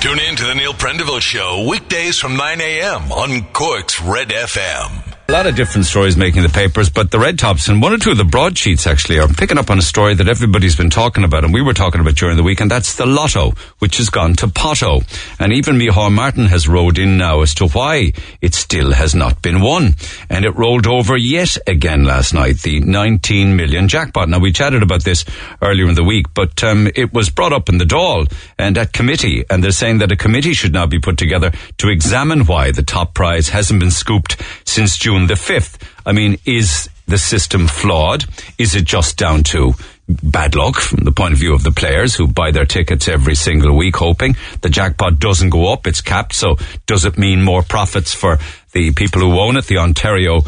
Tune in to the Neil Prendeville Show weekdays from 9 a.m. on Cork's Red FM. A lot of different stories making the papers, but the red tops and one or two of the broadsheets actually are picking up on a story that everybody's been talking about and we were talking about during the week, and that's the lotto, which has gone to Potto. And even Micheál Martin has rode in now as to why it still has not been won. And it rolled over yet again last night, the 19 million jackpot. Now we chatted about this earlier in the week, but um, it was brought up in the Dáil and at committee, and they're saying that a committee should now be put together to examine why the top prize hasn't been scooped since June June the 5th. I mean, is the system flawed? Is it just down to bad luck from the point of view of the players who buy their tickets every single week hoping the jackpot doesn't go up, it's capped, so does it mean more profits for the people who own it, the Ontario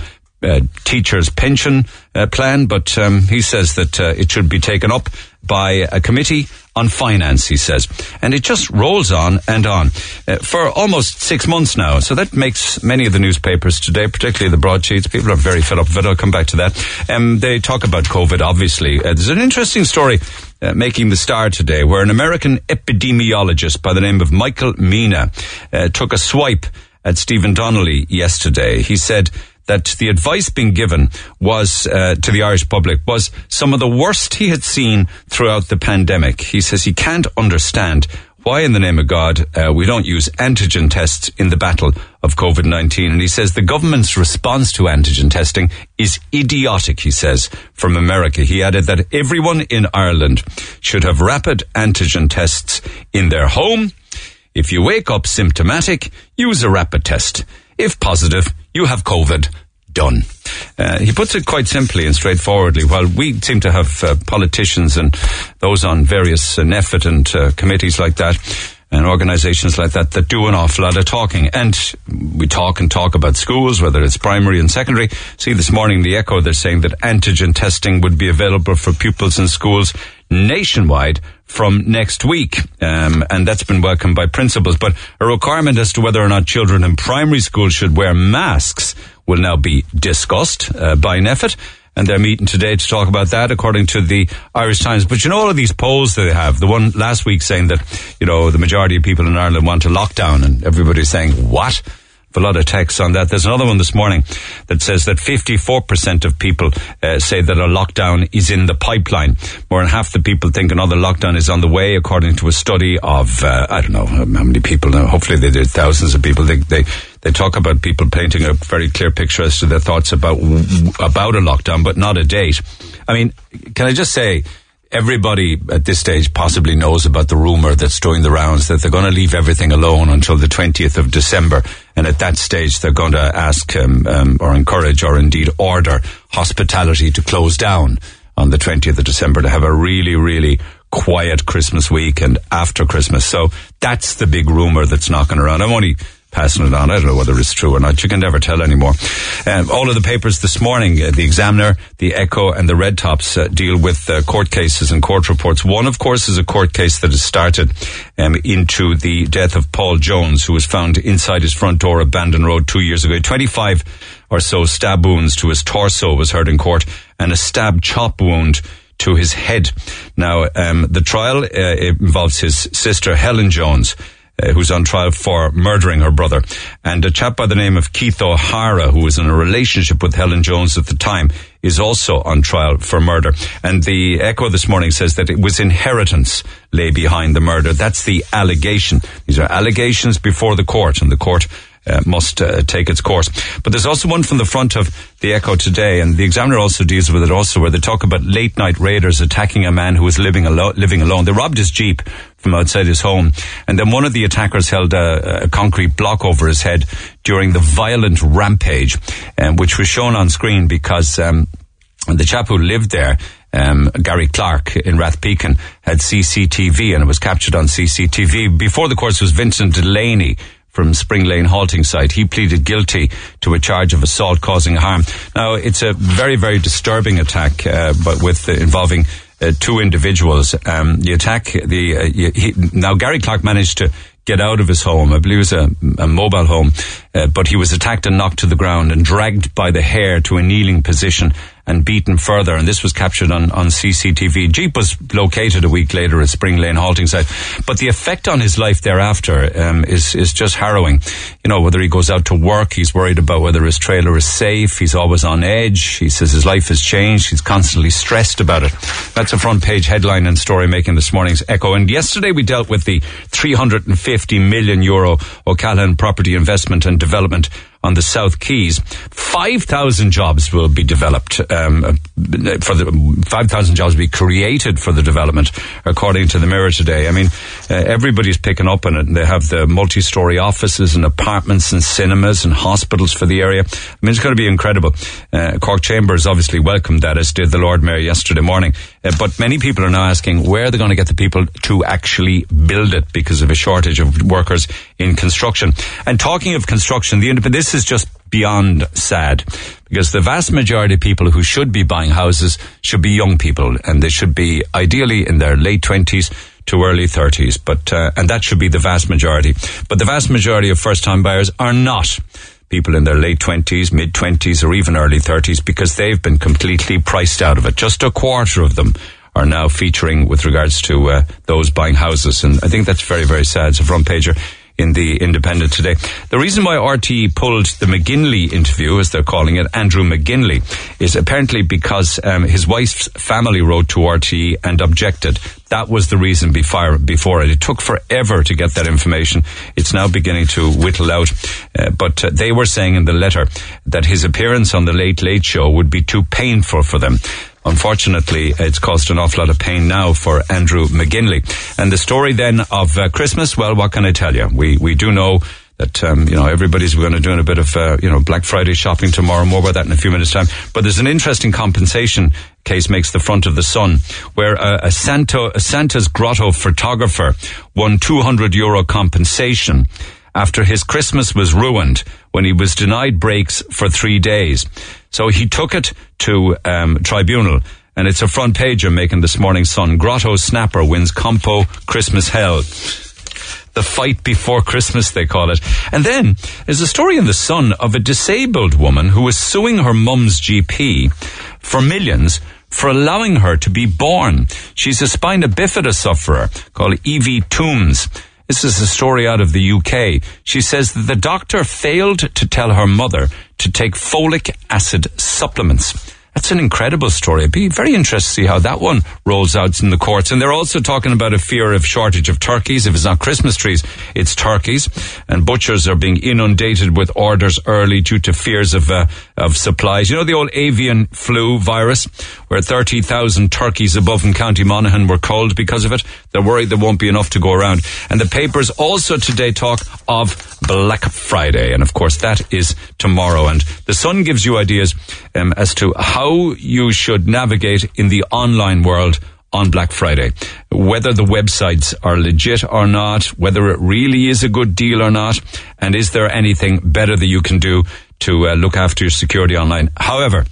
uh, teachers pension uh, plan, but um, he says that uh, it should be taken up by a committee on finance, he says. And it just rolls on and on uh, for almost six months now. So that makes many of the newspapers today, particularly the broadsheets, people are very fed up with it. I'll come back to that. Um, they talk about COVID, obviously. Uh, there's an interesting story uh, making the star today where an American epidemiologist by the name of Michael Mina uh, took a swipe at Stephen Donnelly yesterday. He said, that the advice being given was uh, to the Irish public was some of the worst he had seen throughout the pandemic. He says he can't understand why in the name of God uh, we don't use antigen tests in the battle of COVID-19. And he says the government's response to antigen testing is idiotic, he says, from America. He added that everyone in Ireland should have rapid antigen tests in their home. If you wake up symptomatic, use a rapid test. If positive, you have COVID. Done. Uh, he puts it quite simply and straightforwardly. While we seem to have uh, politicians and those on various uh, NPHET and uh, committees like that, and organizations like that that do an awful lot of talking. And we talk and talk about schools, whether it's primary and secondary. See, this morning, the Echo, they're saying that antigen testing would be available for pupils in schools nationwide from next week. Um, and that's been welcomed by principals. But a requirement as to whether or not children in primary school should wear masks will now be discussed uh, by NPHET. And they're meeting today to talk about that, according to the Irish Times. But you know all of these polls that they have. The one last week saying that, you know, the majority of people in Ireland want a lockdown and everybody's saying, what? A lot of texts on that. There's another one this morning that says that 54% of people uh, say that a lockdown is in the pipeline. More than half the people think another lockdown is on the way, according to a study of, uh, I don't know how many people, now. hopefully they did thousands of people. They, they, they talk about people painting a very clear picture as to their thoughts about, about a lockdown, but not a date. I mean, can I just say, everybody at this stage possibly knows about the rumor that's doing the rounds that they're going to leave everything alone until the 20th of December. And at that stage, they're going to ask um, um, or encourage or indeed order hospitality to close down on the 20th of December to have a really, really quiet Christmas week and after Christmas. So that's the big rumor that's knocking around. I'm only passing it on. I don't know whether it's true or not. You can never tell anymore. Um, all of the papers this morning, uh, the Examiner, the Echo, and the Red Tops uh, deal with uh, court cases and court reports. One, of course, is a court case that has started um, into the death of Paul Jones, who was found inside his front door of Bandon Road two years ago. 25 or so stab wounds to his torso was heard in court, and a stab chop wound to his head. Now, um, the trial uh, involves his sister Helen Jones uh, who's on trial for murdering her brother. And a chap by the name of Keith O'Hara, who was in a relationship with Helen Jones at the time, is also on trial for murder. And the Echo this morning says that it was inheritance lay behind the murder. That's the allegation. These are allegations before the court, and the court uh, must uh, take its course. But there's also one from the front of the Echo today, and the Examiner also deals with it also, where they talk about late night raiders attacking a man who was living, alo- living alone. They robbed his jeep from outside his home, and then one of the attackers held a, a concrete block over his head during the violent rampage, um, which was shown on screen because um, the chap who lived there um, Gary Clark in Rathpeacon had CCTV and it was captured on CCTV. Before the course was Vincent Delaney from Spring Lane halting site. He pleaded guilty to a charge of assault causing harm. Now, it's a very, very disturbing attack, uh, but with uh, involving uh, two individuals. Um, the attack, the uh, he, now Gary Clark managed to get out of his home. I believe it was a, a mobile home, uh, but he was attacked and knocked to the ground and dragged by the hair to a kneeling position and beaten further. And this was captured on, on CCTV. Jeep was located a week later at Spring Lane halting site. But the effect on his life thereafter um, is, is just harrowing. You know, whether he goes out to work, he's worried about whether his trailer is safe. He's always on edge. He says his life has changed. He's constantly stressed about it. That's a front page headline and story making this morning's echo. And yesterday we dealt with the 350 million euro O'Callaghan property investment and development on the South Quays. 5,000 jobs will be developed, um, for the, 5,000 jobs will be created for the development, according to the Mirror today. I mean, uh, everybody's picking up on it they have the multi-story offices and apartments and cinemas and hospitals for the area. I mean, it's going to be incredible. Uh, Cork Chambers obviously welcomed that, as did the Lord Mayor yesterday morning. Uh, but many people are now asking where they're going to get the people to actually build it because of a shortage of workers in construction. And talking of construction, the this is just beyond sad because the vast majority of people who should be buying houses should be young people and they should be ideally in their late twenties to early 30s, but uh, and that should be the vast majority. But the vast majority of first-time buyers are not people in their late 20s, mid 20s, or even early 30s because they've been completely priced out of it. Just a quarter of them are now featuring with regards to uh, those buying houses, and I think that's very, very sad. So, front pager in the Independent today. The reason why RTE pulled the McGinley interview, as they're calling it, Andrew McGinley, is apparently because um, his wife's family wrote to RTE and objected. That was the reason before, before it. It took forever to get that information. It's now beginning to whittle out. Uh, but uh, they were saying in the letter that his appearance on the Late Late Show would be too painful for them. Unfortunately, it's caused an awful lot of pain now for Andrew McGinley. And the story then of uh, Christmas, well, what can I tell you? We, we do know that um, you know everybody's going to do a bit of uh, you know Black Friday shopping tomorrow. More about that in a few minutes' time. But there's an interesting compensation case makes the front of the Sun, where a, a, Santa, a Santa's Grotto photographer won 200 euro compensation after his Christmas was ruined when he was denied breaks for three days. So he took it to um, tribunal. And it's a front pager making this morning sun. Grotto Snapper wins Compo Christmas Hell the fight before Christmas, they call it. And then there's a story in the Sun of a disabled woman who is suing her mum's GP for millions for allowing her to be born. She's a spina bifida sufferer called Evie Toombs. This is a story out of the UK. She says that the doctor failed to tell her mother to take folic acid supplements. That's an incredible story. I'd be very interested to see how that one rolls out in the courts. And they're also talking about a fear of shortage of turkeys. If it's not Christmas trees, it's turkeys. And butchers are being inundated with orders early due to fears of, uh, of supplies. You know the old avian flu virus where 30,000 turkeys above in County Monaghan were culled because of it? They're worried there won't be enough to go around. And the papers also today talk of Black Friday. And of course that is tomorrow. And the Sun gives you ideas um, as to how you should navigate in the online world on Black Friday. Whether the websites are legit or not, whether it really is a good deal or not, and is there anything better that you can do to uh, look after your security online. However,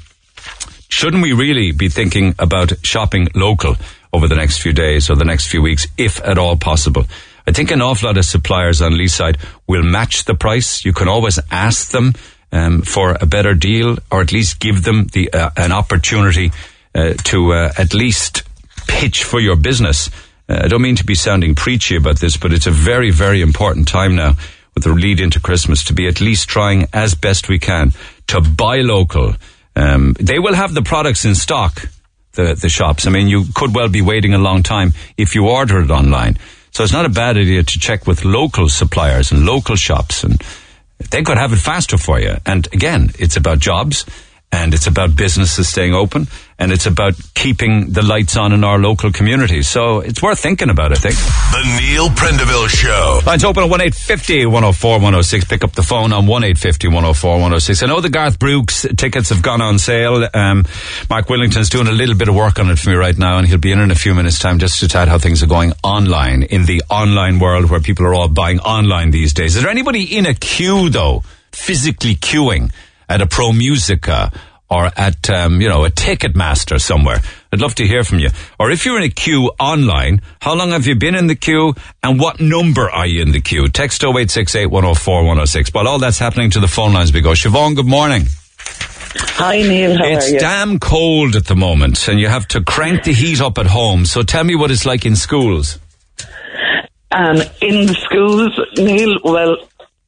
shouldn't we really be thinking about shopping local over the next few days or the next few weeks, if at all possible? I think an awful lot of suppliers on Leeside will match the price. You can always ask them um, for a better deal, or at least give them the uh, an opportunity uh, to uh, at least pitch for your business. Uh, I don't mean to be sounding preachy about this, but it's a very, very important time now with the lead into Christmas to be at least trying as best we can to buy local. Um, they will have the products in stock, the, the shops. I mean, you could well be waiting a long time if you order it online. So it's not a bad idea to check with local suppliers and local shops and they could have it faster for you. And again, it's about jobs and it's about businesses staying open and it's about keeping the lights on in our local community. So it's worth thinking about, I think. The Neil Prendeville Show. Lines open at 1850 104 106. Pick up the phone on 1850 104 106. I know the Garth Brooks tickets have gone on sale. Um, Mark Willington's doing a little bit of work on it for me right now and he'll be in in a few minutes time just to chat how things are going online in the online world where people are all buying online these days. Is there anybody in a queue though, physically queuing? At a Pro Musica or at, um, you know, a Ticketmaster somewhere. I'd love to hear from you. Or if you're in a queue online, how long have you been in the queue and what number are you in the queue? Text 0868 104 106. While all that's happening to the phone lines, we go. Siobhan, good morning. Hi, Neil. How it's are you? It's damn cold at the moment, and you have to crank the heat up at home. So tell me what it's like in schools. Um, in the schools, Neil, well,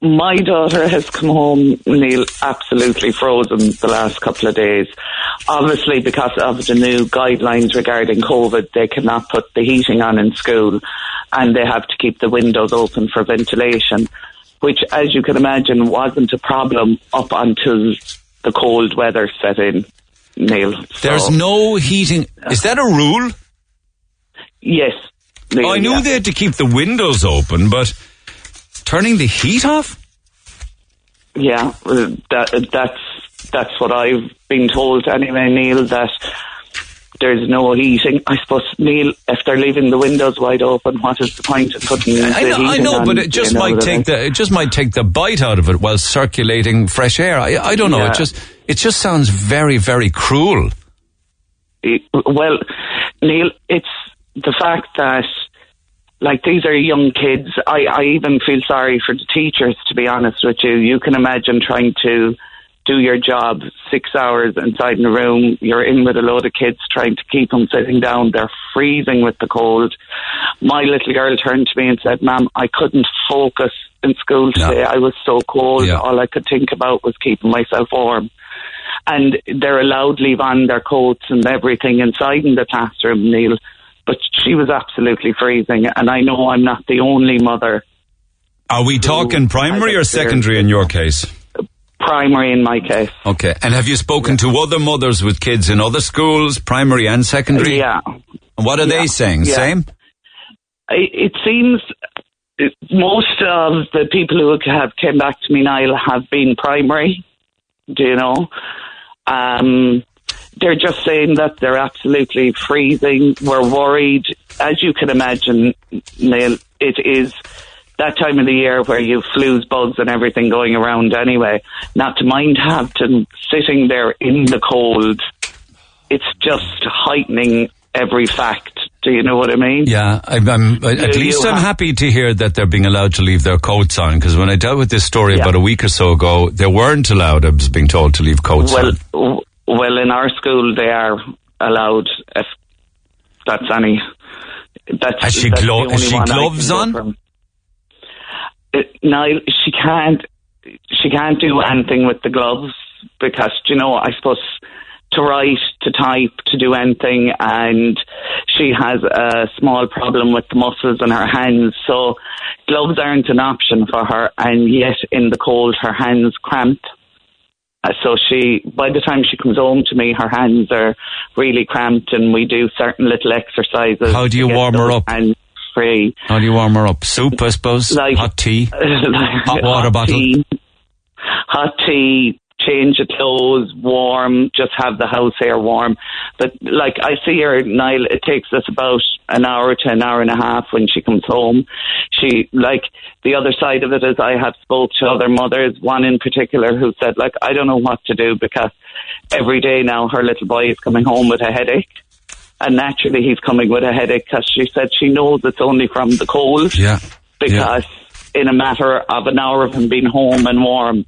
my daughter has come home, Neil, absolutely frozen the last couple of days. Obviously, because of the new guidelines regarding COVID, they cannot put the heating on in school and they have to keep the windows open for ventilation, which, as you can imagine, wasn't a problem up until the cold weather set in, Neil. So, There's no heating. Is that a rule? Yes. Neil, I knew yeah. they had to keep the windows open, but turning the heat off? Yeah, that, that's that's what I've been told anyway, Neil. That there's no heating. I suppose, Neil, if they're leaving the windows wide open, what is the point of putting the I know, I know on, but it just you know might take the it just might take the bite out of it while circulating fresh air. I, I don't know. Yeah. It just it just sounds very very cruel. It- Well, Neil, it's the fact that like these are young kids. I, I even feel sorry for the teachers, to be honest with you. You can imagine trying to do your job six hours inside in a room. You're in with a load of kids trying to keep them sitting down. They're freezing with the cold. My little girl turned to me and said, Ma'am, I couldn't focus in school Yeah. today. I was so cold. Yeah. All I could think about was keeping myself warm and they're allowed to leave on their coats and everything inside in the classroom, Neil. But she was absolutely freezing, and I know I'm not the only mother. Are we talking primary or secondary in your case? Primary in my case, Okay. And have you spoken to other mothers with kids in other schools, primary and secondary? yeah. And what are they saying? Yeah. Same? It, it seems most of the people who have came back to me, Niall, have been primary. Do you know? Um, they're just saying that they're absolutely freezing. We're worried, as you can imagine, Neil. It is that time of the year where you've flus, bugs, and everything going around anyway. Not to mind having sitting there in the cold. It's just heightening every fact. Do you know what I mean? Yeah, I'm, I'm, at least I'm have- happy to hear that they're being allowed to leave their coats on because when I dealt with this story Yeah. about a week or so ago, they weren't allowed, I was being told, to leave coats Well, on. Well, in our school they are allowed. If that's any, that's. Has she that's glo- has she one I can gloves on? Uh, she can't. She can't do anything with the gloves because you know. I suppose to write, to type, to do anything, and she has a small problem with the muscles in her hands. So gloves aren't an option for her, and yet in the cold, her hands cramp. Uh, so she, by the time she comes home to me, her hands are really cramped, and we do certain little exercises. How do you warm her up? And free. How do you warm her up? Soup, I suppose? Like- Hot tea? hot water bottle? Tea, hot tea, change of clothes, warm, just have the house air warm. But like I see her, Niall, it takes us about an hour to an hour and a half when she comes home. She, like, the other side of it is I have spoke to other mothers, one in particular who said, like, I don't know what to do because every day now her little boy is coming home with a headache. And naturally he's coming with a headache because she said she knows it's only from the cold Yeah. because in a matter of an hour of him being home and warm,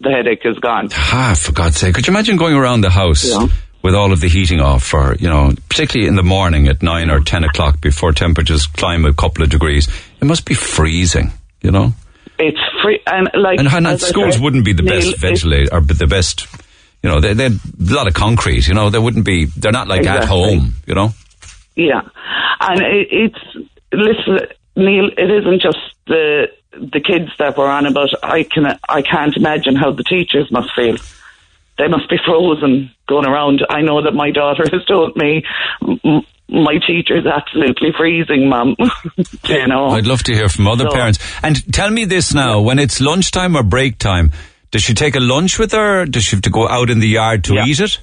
the headache is gone. Ah, for God's sake. Could you imagine going around the house Yeah. with all of the heating off for, you know, particularly in the morning at 9 or 10 o'clock before temperatures climb a couple of degrees? It must be freezing, you know? It's free and like And, and schools said, wouldn't be the Neil, best ventilator, or the best, you know, they, they had a lot of concrete, you know, they wouldn't be, they're not like at home, you know? Yeah, and it, it's listen, Neil. It isn't just the the kids that were on about. I can I can't imagine how the teachers must feel. They must be frozen going around. I know that my daughter has told me. "M- My teacher's absolutely freezing, Mum. you know. I'd love to hear from other So- parents. And tell me this now, when it's lunchtime or break time, does she take a lunch with her? Does she have to go out in the yard to Yeah. eat it?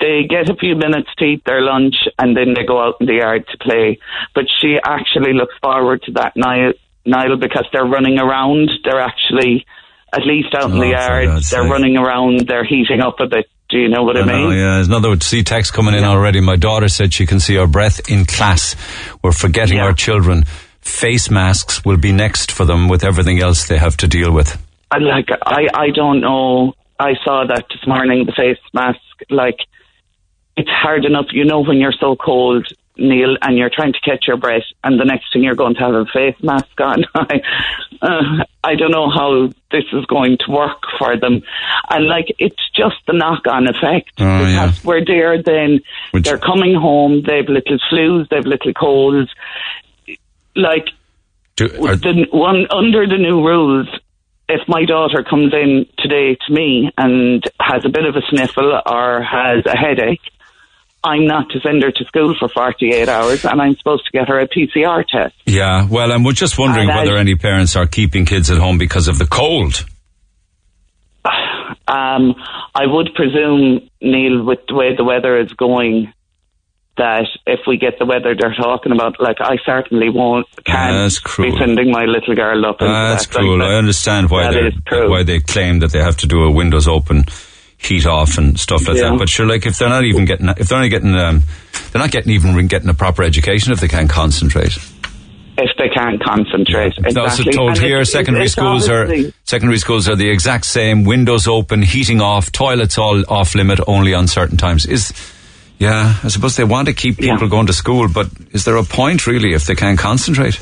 they get a few minutes to eat their lunch and then they go out in the yard to play. But she actually looks forward to that Niall, Niall because they're running around. They're actually at least out in Oh, the for yard. They're sake. running around. They're heating up a bit. Do you know what I, I mean? know, yeah. There's another see text coming in already. My daughter said she can see our breath in class. We're forgetting Yeah. our children. Face masks will be next for them with everything else they have to deal with. And like I, I don't know I saw that this morning, the face mask, like, it's hard enough, you know, when you're so cold, Neil, and you're trying to catch your breath, and the next thing you're going to have a face mask on. I, uh, I don't know how this is going to work for them. And like, it's just the knock on effect. Oh, yeah. because we're there then, Which- they're coming home, they've little flus, they've little colds. Like, Do, are, the one under the new rules, if my daughter comes in today to me and has a bit of a sniffle or has a headache, I'm not to send her to school for 48 hours and I'm supposed to get her a PCR test. yeah, well, I'm just wondering And I- whether any parents are keeping kids at home because of the cold. Um, I would presume, Neil, with the way the weather is going, that if we get the weather they're talking about, like I certainly won't can't That's cruel. be sending my little girl up. That's that. Cruel. that- I understand why that they why they claim that they have to do a windows open, heat off, and stuff like Yeah. that. But sure, like if they're not even getting, if they're only getting, um, they're not getting even getting a proper education if they can't concentrate. if they can't concentrate. That's Exactly. told And here. it's- secondary it's schools are secondary schools are the exact same. Windows open, heating off, toilets all off limit, only on certain times. Is yeah, I suppose they want to keep people Yeah. going to school, but is there a point really if they can't concentrate?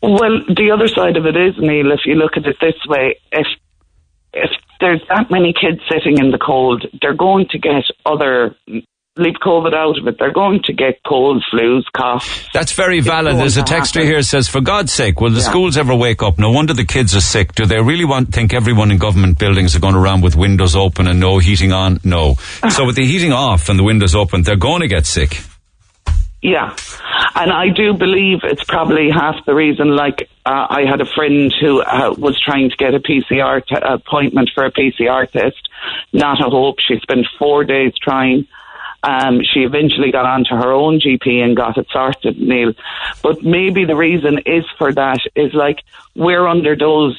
Well, the other side of it is, Neil, if you look at it this way, if if there's that many kids sitting in the cold, they're going to get other leave COVID out of it. They're going to get colds, flus, coughs. That's very valid. There's a texter here says, "For God's sake, will the Yeah. schools ever wake up? No wonder the kids are sick. Do they really want think everyone in government buildings are going around with windows open and no heating on? No. so with the heating off and the windows open, they're going to get sick. Yeah, and I do believe it's probably half the reason. Like uh, I had a friend who uh, was trying to get a PCR t- appointment for a PCR test. Not a hope. She spent four days trying. Um, she eventually got onto her own GP and got it sorted, Neil. But maybe the reason is for that is like we're under those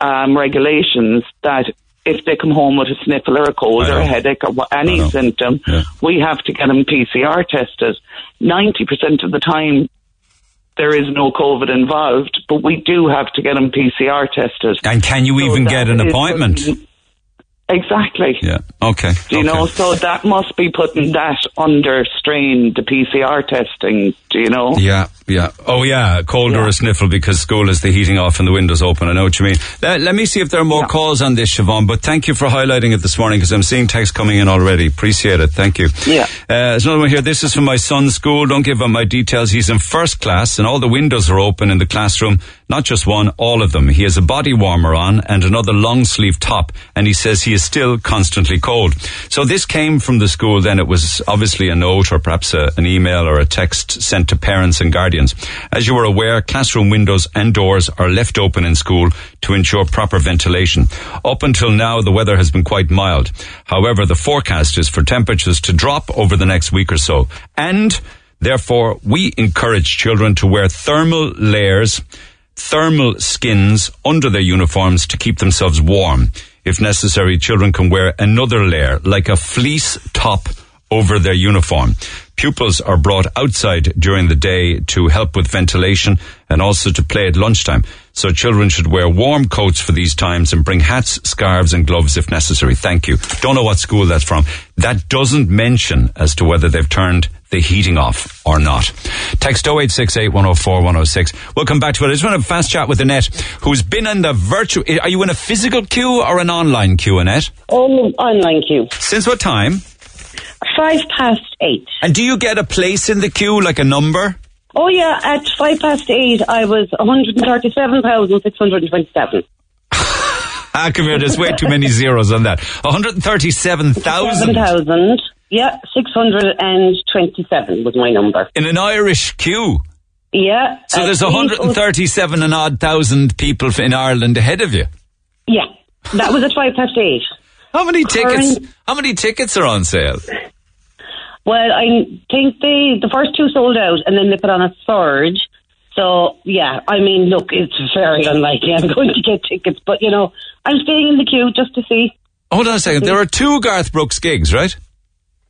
um, regulations that if they come home with a sniffle or a cold or a headache or any symptom, Yeah. we have to get them PCR tested. 90% of the time, there is no COVID involved, but we do have to get them PCR tested. And can you So even get an appointment? Exactly. Yeah. Okay. Do you okay. know? So that must be putting that under strain, the PCR testing, do you know? Yeah, yeah. Oh, yeah. Cold or a sniffle because school is the heating off and the windows open. I know what you mean. Let, let me see if there are more Yeah. calls on this, Siobhan. But thank you for highlighting it this morning because I'm seeing texts coming in already. Appreciate it. Thank you. Yeah. Uh, there's another one here. This is from my son's school. Don't give up my details. He's in first class and all the windows are open in the classroom. Not just one, all of them. He has a body warmer on and another long sleeve top and he says he is still constantly cold. So this came from the school then. It was obviously a note or perhaps a, an email or a text sent to parents and guardians. As you are aware, classroom windows and doors are left open in school to ensure proper ventilation. Up until now, the weather has been quite mild. However, the forecast is for temperatures to drop over the next week or so. And therefore, we encourage children to wear thermal layers thermal skins under their uniforms to keep themselves warm. If necessary, children can wear another layer, like a fleece top over their uniform. Pupils are brought outside during the day to help with ventilation and also to play at lunchtime. So children should wear warm coats for these times and bring hats, scarves and gloves if necessary. Thank you. Don't know what school that's from. That doesn't mention as to whether they've turned the heating off or not. Text 0868 104 106. We'll come back to it. I just want to fast chat with Annette, who's been in the virtual. Are you in a physical queue or an online queue, Annette? Oh, online queue. Since what time? Five past eight. And do you get a place in the queue, like a number? Oh yeah, at five past eight, I was one hundred and thirty-seven thousand six hundred and twenty-seven. Ah, come here, there's way too many zeros on that. 137,000 Seven thousand. Yeah, six hundred and twenty-seven was my number. in an Irish queue. Yeah. So at there's eight oh- 137 and odd thousand people in Ireland ahead of you. Yeah, that was at five past eight. How many tickets? Current- How many tickets are on sale? Well, I think they the first two sold out, and then they put on a third. So yeah, I mean, look, it's very unlikely I'm going to get tickets, but you know, I'm staying in the queue just to see. Hold on a second. Mm-hmm. There are two Garth Brooks gigs, right?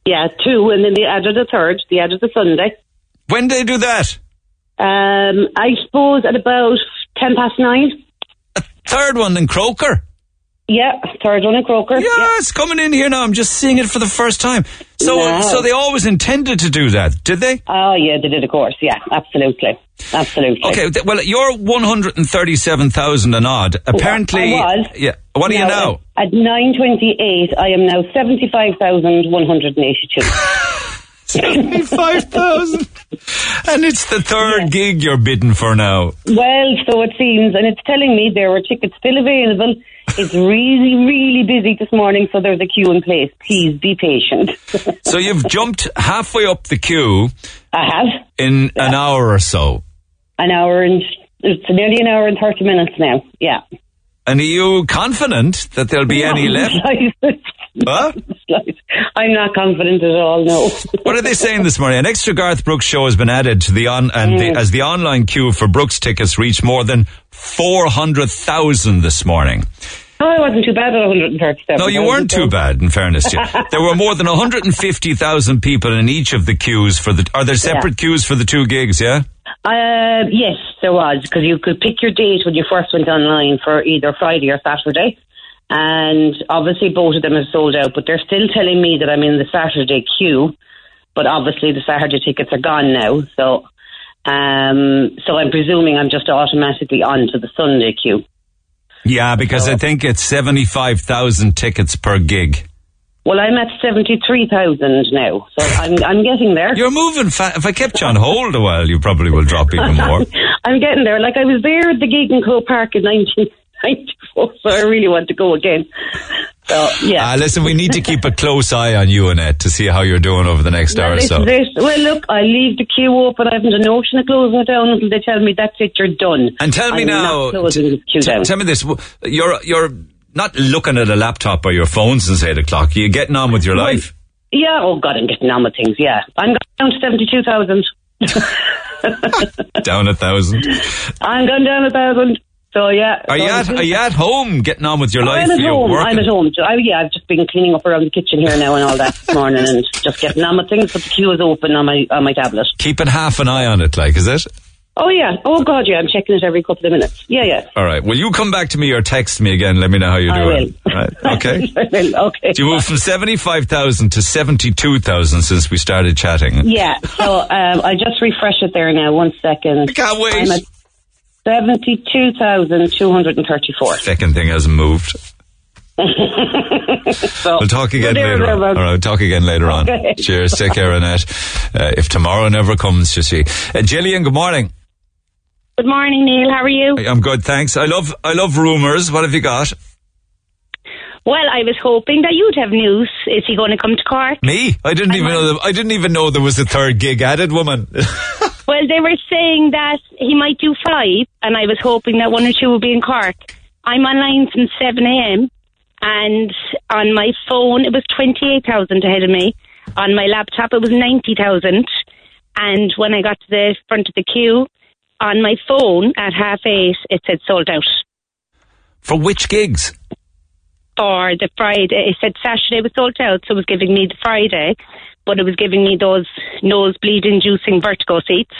Yeah, two, and then they added a third. They added a Sunday. When do they do that? Um, I suppose at about ten past nine. A Third one in Croker. Yeah, third one in Croker. Yeah, it's coming in here now. I'm just seeing it for the first time. So, Wow. so they always intended to do that, did they? Oh, yeah, they did, of course. Yeah, absolutely. Absolutely. Okay, th- well, you're 137,000 and odd. Apparently, I was. yeah. What are you now? At 928, I am now 75,182. 75,000. and it's the third gig you're bidding for now. well, so it seems, and it's telling me there were tickets still available. It's really, really busy this morning, so there's a queue in place. Please be patient. So you've jumped halfway up the queue I have in an hour or so. an hour and it's nearly an hour and 30 minutes now. Yeah. And are you confident that there'll be any left? Huh? I'm not confident at all, no. What are they saying this morning? An extra Garth Brooks show has been added to the on and the, as the online queue for Brooks tickets reached more than four hundred thousand this morning. Oh, I wasn't too bad at 137. No, you weren't too bad. In fairness, to you. there were more than one hundred and fifty thousand people in each of the queues for the. Are there separate queues for the two gigs? Yeah. Uh, yes, there was, because you could pick your date when you first went online for either Friday or Saturday. And obviously both of them have sold out, but they're still telling me that I'm in the Saturday queue. But obviously the Saturday tickets are gone now, so um, so I'm presuming I'm just automatically on to the Sunday queue. Yeah, because I think it's seventy-five thousand tickets per gig. Well, I'm at seventy-three thousand now, so I'm I'm getting there. You're moving. Fa- if I kept you on hold a while, you probably will drop even more. I'm getting there. Like I was there at the gig in Croke Park in 1994, so I really want to go again. So yeah. Uh, listen, we need to keep a close eye on you, Annette, to see how you're doing over the next hour or so. it. Well, look, I leave the queue open. I haven't a notion of closing it down until they tell me that's it. You're done. And tell me I'm now, t- the queue t- down. tell me this: you're you're not looking at a laptop or your phone since eight o'clock. Are you getting on with your life? yeah. Oh God, I'm getting on with things. Yeah, I'm going down to seventy-two thousand. Down a thousand. I'm going down a thousand. So yeah. Are so you at Are you at home getting on with your life? I'm at home. working? I'm at home. I, yeah, I've just been cleaning up around the kitchen here now and all that this morning, and just getting on with things. But the queue is open on my on my tablet. Keeping half an eye on it, like, is it? Oh yeah. Oh God, yeah. I'm checking it every couple of minutes. Yeah, yeah. All right. Will you come back to me or text me again? Let me know how you're I doing. will. Right. Okay. I will. Okay. Do you move from seventy-five thousand to seventy-two thousand since we started chatting? Yeah. So um, I just refresh it there now. One second. I can't wait. I'm at seventy-two thousand two hundred and thirty-four. Second thing hasn't moved. So We'll talk again there, later on. All right, we'll talk again later on. Cheers. Take care, Annette. Uh, if tomorrow never comes, you see. Uh, Gillian, good morning. Good morning, Neil. How are you? I'm good, thanks. I love I love rumours. What have you got? Well, I was hoping that you'd have news. Is he going to come to Cork? Me? I didn't even know. That, I didn't even know there was a third gig added, woman. Well, they were saying that he might do five, and I was hoping that one or two would be in Cork. I'm online since 7 a.m., and on my phone it was 28,000 ahead of me. On my laptop it was 90,000. And when I got to the front of the queue, on my phone at half eight, it said sold out. For which gigs? for the Friday. It said Saturday was sold out, so it was giving me the Friday, but it was giving me those nosebleed inducing vertigo seats.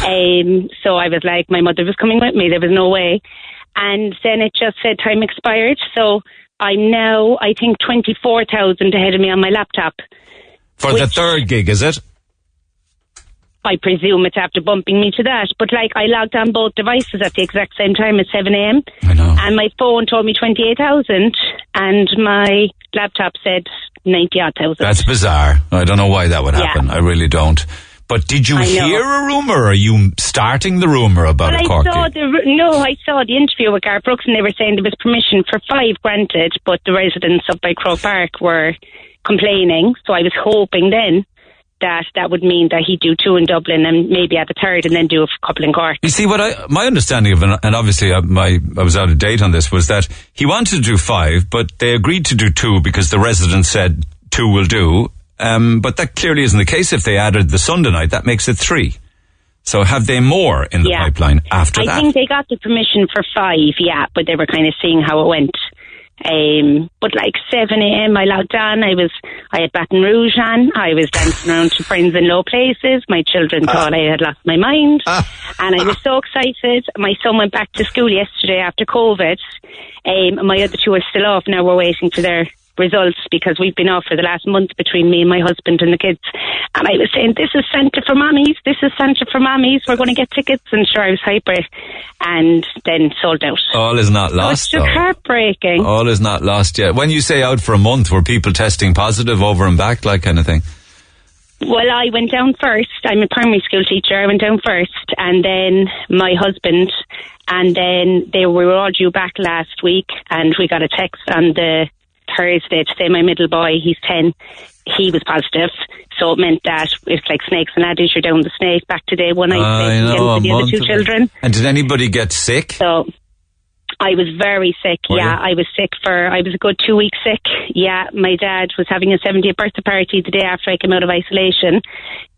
Um, so I was like, my mother was coming with me. There was no way. And then it just said time expired. So I'm now, I think, 24,000 ahead of me on my laptop. For the third gig, is it? I presume it's after bumping me to that. But like, I logged on both devices at the exact same time at 7 a.m. I know. And my phone told me 28,000 and my laptop said 90 odd thousand. That's bizarre. I don't know why that would Yeah. happen. I really don't. But did you I know. hear a rumour? Or are you starting the rumour about Well, a I Cork saw gig? the no, I saw the interview with Garth Brooks, and they were saying there was permission for five granted, but the residents up by Croke Park were complaining. So I was hoping then that that would mean that he'd do two in Dublin and maybe add a third, and then do a couple in Cork. You see, what I my understanding of, and obviously I, my I was out of date on this, was that he wanted to do five, but they agreed to do two because the residents said two will do. Um, but that clearly isn't the case. If they added the Sunday night, that makes it three. So have they more in the Yeah. pipeline after I that? think they got the permission for five, yeah, but they were kind of seeing how it went. Um, but like 7 a.m. I logged on. I was, I had Baton Rouge on. I was dancing around to friends in low places. My children thought I had lost my mind. and I was so excited. My son went back to school yesterday after COVID. Um, my other two are still off. Now we're waiting for their results because we've been off for the last month between me and my husband and the kids. And I was saying, this is Santa for mummies. This is Santa for mummies. We're going to get tickets. And sure, I was hyper and then sold out. All is not So it's lost, just though. heartbreaking. All is not lost yet. When you say out for a month, were people testing positive over and back, like kind of thing? Well, I went down first. I'm a primary school teacher. I went down first, and then my husband, and then they were all due back last week, and we got a text on the Thursday to say my middle boy, he's ten, he was positive. So it meant that it's like snakes and ladders. You're down the snake back to day one. I I again know, the other two children. And did anybody get sick? So I was very sick. Were yeah, you? I was sick for, I was a good two weeks sick. Yeah, my dad was having a 70th birthday party the day after I came out of isolation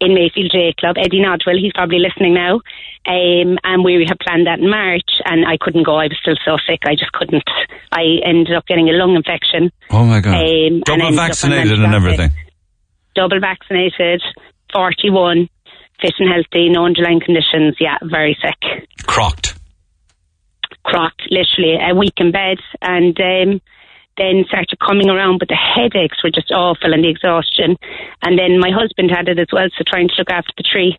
in Mayfield J Club. Eddie Nodwell, he's probably listening now. Um, and we had planned that in March and I couldn't go. I was still so sick. I just couldn't. I ended up getting a lung infection. Oh my God. Um, Double vaccinated and everything. Double vaccinated, 41, fit and healthy, no underlying conditions. Yeah, very sick Crocked. Crocked, literally a week in bed, and um, then started coming around. But the headaches were just awful and the exhaustion. And then my husband had it as well, so trying to look after the three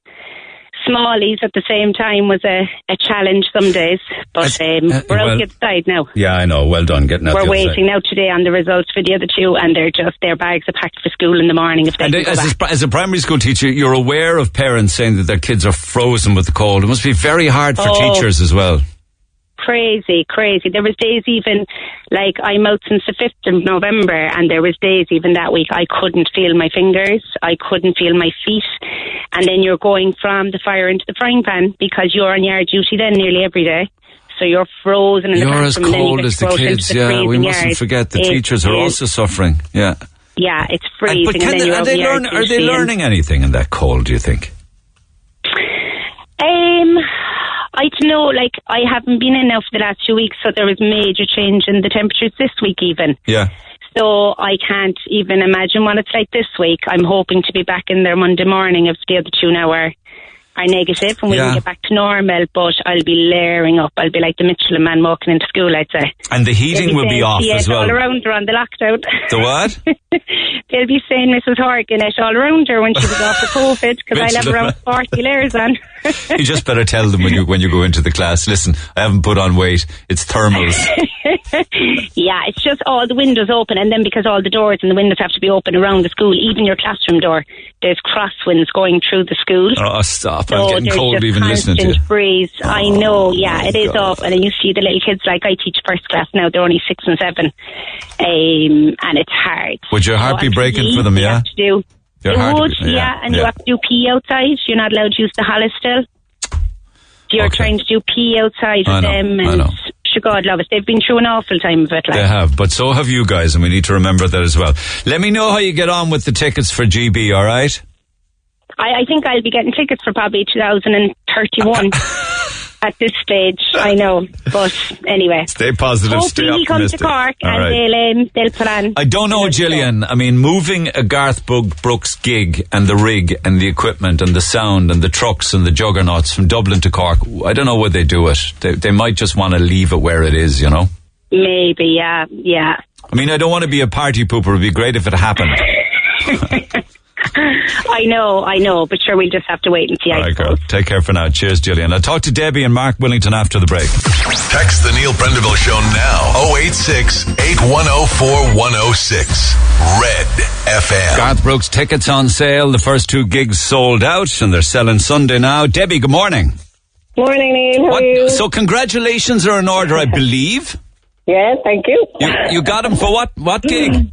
smallies at the same time was a, a challenge some days. But um, uh, we're out well- the other side now. Yeah, I know. Well done getting out We're other side. waiting now today on the results for the other two, and they're just their bags are packed for school in the morning if they And as a, as a primary school teacher, you're aware of parents saying that their kids are frozen with the cold. It must be very hard for Oh. teachers as well. Crazy, crazy. There was days even like I'm out since the fifth of November, and there was days even that week I couldn't feel my fingers, I couldn't feel my feet, and then you're going from the fire into the frying pan because you're on yard duty then nearly every day. So you're frozen in the You're as then you cold as the kids. the Yeah, we mustn't yard. forget the It teachers are also suffering. Yeah. Yeah, it's And- freezing, but and, can then they, you're they, learn, are they learning anything in that cold, do you think? Um, I don't know. Like I haven't been in now for the last two weeks, so there was major change in the temperatures this week, even. Yeah. So I can't even imagine what it's like this week. I'm hoping to be back in there Monday morning if the other two now are are negative and we Yeah. can get back to normal. But I'll be layering up. I'll be like the Michelin man walking into school. I'd say. And the heating They'll will be off CS as well. all around her on the lockdown. The what? They'll be saying Mrs. Horgan it all around her when she was off the COVID because I'll have around 40 layers on. you just better tell them when you when you go into the class. Listen, I haven't put on weight. It's thermals. Yeah, it's just all the windows open, and then because all the doors and the windows have to be open around the school, even your classroom door, there's crosswinds going through the school. oh, stop! So I'm getting there's cold just even listening to constant you. Oh, breeze. I know, yeah, it is God. awful. And you see the little kids, like I teach first class now, they're only six and seven, um, and it's hard. Would your heart So be breaking for them, yeah? to do. Your it heart would, would- yeah, yeah, and you have to do pee outside. You're not allowed to use the hollis still. You're Okay. trying to do pee outside I know, them, I and know. sure, God love it. They've been through an awful time of it. Like. They have, but so have you guys, and we need to remember that as well. Let me know how you get on with the tickets for GB. All right? I, I think I'll be getting tickets for probably 2031 at this stage. I know, but anyway. Stay positive. stay he comes to. Cork All and right. they'll um, they'll put on. I don't know. Gillian. I mean, moving a Garth Brooks gig and the rig and the equipment and the sound and the trucks and the juggernauts from Dublin to Cork, I don't know where they do it. They, they might just want to leave it where it is, you know? Maybe, yeah, yeah. I mean, I don't want to be a party pooper. It would be great if it happened. I know, I know, but sure, we'll just have to wait and see. All I right, suppose. girl. Take care for now. Cheers, Gillian. I'll talk to Debbie and Mark Willington after the break. Text the Neil Prendeville Show now. 086 8104 106. Red FM. Garth Brooks tickets on sale. The first two gigs sold out and they're selling Sunday now. Debbie, good morning. Morning, Neil. How What- are you? so congratulations are in order, I believe. yeah, thank you. You, you got them for what, what gig?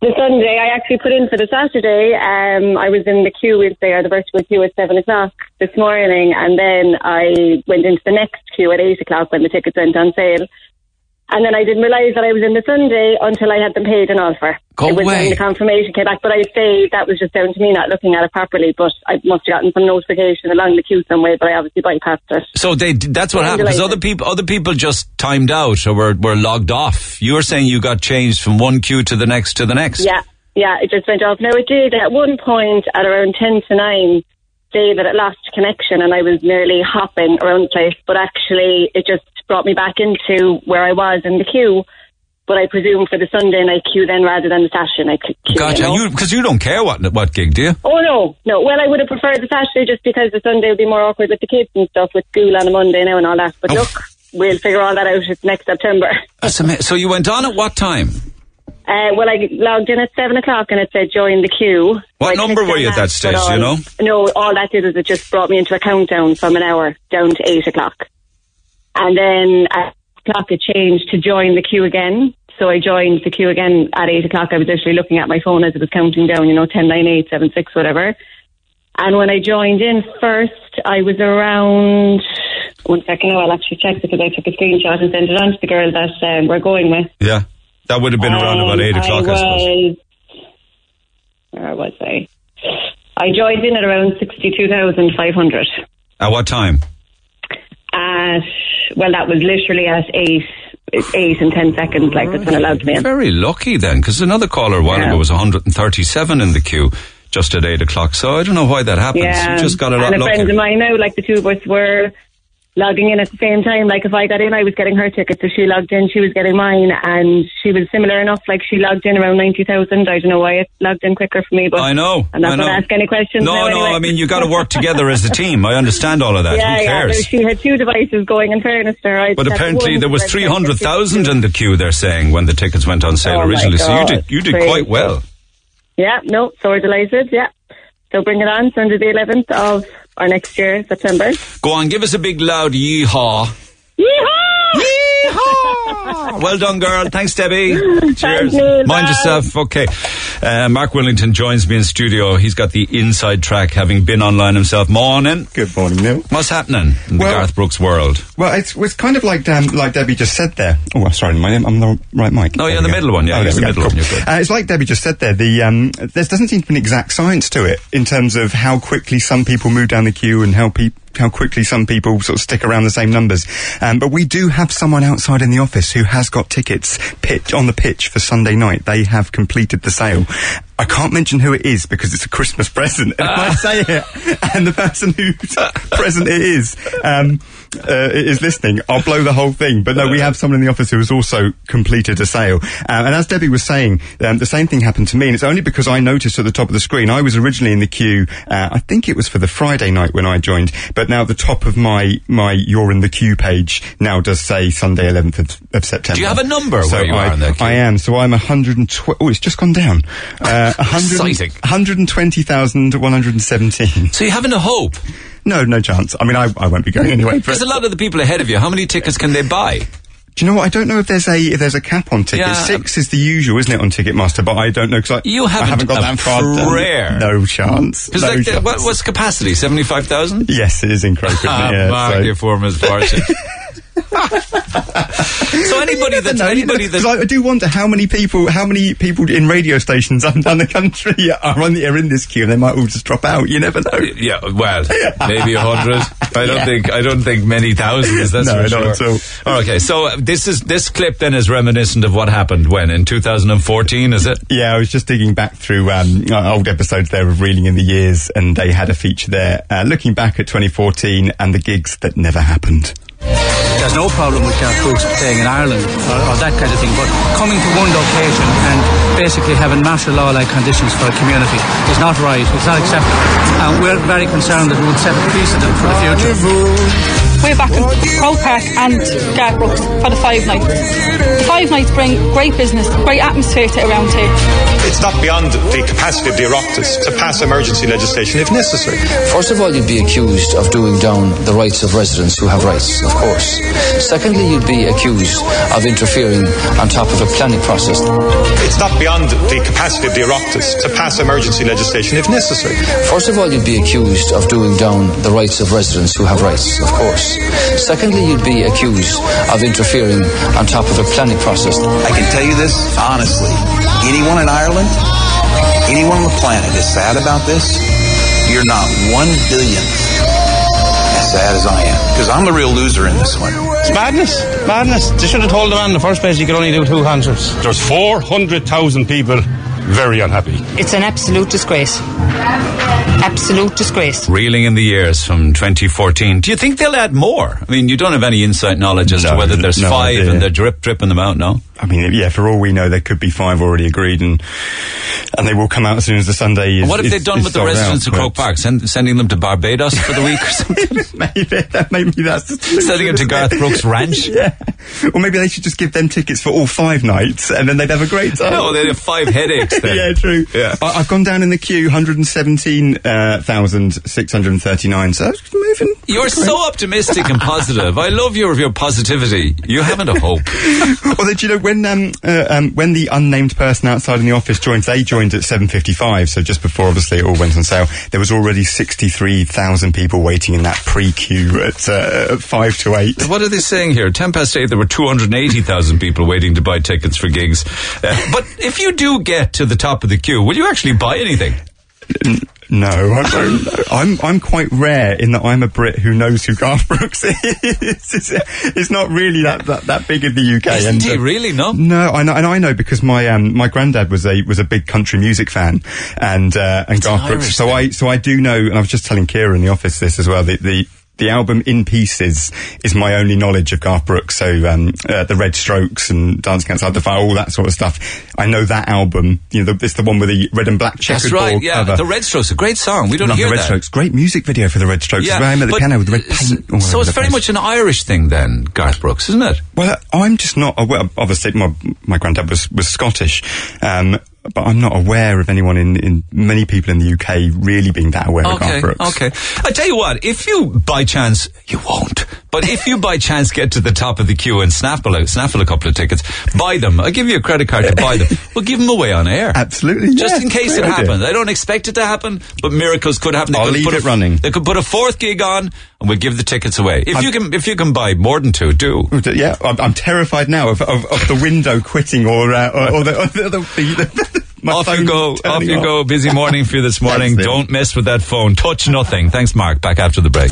The Sunday, I actually put in for the Saturday. Um, I was in the queue with there, the virtual queue at seven o'clock this morning, and then I went into the next queue at eight o'clock when the tickets went on sale. And then I didn't realise that I was in the Sunday until I had them paid and all for. Go it was away. when the confirmation came back. But I'd say that was just down to me not looking at it properly. But I must have gotten some notification along the queue somewhere, but I obviously bypassed it. So they that's what happened because other people other people just timed out or were, were logged off. You were saying you got changed from one queue to the next to the next. Yeah, yeah, it just went off. Now it did at one point at around ten to nine say that it lost connection and I was nearly hopping around the place, but actually it just brought me back into where I was in the queue. But I presume for the Sunday night queue then rather than the Saturday night queue. Gotcha. you know? You because you don't care what what gig, do you? Oh no, no. Well, I would have preferred the Saturday just because the Sunday would be more awkward with the kids and stuff with school on a Monday now and all that. But Oh. look, we'll figure all that out next September. That's So you went on at what time? Uh, well, I logged in at seven o'clock and it said join the queue. What I number were you at that stage, you know? No, all that did is it just brought me into a countdown from an hour down to eight o'clock. And then at o'clock it changed to join the queue again. So I joined the queue again at eight o'clock. I was actually looking at my phone as it was counting down, you know, ten, nine, eight, seven, six, whatever. And when I joined in first, I was around. One second, I'll actually check because I took a screenshot and sent it on to the girl that um, we're going with. Yeah, that would have been around about Um, eight o'clock, I, suppose. was, Where was I? I joined in at around 62,500. At what time? At, well, that was literally at 8, 8 and 10 seconds, like that's when it logged me in. Very lucky then, because another caller a while Yeah. ago was 137 in the queue just at eight o'clock. So I don't know why that happens. Yeah. You just got a lot and a friend of mine now, like the two of us were logging in at the same time. Like if I got in, I was getting her ticket. So she logged in, she was getting mine. And she was similar enough. Like she logged in around 90,000. I don't know why it logged in quicker for me, but I know. I'm not going to ask any questions No, no. anyway. I mean, you got to work together as a team. I understand all of that. Yeah, Who yeah. cares? no, She had two devices going. In fairness to her, I But apparently there was three hundred thousand in the queue. They're saying when the tickets went on sale Oh originally. So you did you did crazy. quite well. Yeah, no, so we're delighted. Yeah, so bring it on Sunday the 11th of our next year, September. Go on, give us a big loud yeehaw. Yeehaw! Yeehaw! well done, girl. Thanks, Debbie. Cheers. Neil. Mind Bye. yourself. Okay. Uh, Mark Willington joins me in studio. He's got the inside track, having been online himself. Morning. Good morning, Neil. What's happening in the Garth Brooks world? Well, it's, it's kind of like um, like Debbie just said there. Oh, sorry, my, I'm on the right mic. No, There you're we the go. middle one, yeah, Oh, you're the go. middle one, Cool. you're good. Uh, it's like Debbie just said there. The um, there doesn't seem to be an exact science to it in terms of how quickly some people move down the queue and how people. How quickly some people sort of stick around the same numbers, um, but we do have someone outside in the office who has got tickets pitch on the pitch for Sunday night. They have completed the sale. I can't mention who it is because it's a Christmas present, and if I say it, and the person whose present it is um, uh, is listening, I'll blow the whole thing. But no, we have someone in the office who has also completed a sale. Uh, and as Debbie was saying, um, the same thing happened to me, and it's only because I noticed at the top of the screen. I was originally in the queue. Uh, I think it was for the Friday night when I joined, but now the top of my my you're in the queue page now does say Sunday 11th of, of September. Do you have a number so where you I, are in that queue? I am. So I'm 112. Oh, it's just gone down. Uh, 100 Exciting. 120,117. So you're having a hope? No, no chance. I mean, I, I won't be going anyway. But There's a lot of the people ahead of you. How many tickets can they buy? do you know what? I don't know if there's a if there's a cap on tickets. Yeah. Six is the usual, isn't it, on Ticketmaster? But I don't know because I, You I haven't haven't got that far. prayer. No chance. Because No like, the, what, what's capacity? Seventy-five thousand. Yes, it is in Croker. Ah, yeah, Mark, so- your form is. so anybody that's anybody you know, that I, I do wonder how many people, how many people in radio stations up and down the country are, on the, are in this queue, and they might all just drop out. You never know. Yeah, well, maybe a hundred. I don't think I don't think many thousands. That's No, for not sure. at all. Okay, so this is this clip then is reminiscent of what happened when in 2014, is it? Yeah, I was just digging back through um, uh, old episodes there of Reeling in the Years, and they had a feature there uh, looking back at 2014 and the gigs that never happened. There's no problem with Garth Brooks playing in Ireland or, or that kind of thing, but coming to one location and basically having martial law-like conditions for a community is not right. It's not acceptable, and we're very concerned that it would set a precedent for the future. We're back in Croke Park and Garth Brooks for the five nights. The five nights bring great business, great atmosphere to around here. It's not beyond the capacity of the Oireachtas to pass emergency legislation if necessary. First of all, you'd be accused of doing down the rights of residents who have rights, of course. Secondly, you'd be accused of interfering on top of a planning process. It's not beyond the capacity of the Oireachtas to pass emergency legislation if necessary. First of all, you'd be accused of doing down the rights of residents who have rights, of course. Course. Secondly, you'd be accused of interfering on top of a planning process. I can tell you this honestly. Anyone in Ireland, anyone on the planet is sad about this. You're not one billionth as sad as I am. Because I'm the real loser in this one. It's madness. Madness. They should have told the man in the first place he could only do two concerts. There's 400,000 people very unhappy. It's an absolute disgrace. Absolute disgrace. Reeling in the years from 2014. Do you think they'll add more? I mean, you don't have any insight knowledge as No, to whether there's no five idea. and they're drip dripping them out, no? I mean, yeah, for all we know, there could be five already agreed, and and they will come out as soon as the Sunday is. And what have they done with the residents out, of Croke Park? Send, sending them to Barbados for the week or something? maybe, maybe that's the Sending them to Garth Brooks Ranch? yeah, or maybe they should just give them tickets for all five nights, and then they'd have a great time. No, they'd have five headaches then. yeah, true. Yeah. I, I've gone down in the queue, 117,639, so it's moving. You're so optimistic and positive. I love your your positivity. You haven't a hope. Although, do you know when um, uh, um, when the unnamed person outside in the office joined, they joined at seven fifty-five. So just before, obviously, it all went on sale. There was already sixty-three thousand people waiting in that pre-queue at, uh, at five to eight. What are they saying here? Ten past eight, there were 280,000 people waiting to buy tickets for gigs. Uh, but if you do get to the top of the queue, will you actually buy anything? No, I don't. I'm I'm quite rare in that I'm a Brit who knows who Garth Brooks is. it's, it's not really that, that, that big in the UK. Isn't and, he uh, really? No. No, I know, and I know because my um, my granddad was a was a big country music fan, and uh, and Garth Brooks. Irish So I so I do know, and I was just telling Kira in the office this as well. The the the album in pieces is my only knowledge of Garth Brooks. So um, uh, the Red Strokes and Dancing Outside the Fire, all that sort of stuff. I know that album. You know, the, it's the one with the red and black checkered That's right. Yeah, cover. the Red Strokes, a great song. We don't Love hear the Red that. Strokes. Great music video for the Red Strokes well. Him at the piano with the red paint. So it's very place. much an Irish thing then, Garth Brooks, isn't it? Well, I'm just not aware. Obviously, my my granddad was was Scottish, um, but I'm not aware of anyone in, in many people in the UK really being that aware of Okay, Garth Brooks. okay. I tell you what, if you by chance, you won't, but if you by chance get to the top of the queue and snaffle a, snaffle a couple of tickets, buy them. I'll give you a credit card to buy them. We'll give them away on air. Absolutely, Just yes, in case it happens. I don't expect it to happen, but miracles could happen. They I'll could leave put it a, running. They could put a fourth gig on, and we'll give the tickets away. If I'm- you can, if you can buy more than two, do. Yeah, I'm, I'm terrified now of, of, of the window quitting or uh, or, or the, or the, the, the, my off you go, off you off. go. Busy morning for you this morning. Thanks, Don't mess with that phone. Touch nothing. Thanks, Mark. Back after the break.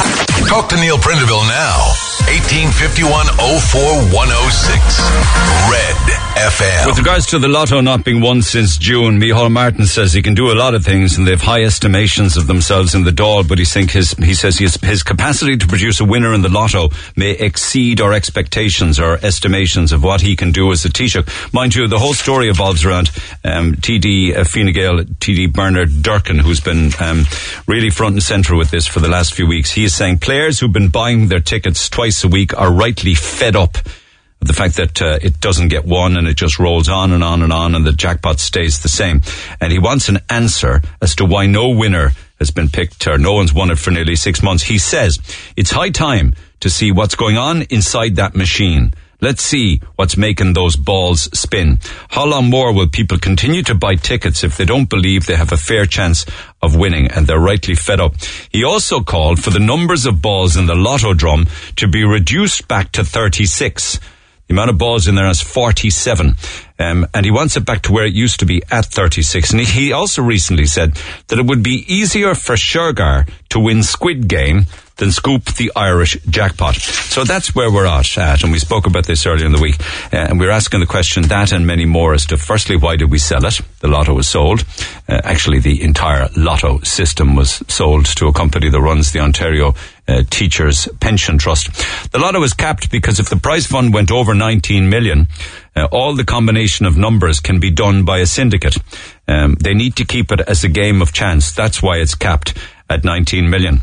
Talk to Neil Prendeville now. 1851 04106. Red FM. With regards to the lotto not being won since June, Micheál Martin says he can do a lot of things and they have high estimations of themselves in the Dáil, but he, think his, he says his, his capacity to produce a winner in the lotto may exceed our expectations or estimations of what he can do as a Taoiseach. Mind you, the whole story evolves around um, TD uh, Fine Gael, TD Bernard Durkin, who's been um, really front and centre with this for the last few weeks. He is saying players who've been buying their tickets twice a week are rightly fed up the fact that uh, it doesn't get won and it just rolls on and on and on and the jackpot stays the same. And he wants an answer as to why no winner has been picked or no one's won it for nearly six months. He says it's high time to see what's going on inside that machine. Let's see what's making those balls spin. How long more will people continue to buy tickets if they don't believe they have a fair chance of winning and they're rightly fed up? He also called for the numbers of balls in the lotto drum to be reduced back to 36. The amount of balls in there is 47. Um, and he wants it back to where it used to be at 36. And he, also recently said that it would be easier for Shergar to win Squid Game than scoop the Irish jackpot. So that's where we're at, at and we spoke about this earlier in the week. Uh, and we we're asking the question that and many more as to firstly, why did we sell it? The lotto was sold. Uh, actually, the entire lotto system was sold to a company that runs the Ontario uh, Teachers Pension Trust. The lotto was capped because if the prize fund went over 19 million, uh, all the combination of numbers can be done by a syndicate. Um, they need to keep it as a game of chance. That's why it's capped at 19 million.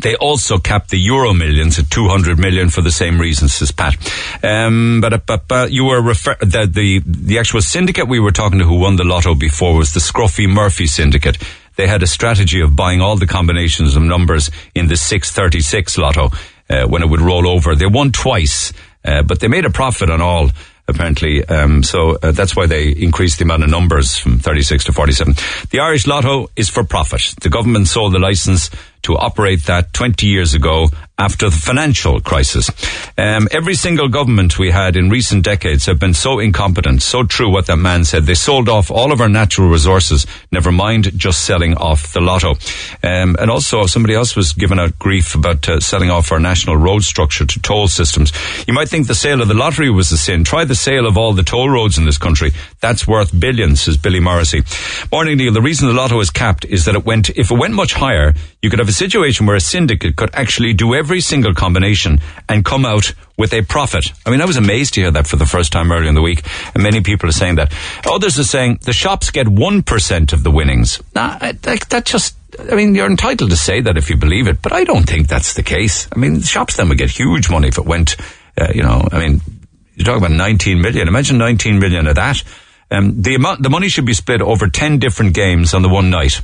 They also capped the euro millions at 200 million for the same reasons as Pat. Um, but, but, but you were refer- the, the, the actual syndicate we were talking to who won the lotto before was the Scruffy Murphy syndicate. They had a strategy of buying all the combinations of numbers in the 636 lotto, uh, when it would roll over. They won twice, uh, but they made a profit on all apparently. Um, so uh, that's why they increased the amount of numbers from 36 to 47. The Irish Lotto is for profit. The government sold the license to operate that 20 years ago after the financial crisis. Um, every single government we had in recent decades have been so incompetent, so true what that man said. They sold off all of our natural resources, never mind just selling off the lotto. Um, and also, somebody else was given out grief about uh, selling off our national road structure to toll systems. You might think the sale of the lottery was a sin. Try the sale of all the toll roads in this country. That's worth billions, says Billy Morrissey. Morning, Neil. The reason the lotto is capped is that it went, if it went much higher, you could have a situation where a syndicate could actually do every single combination and come out with a profit. I mean, I was amazed to hear that for the first time earlier in the week, and many people are saying that. Others are saying the shops get 1% of the winnings. I- that, that just, I mean, you're entitled to say that if you believe it, but I don't think that's the case. I mean, shops then would get huge money if it went, uh, you know, I mean, you're talking about 19 million. Imagine 19 million of that. Um, the amount, the money should be split over 10 different games on the one night.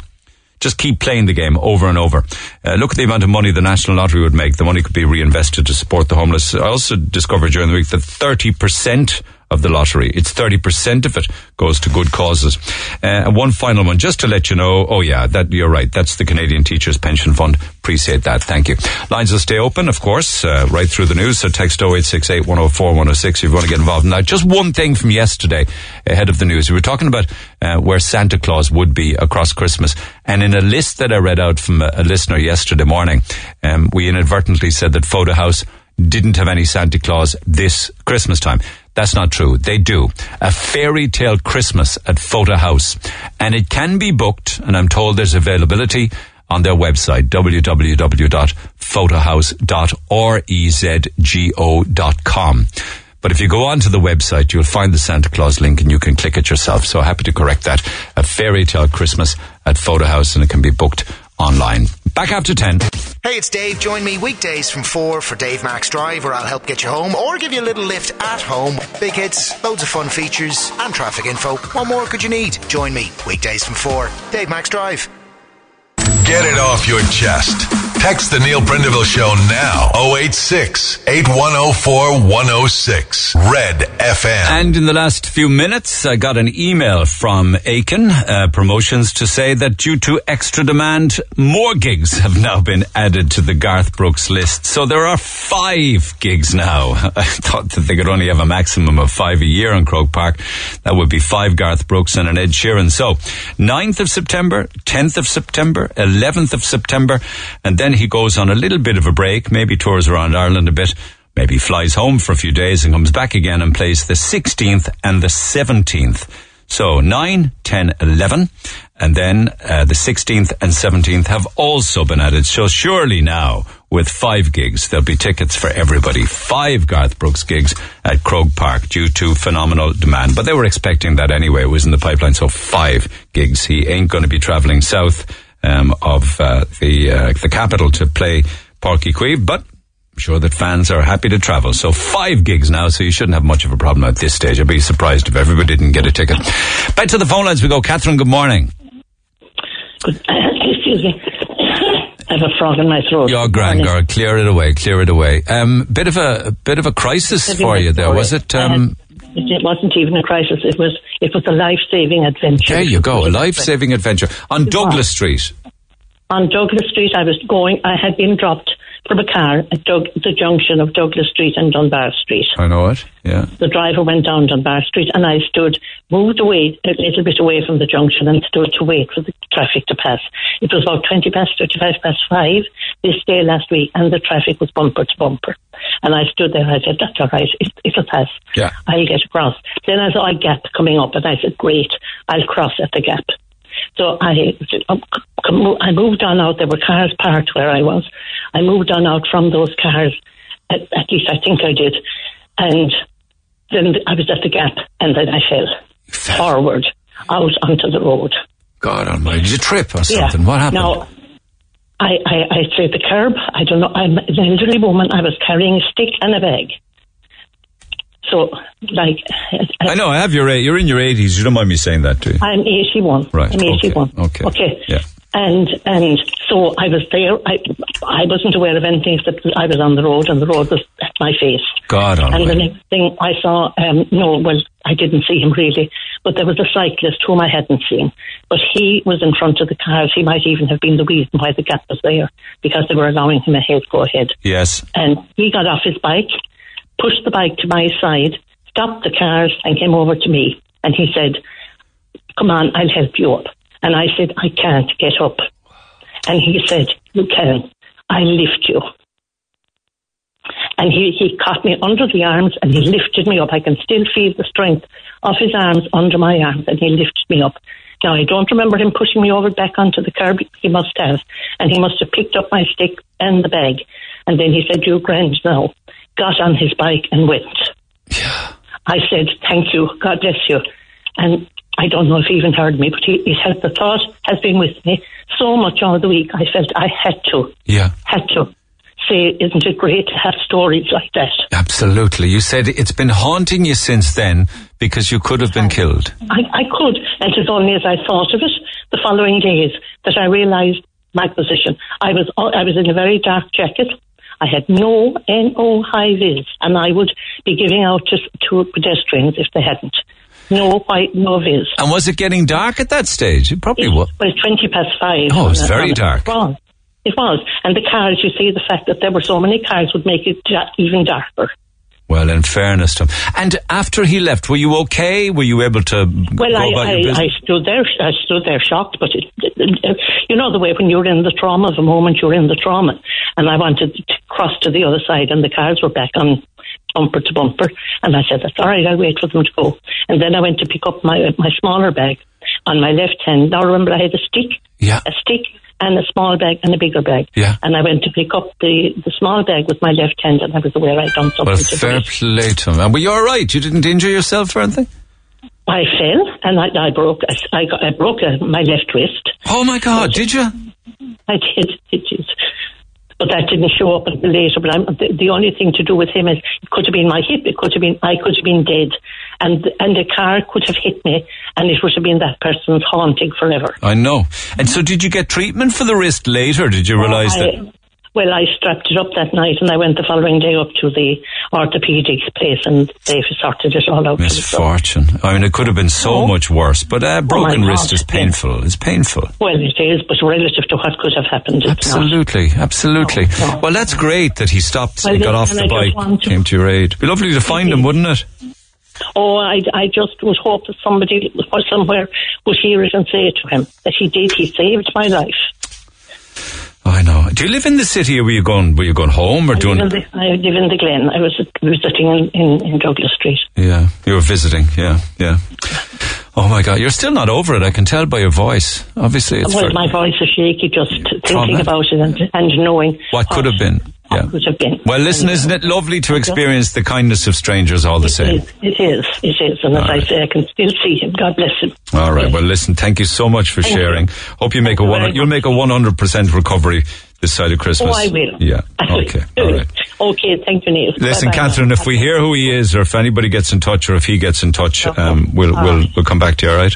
Just keep playing the game over and over. Uh, look at the amount of money the National Lottery would make. The money could be reinvested to support the homeless. I also discovered during the week that 30% of the lottery, it's 30% of it goes to good causes. Uh, one final one, just to let you know, oh yeah, that you're right. That's the Canadian Teachers Pension Fund. Appreciate that. Thank you. Lines will stay open, of course, uh, right through the news. So text 0868 104 106 if you want to get involved in that. Just one thing from yesterday ahead of the news. We were talking about uh, where Santa Claus would be across Christmas. And in a list that I read out from a, a listener yesterday morning, um, we inadvertently said that Fota House didn't have any Santa Claus this Christmas time. That's not true. They do. A fairy tale Christmas at Fota House. And it can be booked, and I'm told there's availability on their website, www.fotahouse.rezgo.com. But if you go onto the website, you'll find the Santa Claus link and you can click it yourself. So happy to correct that. A fairy tale Christmas at Fota House and it can be booked online. Back after 10. Hey, it's Dave. Join me weekdays from 4 for Dave Max Drive, where I'll help get you home or give you a little lift at home. Big hits, loads of fun features, and traffic info. What more could you need? Join me weekdays from 4. Dave Max Drive. Get it off your chest. Text the Neil Prendeville Show now. 086 8104 106. Red FM. And in the last few minutes, I got an email from Aiken uh, Promotions to say that due to extra demand, more gigs have now been added to the Garth Brooks list. So there are five gigs now. I thought that they could only have a maximum of five a year in Croke Park. That would be five Garth Brooks and an Ed Sheeran. So 9th of September, 10th of September, 11th of September, and then he goes on a little bit of a break, maybe tours around Ireland a bit, maybe flies home for a few days and comes back again and plays the 16th and the 17th. So 9, 10, 11, and then uh, the 16th and 17th have also been added. So surely now, with five gigs, there'll be tickets for everybody. Five Garth Brooks gigs at Croke Park due to phenomenal demand. But they were expecting that anyway. It was in the pipeline. So five gigs. He ain't going to be travelling south um, of uh, the uh, the capital to play Páirc Uí Chaoimh, but I'm sure that fans are happy to travel. So five gigs now, so you shouldn't have much of a problem at this stage. I'd be surprised if everybody didn't get a ticket. Back to the phone lines we go. Catherine, good morning. Excuse me. I have a frog in my throat. Your grand girl, clear it away, clear it away. Um, bit of a, a bit of a crisis for you there, was it? Um, It wasn't even a crisis. It was it was a life saving adventure. there you go, a life-saving adventure on Douglas Street. On Douglas Street, I was going. I had been dropped from a car at Doug, the junction of Douglas Street and Dunbar Street. I know it. Yeah. The driver went down Dunbar Street, and I stood, moved away a little bit away from the junction, and stood to wait for the traffic to pass. It was about twenty past, thirty-five past five this day last week, and the traffic was bumper to bumper. And I stood there. and I said, "That's all right. It, it'll pass. Yeah. I'll get across." Then I saw a gap coming up, and I said, "Great, I'll cross at the gap." So I, um, I moved on out. There were cars parked where I was. I moved on out from those cars. At, at least I think I did. And then I was at the gap, and then I fell forward out onto the road. God almighty. Did you trip or something? What happened? Now, I, I, I the curb. I don't know. I'm an elderly woman. I was carrying a stick and a bag. So, like, I know, I have your, you're in your 80s. You don't mind me saying that, do you? I'm 81. Right, I'm okay, 81. okay. Okay. Yeah. And and so I was there. I I wasn't aware of anything except that I was on the road, and the road was at my face. God And the next thing I saw, um, no, well, I didn't see him really, but there was a cyclist whom I hadn't seen. But he was in front of the cars. He might even have been the reason why the gap was there because they were allowing him ahead, go ahead. Yes. And he got off his bike, pushed the bike to my side, stopped the cars, and came over to me. And he said, Come on, I'll help you up. And I said, I can't get up. And he said, You can. I'll lift you. And he, he caught me under the arms and he lifted me up. I can still feel the strength of his arms under my arms and he lifted me up. Now, I don't remember him pushing me over back onto the curb. He must have. And he must have picked up my stick and the bag. And then he said, You grand now. Got on his bike and went. I said, Thank you. God bless you. And I don't know if he even heard me, but he, he said the thought has been with me so much all the week. I felt I had to, Yeah. had to say, Isn't it great to have stories like that? Absolutely. You said it's been haunting you since then because you could have been killed. I, I could, and it was only as I thought of it the following days that I realised my position. I was I was in a very dark jacket. I had no NO high vis, and I would be giving out to, to pedestrians if they hadn't. No white, no vis. And was it getting dark at that stage? It probably was. Well, it's 20 past five. Oh, it was very dark. It was. It was. And the cars, you see, the fact that there were so many cars would make it even darker. Well, in fairness to him. And after he left, were you okay? Were you able to Well, I, I? I stood there, I stood there shocked, but it, it- you know the way when you're in the trauma, the moment you're in the trauma, and I wanted to cross to the other side, and the cars were back on bumper to bumper, and I said, "That's all right, I'll wait for them to go." And then I went to pick up my my smaller bag on my left hand. Now remember, I had a stick, yeah, a stick. And a small bag and a bigger bag. Yeah. And I went to pick up the, the small bag with my left hand and I was aware I'd done something well, fair break. play to him. And were you all right? You didn't injure yourself or anything? I fell and I, I broke I, got, I broke uh, my left wrist. Oh my God! Did you? I did. It did. But that didn't show up until later. But I'm, the, the only thing to do with him is it could have been my hip. It could have been I could have been dead, and and the car could have hit me, and it would have been that person's haunting forever. I know. And so, did you get treatment for the wrist later? Did you realise uh, I- that? Well, I strapped it up that night, and I went the following day up to the orthopedics place, and they sorted it all out. Misfortune. I mean, it could have been so Oh. much worse. But uh, oh, a broken my wrist God, is painful. It's painful. Well, it is, but relative to what could have happened, it's not. Absolutely, absolutely. Well, that's great that he stopped, Well, he got off the I bike, to- came to your aid. Be lovely to find him, wouldn't it? Oh, I, I just would hope that somebody or somewhere would hear it and say to him that he did. He saved my life. I know. Do you live in the city, or were you going? Were you going home, or I doing? live, in the, I live in the Glen. I was visiting in, in, in Douglas Street. Yeah, you were visiting. Yeah, yeah. Oh my God, you're still not over it. I can tell by your voice. Obviously, it's well, my voice is shaky just thinking about it and, and knowing what could have been. Yeah. could have been. Well, listen, isn't it lovely to experience the kindness of strangers all the same? It is. It is. And as I say, I can still see him. God bless him. All right. Well, listen. Thank you so much for Thank you. sharing. Hope you make a one. You'll make a one hundred percent recovery this side of Christmas. Oh, I will. Yeah. Okay. All right. Okay. Thank you, Neil. Listen, Bye-bye. Catherine. If we hear who he is, or if anybody gets in touch, or if he gets in touch, um, we'll we'll we'll come back to you. All right.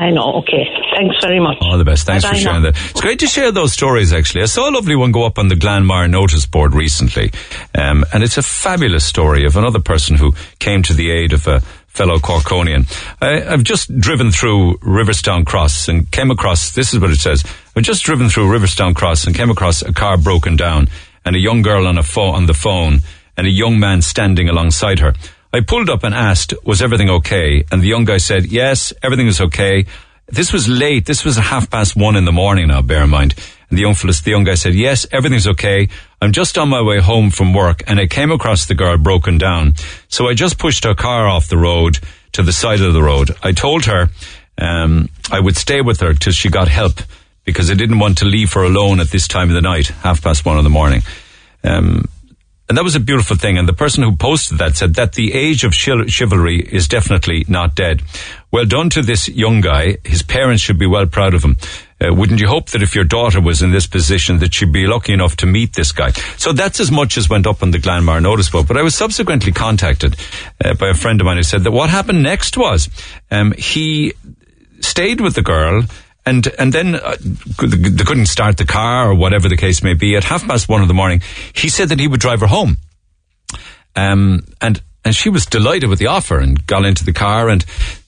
I know. Okay. Thanks very much. All the best. Thanks for sharing that. It's great to share those stories, actually. I saw a lovely one go up on the Glanmire notice board recently. Um, and it's a fabulous story of another person who came to the aid of a fellow Corkonian. I, I've just driven through Riverstown Cross and came across, this is what it says. I've just driven through Riverstown Cross and came across a car broken down and a young girl on a phone, on the phone and a young man standing alongside her. I pulled up and asked, was everything okay? And the young guy said, yes, everything is okay. This was late. This was half past one in the morning now, bear in mind. And the young the young guy said, yes, everything's okay. I'm just on my way home from work and I came across the girl broken down. So I just pushed her car off the road to the side of the road. I told her, um, I would stay with her till she got help because I didn't want to leave her alone at this time of the night, half past one in the morning. Um, and that was a beautiful thing. And the person who posted that said that the age of chivalry is definitely not dead. Well done to this young guy. His parents should be well proud of him. Uh, wouldn't you hope that if your daughter was in this position that she'd be lucky enough to meet this guy? So that's as much as went up on the Glanmire notice board. But I was subsequently contacted uh, by a friend of mine who said that what happened next was um, he stayed with the girl and and then uh, they couldn't start the car or whatever the case may be. At half past one in the morning, he said that he would drive her home. Um, and and she was delighted with the offer and got into the car and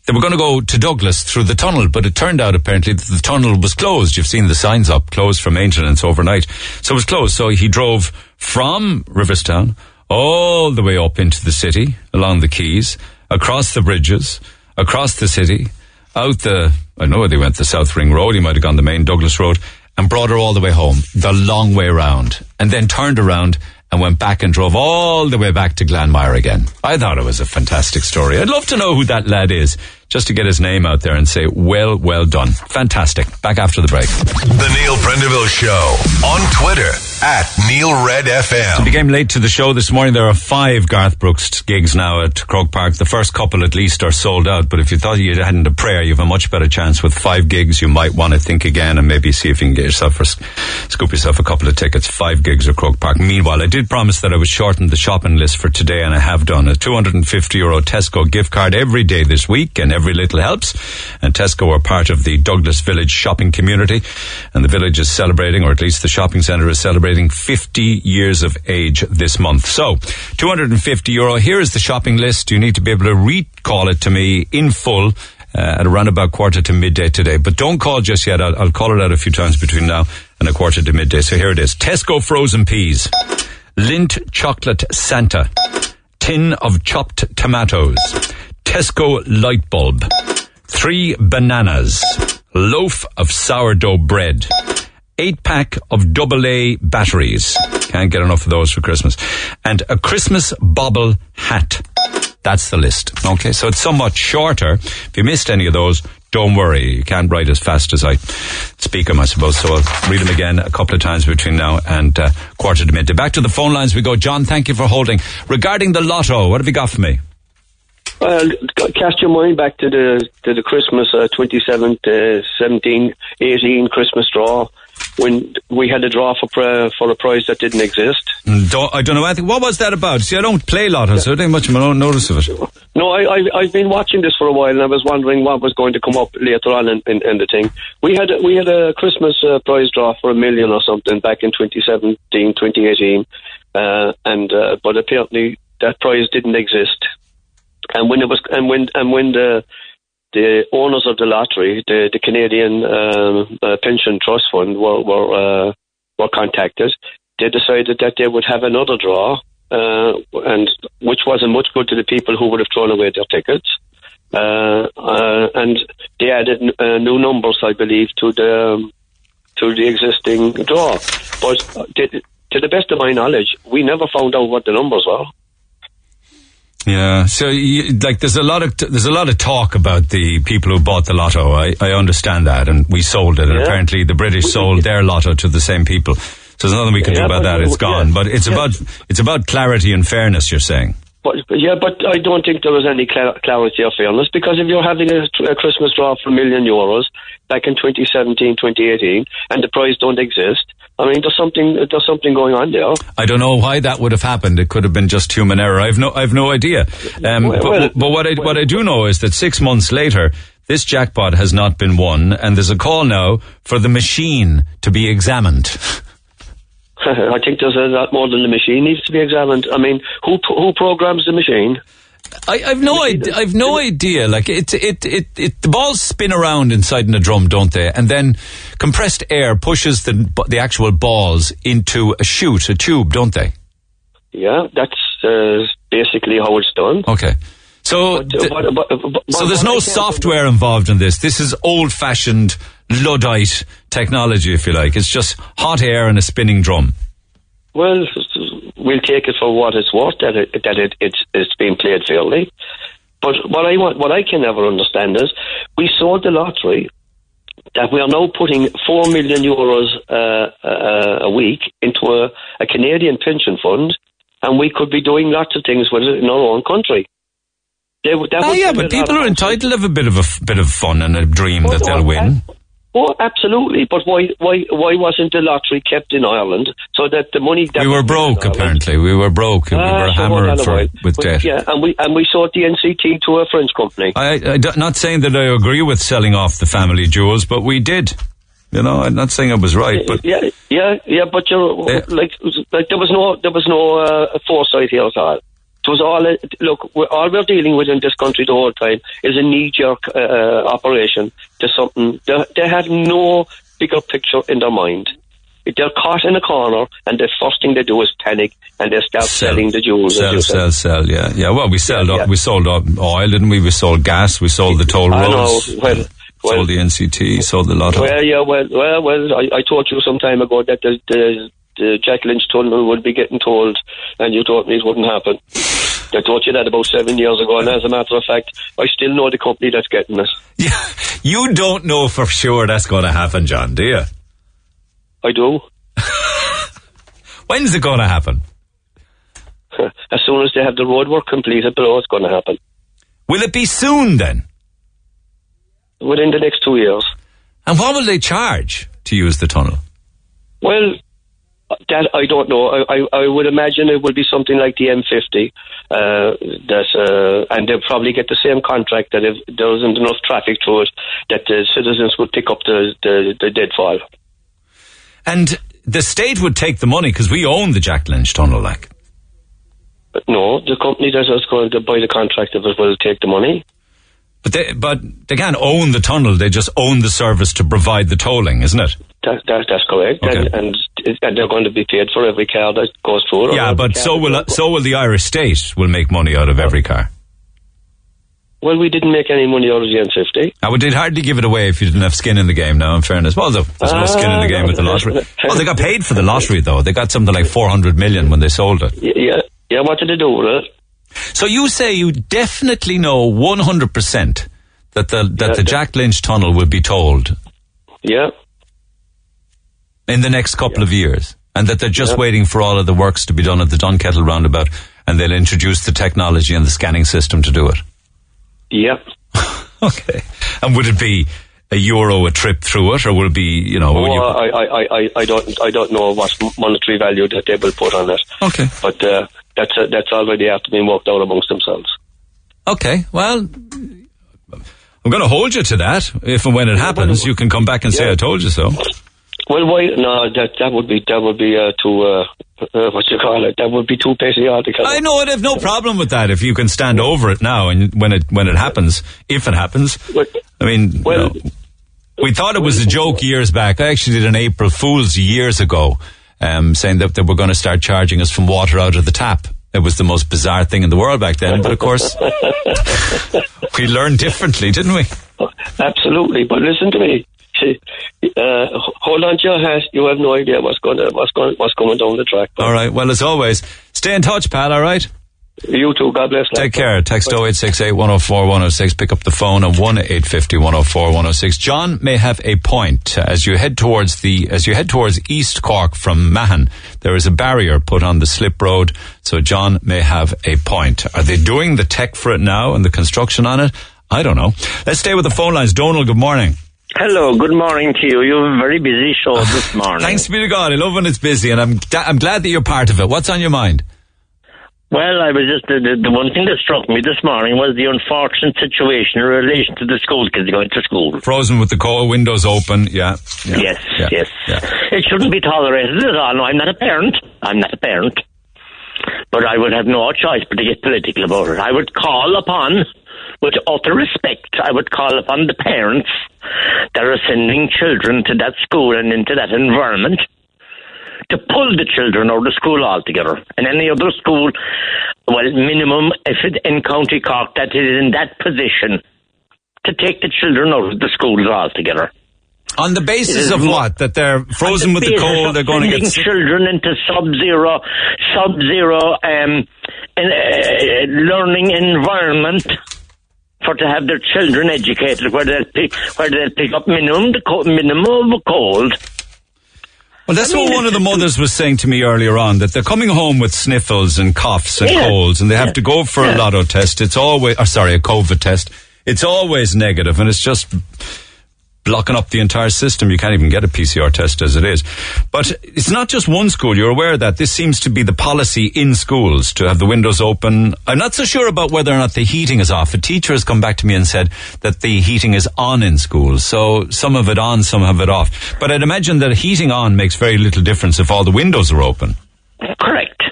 they were going to go to Douglas through the tunnel, but it turned out apparently that the tunnel was closed. You've seen the signs up, closed for maintenance overnight. So it was closed. So he drove from Riverstown all the way up into the city, along the quays, across the bridges, across the city, out the, I know they went, the South Ring Road. He might have gone the main Douglas Road and brought her all the way home, the long way round, and then turned around and went back and drove all the way back to Glanmire again. I thought it was a fantastic story. I'd love to know who that lad is, just to get his name out there and say, well, well done. Fantastic. Back after the break. The Neil Prendeville Show on Twitter at Neil Red FM. So became late to the show this morning. There are five Garth Brooks gigs now at Croke Park. The first couple at least are sold out, but if you thought you hadn't a prayer, you have a much better chance with five gigs. You might want to think again and maybe see if you can get yourself or scoop yourself a couple of tickets. Five gigs at Croke Park. Meanwhile, I did promise that I would shorten the shopping list for today and I have done. A 250 euro Tesco gift card every day this week and every little helps. And Tesco are part of the Douglas Village shopping community and the village is celebrating, or at least the shopping centre is celebrating 50 years of age this month. So, 250 euro. Here is the shopping list. You need to be able to recall it to me in full. Uh, at around about quarter to midday today. But don't call just yet. I'll, I'll call it out a few times between now and a quarter to midday. So here it is. Tesco frozen peas. Lindt chocolate Santa. Tin of chopped tomatoes. Tesco light bulb. Three bananas. Loaf of sourdough bread eight pack of double A batteries. Can't get enough of those for Christmas. And a Christmas bobble hat. That's the list. Okay, so it's somewhat shorter. If you missed any of those, don't worry. You can't write as fast as I speak them, I suppose. So I'll read them again a couple of times between now and uh, quarter to midday. Back to the phone lines we go. John, thank you for holding. Regarding the lotto, what have you got for me? Well, cast your mind back to the to the Christmas uh, 27th, uh, 17, 18 Christmas draw when we had a draw for for a prize that didn't exist. Don't, I don't know anything. What was that about? See, I don't play lotto, so I don't much of my own notice of it. No, I, I I've been watching this for a while, and I was wondering what was going to come up later on in, in, in the thing. We had a, we had a Christmas uh, prize draw for a million or something back in 2017, 2018, uh, and uh, but apparently that prize didn't exist. And when it was and when and when the the owners of the lottery, the, the Canadian um, uh, Pension Trust Fund, were were, uh, were contacted. They decided that they would have another draw, uh, and which wasn't much good to the people who would have thrown away their tickets. Uh, uh, and they added uh, new numbers, I believe, to the um, to the existing draw. But to the best of my knowledge, we never found out what the numbers were. Yeah, so you, like there's a lot of t- there's a lot of talk about the people who bought the lotto. I, I understand that, and we sold it, and Yeah. apparently the British sold their lotto to the same people. So there's nothing we can do about that. It's gone. yeah. But it's Yeah. about it's about clarity and fairness. You're saying. But, yeah, but I don't think there was any cla- clarity or fairness because if you're having a, a Christmas draw for a million euros back in 2017, 2018, and the prize don't exist, I mean, there's something there's something going on there. I don't know why that would have happened. It could have been just human error. I've no, I've no idea. Um, Well, but, well- but what I what I do know is that six months later, this jackpot has not been won, and there's a call now for the machine to be examined. I think there's a lot more than the machine needs to be examined. I mean, who who programs the machine? I, I've no idea. I've no idea. Like it, it, it, it, the balls spin around inside in a drum, don't they? And then compressed air pushes the the actual balls into a chute, a tube, don't they? Yeah, that's uh, basically how it's done. Okay. So, But, uh, but- but- but- so there's no software involved in this. This is old-fashioned luddite technology, if you like. It's just hot air and a spinning drum. Well, we'll take it for what it's worth that it, that it, it's it's being played fairly. But what I want, what I can never understand is, we sold the lottery that we are now putting four million euros uh, uh, a week into a, a Canadian pension fund, and we could be doing lots of things with it in our own country. They, that Oh yeah, but people are entitled to have a bit of a bit of fun and a dream that they'll win. Oh, absolutely. But why, why, why wasn't the lottery kept in Ireland so that the money that We were broke, Ireland- apparently. We were broke. and we Ah, were hammered for, with We- debt. Yeah, and we and we sold the NCT to a French company. I, I, not saying that I agree with selling off the family jewels, but we did. You know, I'm not saying it was right, but yeah, yeah, yeah. But you're like, like there was no there was no uh, foresight here at all. It was all, a, look, we're, all we're dealing with in this country the whole time is a knee-jerk uh, uh, operation to something. They, they have no bigger picture in their mind. They're caught in a corner, and the first thing they do is panic, and they start selling the jewels. Sell, sell, sell. Yeah, yeah. Well, we sold we sold oil, didn't we? We sold gas. We sold the toll I know. roads. Well, sold the NCT. Sold the lotto. Well, yeah, well, well, well. I, I told you some time ago that the, the, the Jack Lynch tunnel would be getting tolled, and you told me it wouldn't happen. I told you that about seven years ago, and as a matter of fact, I still know the company that's getting it. You don't know for sure that's going to happen, John, do you? I do. When's it going to happen? as soon as they have the roadwork completed, below, it's going to happen. Will it be soon then? Within the next two years. And what will they charge to use the tunnel? Well, that I don't know. I, I, I would imagine it will be something like the M50. Uh, that, uh, and they'll probably get the same contract that if there isn't enough traffic through it, that the citizens would pick up the, the, the deadfall. And the state would take the money because we own the Jack Lynch tunnel, like. But no, the company that is going to buy the contract of it will take the money. But they, but they can't own the tunnel. They just own the service to provide the tolling, isn't it? That, that, that's correct. Okay. And, and they're going to be paid for every car that goes through Yeah, but so will so will the Irish state will make money out of every car. Well, we didn't make any money out of the M50. I would did hardly give it away if you didn't have skin in the game. Now, in fairness, well, there- there's no skin in the game with the lottery. Well, they got paid for the lottery though. They got something like four hundred million when they sold it. Yeah, yeah. What did they do with it? So you say you definitely know one hundred percent that the that Yeah, the. Jack Lynch tunnel will be tolled. Yeah. In the next couple of years, and that they're just Yeah. waiting for all of the works to be done at the Dunkettle roundabout, and they'll introduce the technology and the scanning system to do it. Yeah. Okay. And would it be a euro a trip through it, or will it be you know? Oh, you- I, I, I, I don't, I don't know what monetary value that they will put on it. Okay. But uh, that's uh, that's already after being worked out amongst themselves. Okay, well, I'm going to hold you to that. If and when it happens, you can come back and say I told you so. Well, why? No, that that would be that would be uh, too uh, uh, what you call it? That would be too patriotic. I know I'd have no problem with that if you can stand over it now and when it when it happens, if it happens. I mean, you know, we thought it was a joke years back. I actually did an April Fool's years ago, um, saying that they were going to start charging us from water out of the tap. It was the most bizarre thing in the world back then, but of course, we learned differently, didn't we? Absolutely, but listen to me. Uh, hold on to your hat. You have no idea what's going to, what's going what's coming down the track. All right. Well, as always, stay in touch, pal. All right. You too. God bless. Take care. Text 0868 104 106. Pick up the phone on 1 850 104 106. John may have a point. As you head towards the, as you head towards East Cork from Mahon, there is a barrier put on the slip road. So John may have a point. Are they doing the tech for it now and the construction on it? I don't know. Let's stay with the phone lines. Donald, good morning. Hello, good morning to you. You have a very busy show this morning. Thanks be to God. I love when it's busy and I'm, I'm glad that you're part of it. What's on your mind? Well, I was just the, the, the one thing that struck me this morning was the unfortunate situation in relation to the school kids going to school. Frozen with the cold windows open. Yeah. yeah Yes, yeah, yes. Yeah. It shouldn't be tolerated at all. No, I'm not a parent. I'm not a parent. But I would have no choice but to get political about it. I would call upon, with utter respect, I would call upon the parents that are sending children to that school and into that environment to pull the children out of school altogether. And any other school, well, minimum, if it in County Cork that is in that position, to take the children out of the schools altogether. On the basis of what? That they're frozen on with the cold, they're going to get sick? children into sub-zero, sub-zero um, in, uh, learning environment for to have their children educated, where they'll pick, where they'll pick up minimum the minimum of cold. Well, that's what one of the mothers was saying to me earlier on, that they're coming home with sniffles and coughs and Yeah. colds, and they have Yeah. to go for a Yeah. lotto test. It's always, or sorry, a COVID test. It's always negative, and it's just blocking up the entire system. You can't even get a PCR test as it is. But it's not just one school. You're aware that this seems to be the policy in schools to have the windows open. I'm not so sure about whether or not the heating is off. A teacher has come back to me and said that the heating is on in schools. So some of it on, some of it off. But I'd imagine that heating on makes very little difference if all the windows are open. Correct.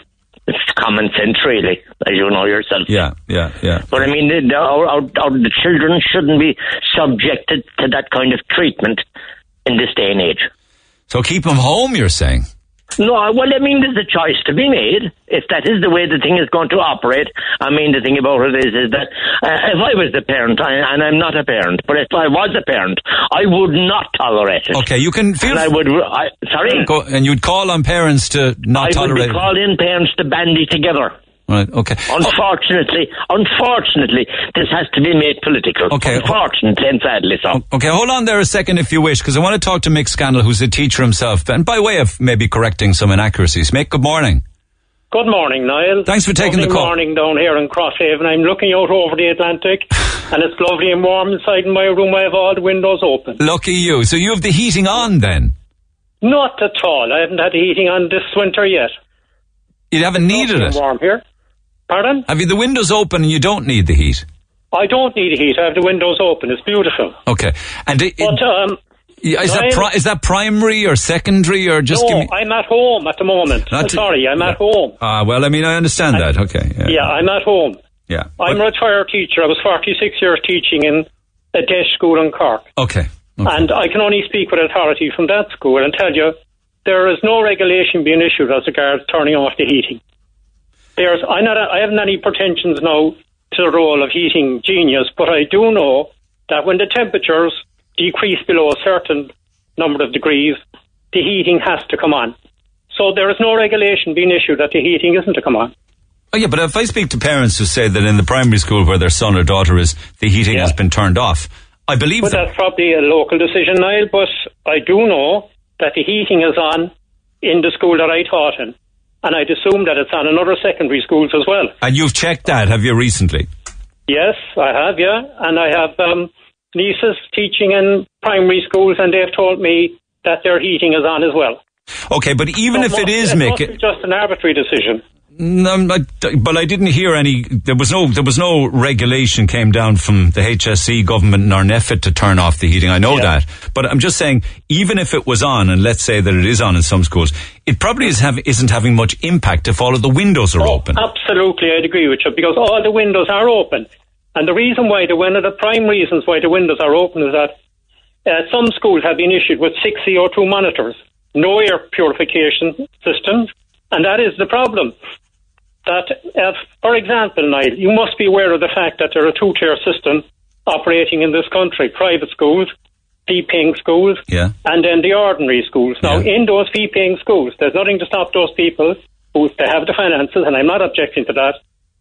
It's common sense, really, as you know yourself. Yeah, yeah, yeah. But I mean, the, the, our, our, our, the children shouldn't be subjected to that kind of treatment in this day and age. So keep them home, you're saying? No, well, I mean, there's a choice to be made. If that is the way the thing is going to operate, I mean, the thing about it is, is that uh, if I was the parent, I, and I'm not a parent, but if I was a parent, I would not tolerate it. Okay, you can feel. And I would. I, sorry. Go, and you'd call on parents to not I tolerate. would be called in parents to bandy together. Right. Okay. Unfortunately, unfortunately, this has to be made political. Okay. Unfortunately and sadly so. Okay, hold on there a second if you wish, because I want to talk to Mick Scannell, who's a teacher himself, and by way of maybe correcting some inaccuracies. Mick, good morning. Good morning, Niall. Thanks for taking the Lovely call. morning down here in Crosshaven. I'm looking out over the Atlantic, and it's lovely and warm inside in my room. I have all the windows open. Lucky you. So you have the heating on then? Not at all. I haven't had the heating on this winter yet. You haven't needed It's it? warm here. Pardon? Have you the windows open and you don't need the heat? I don't need heat. I have the windows open. It's beautiful. Okay. And it, But um, is, that pri- is that primary or secondary or just no, give me. I'm at home at the moment. I'm to- sorry, I'm at home. Ah, well, I mean, I understand that. Okay. Yeah. Yeah, I'm at home. Yeah. I'm a retired teacher. I was 46 years teaching in a day school in Cork. Okay. And I can only speak with authority from that school and tell you there is no regulation being issued as regards turning off the heating. There's, I, not, I haven't any pretensions now to the role of heating genius, but I do know that when the temperatures decrease below a certain number of degrees, the heating has to come on. So there is no regulation being issued that the heating isn't to come on. Oh, yeah, but if I speak to parents who say that in the primary school where their son or daughter is, the heating has been turned off, I believe But them. that's probably a local decision, Niall. But I do know that the heating is on in the school that I taught in, and I'd assume that it's on in other secondary schools as well. And you've checked that, have you, recently? Yes, I have, yeah, and I have um, nieces teaching in primary schools, and they've told me that their heating is on as well. Okay, but even if So it is, it Mick, must just an arbitrary decision. No, I'm but I didn't hear any. There was no. There was no regulation came down from the HSE government in Arneffit to turn off the heating. I know that, but I'm just saying, even if it was on, and let's say that it is on in some schools, it probably is have, isn't having much impact if all of the windows are open. Absolutely, I'd agree with you because all the windows are open, and the reason why the one of the prime reasons why the windows are open is that uh, some schools have been issued with six CO2 monitors, no air purification systems, and that is the problem. That, uh, for example, Niall, you must be aware of the fact that there are a two-tier system operating in this country: private schools, fee-paying schools, Yeah. and then the ordinary schools. Now, in those fee-paying schools, there's nothing to stop those people who they have the finances, and I'm not objecting to that,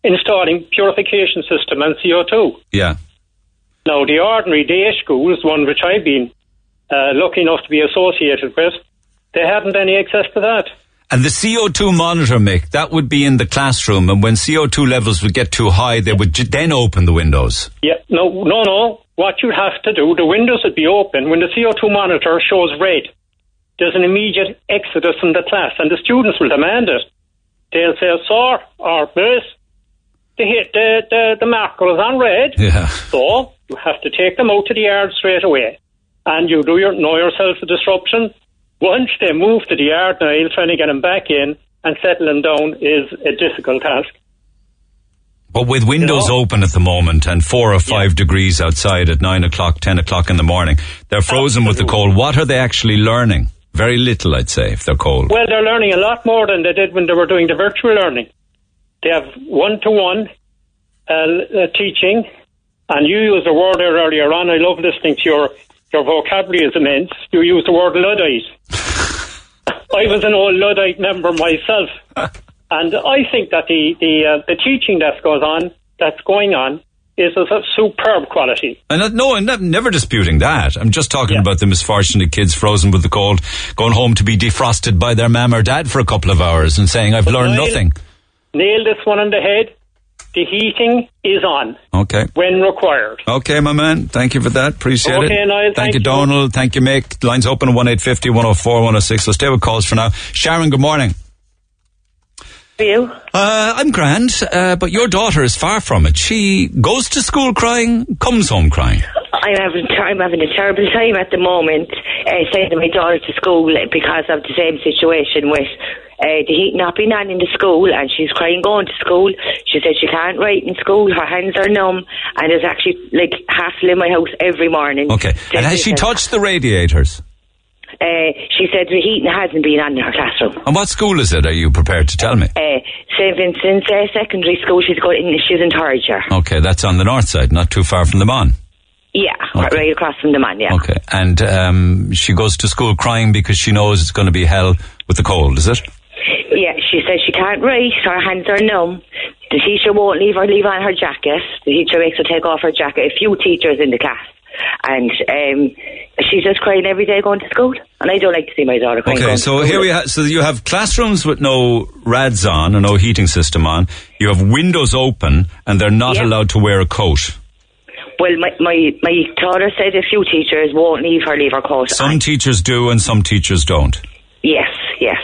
installing purification system and CO2. Yeah. Now, the ordinary day schools, one which I've been uh, lucky enough to be associated with, they haven't any access to that. And the CO2 monitor, Mick, that would be in the classroom, and when CO2 levels would get too high, they would then open the windows. Yeah, no, no, no. What you have to do, the windows would be open when the CO2 monitor shows red. There's an immediate exodus from the class, and the students will demand it. They'll say, "Sir, or Miss, the hit the the, the marker is on red." Yeah. So you have to take them out to the yard straight away, and you do your know yourself a disruption. Once they move to the yard, now trying to get them back in and settle them down is a difficult task. But with windows open at the moment and four or five degrees outside at nine o'clock, ten o'clock in the morning, they're frozen with the cold. What are they actually learning? Very little, I'd say, if they're cold. Well, they're learning a lot more than they did when they were doing the virtual learning. They have one-to-one uh, uh, teaching, and you used the word there earlier on. I love listening to your your vocabulary is immense. You use the word luddite. I was an old luddite member myself, and I think that the the uh, the teaching that goes on that's going on is of a superb quality. And that, no, I'm not, never disputing that. I'm just talking about the misfortunate kids frozen with the cold, going home to be defrosted by their mam or dad for a couple of hours and saying, I've learned Niall- nothing. Nail this one on the head. The heating is on Okay. when required. Okay, my man. Thank you for that. Appreciate it. Okay, Thank, thank you, you. Donald. Thank you, Mick. Lines open at 1850 104 106. Let's stay with calls for now. Sharon, good morning. For you? Uh, I'm grand, uh, but your daughter is far from it. She goes to school crying, comes home crying. I'm having I'm having a terrible time at the moment uh, sending my daughter to school because of the same situation with uh, the heat not being on in the school, and she's crying going to school. She said she can't write in school; her hands are numb, and there's actually like hassle in my house every morning. Okay. And has she touched the radiators? Uh, she said the heating hasn't been on in her classroom. And what school is it? Are you prepared to tell me? Uh, St Vincent's uh, Secondary School. She's going. In, she's in third year. Okay, that's on the north side, not too far from the Mon. Yeah, right across from the Mon. Yeah. Okay. And um, she goes to school crying because she knows it's going to be hell with the cold, is it? Yeah, she says she can't write. Her hands are numb. The teacher won't leave her leave on her jacket. The teacher makes her take off her jacket. A few teachers in the class. And um, she's just crying every day going to school. And I don't like to see my daughter crying. Okay, going so to here we have, so you have classrooms with no rads on and no heating system on. You have windows open and they're not Yeah. allowed to wear a coat. Well, my, my, my daughter said a few teachers won't leave her leave her coat. Some teachers do and some teachers don't. Yes, yes.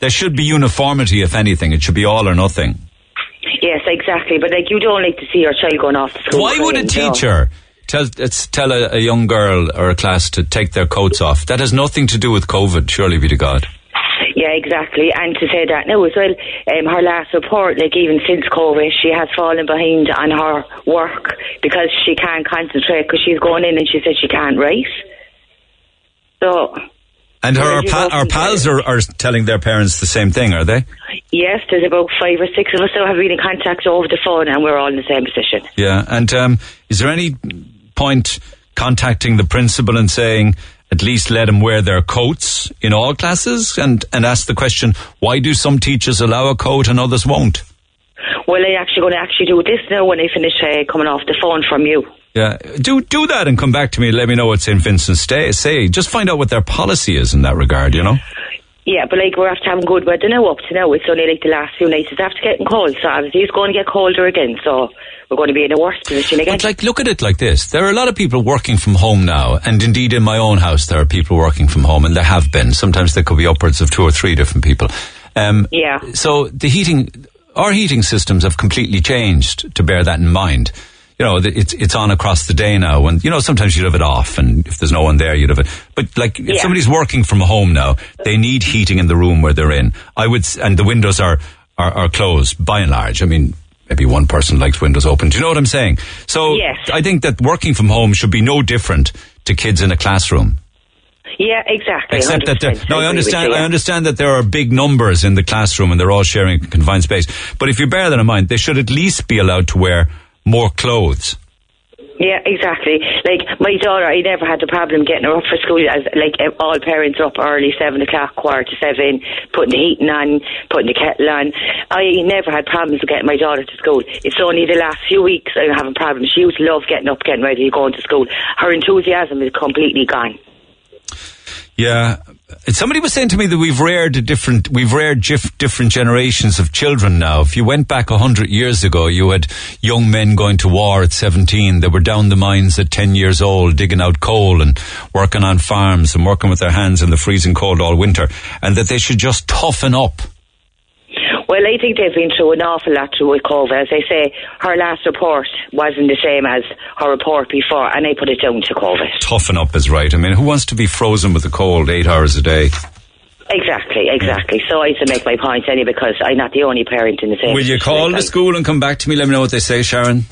There should be uniformity, if anything. It should be all or nothing. Yes, exactly. But like, you don't like to see your child going off to school. Why would a teacher tell let's tell a, a young girl or a class to take their coats off? That has nothing to do with COVID. Surely be to God. Yeah, exactly. And to say that now as well, um, her last report, like even since COVID, she has fallen behind on her work because she can't concentrate because she's going in and she said she can't write. So, And her, our, pa- pals are, are telling their parents the same thing, are they? yes, there's about five or six of us that have been in contact over the phone and we're all in the same position. Yeah. And um, is there any point contacting the principal and saying, at least let them wear their coats in all classes and, and ask the question, why do some teachers allow a coat and others won't? Well, I'm actually going to actually do this now when I finish uh, coming off the phone from you. Yeah, do do that and come back to me. and Let me know what St. Vincent's stay, say. Just find out what their policy is in that regard. You know. Yeah, but like we're after having good weather now up to now. It's only like the last few nights it's after getting cold, so obviously it's going to get colder again. So we're going to be in a worse position again. But like, look at it like this: there are a lot of people working from home now, and indeed in my own house there are people working from home, and there have been. Sometimes there could be upwards of two or three different people. Um, yeah. So the heating, our heating systems have completely changed to bear that in mind. You know, it's it's on across the day now, and you know sometimes you'd have it off, and if there's no one there, you'd have it. But like, if Yeah. somebody's working from home now, they need heating in the room where they're in. I would, and the windows are are, are closed by and large. I mean, maybe one person likes windows open. Do you know what I'm saying? So Yes. I think that working from home should be no different to kids in a classroom. Yeah, exactly. Except that there, 100%. no, I understand. I understand that there are big numbers in the classroom and they're all sharing confined space. But if you bear that in mind, they should at least be allowed to wear more clothes. Yeah, exactly. Like my daughter, I never had the problem getting her up for school. As like all parents are up early, seven o'clock, quarter to seven, putting the heating on, putting the kettle on. I never had problems with getting my daughter to school. It's only the last few weeks I'm having problems. She used to love getting up, getting ready, going to school. Her enthusiasm is completely gone. Yeah. Somebody was saying to me that we've reared a different, we've reared gif- different generations of children now. If you went back a hundred years ago, you had young men going to war at 17. They were down the mines at 10 years old, digging out coal and working on farms and working with their hands in the freezing cold all winter. And that they should just toughen up. Well, I think they've been through an awful lot through with COVID. As I say, her last report wasn't the same as her report before, and I put it down to COVID. Toughen up is right. I mean, who wants to be frozen with the cold eight hours a day? Exactly, exactly. So I used to make my point anyway because I'm not the only parent in the same. Will you call the school and come back to me? Let me know what they say, Sharon.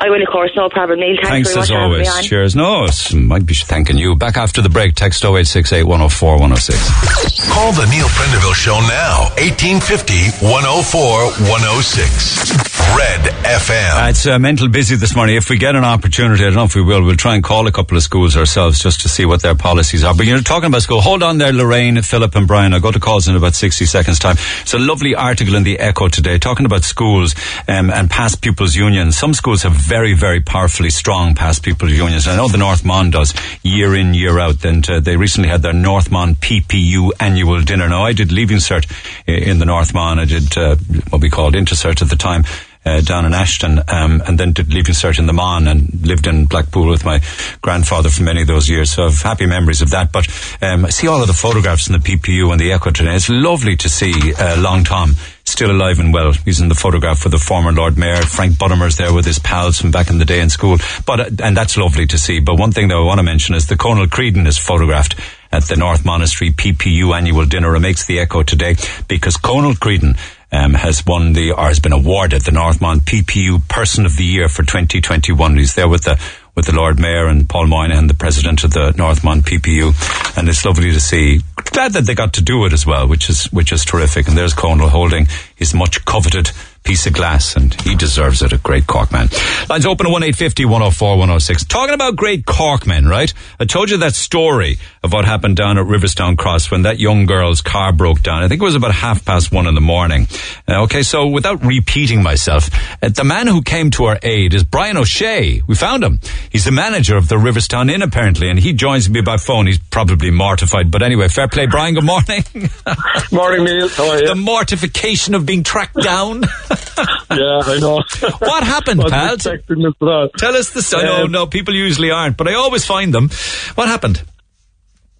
I will, of course, no problem. Neil, thanks, Thanks very as much for having me always. on. Cheers. No, it's, might be thanking you. Back after the break, text 0868 104 106. Call the Neil Prendeville Show now. 1850 104 106. Red FM. Uh, it's uh, mental busy this morning. If we get an opportunity, I don't know if we will, we'll try and call a couple of schools ourselves just to see what their policies are. But you're talking about school. Hold on there, Lorraine, Philip and Brian. I'll go to calls in about 60 seconds time. It's a lovely article in the Echo today talking about schools um, and past pupils unions. Some schools have very, very powerfully strong past people's unions. I know the North Mon does year in, year out. And uh, they recently had their North Mon PPU annual dinner. Now, I did Leaving Cert in the North Mon. I did uh, what we called Intercert at the time. Uh, down in Ashton, um, and then did Leaving Cert in the Mon and lived in Blackpool with my grandfather for many of those years. So I've happy memories of that. But um, I see all of the photographs in the PPU and the Echo today. It's lovely to see uh, Long Tom still alive and well. He's in the photograph with the former Lord Mayor. Frank Buttimer's there with his pals from back in the day in school. But, uh, and that's lovely to see. But one thing that I want to mention is the Conal Creedon is photographed at the North Monastery PPU annual dinner. It makes the echo today because Conal Creedon um, has won the, or has been awarded the North Mon PPU Person of the Year for 2021. He's there with the, with the Lord Mayor and Paul Moynihan, the President of the North Mon PPU. And it's lovely to see. Glad that they got to do it as well, which is, which is terrific. And there's Conal holding his much coveted piece of glass, and he deserves it. A great Cork man. Lines open at one eight fifty one zero four one zero six. Talking about great Cork men, right? I told you that story of what happened down at Riverstown Cross when that young girl's car broke down. I think it was about half past one in the morning. Uh, okay, so without repeating myself, uh, the man who came to our aid is Brian O'Shea. We found him. He's the manager of the Riverstown Inn, apparently, and he joins me by phone. He's probably mortified, but anyway, fair play, Brian. Good morning. morning, Neil. How are you? The mortification of being tracked down. yeah, I know. what happened, pal? Tell us the story. no, Um, no, people usually aren't, but I always find them. What happened?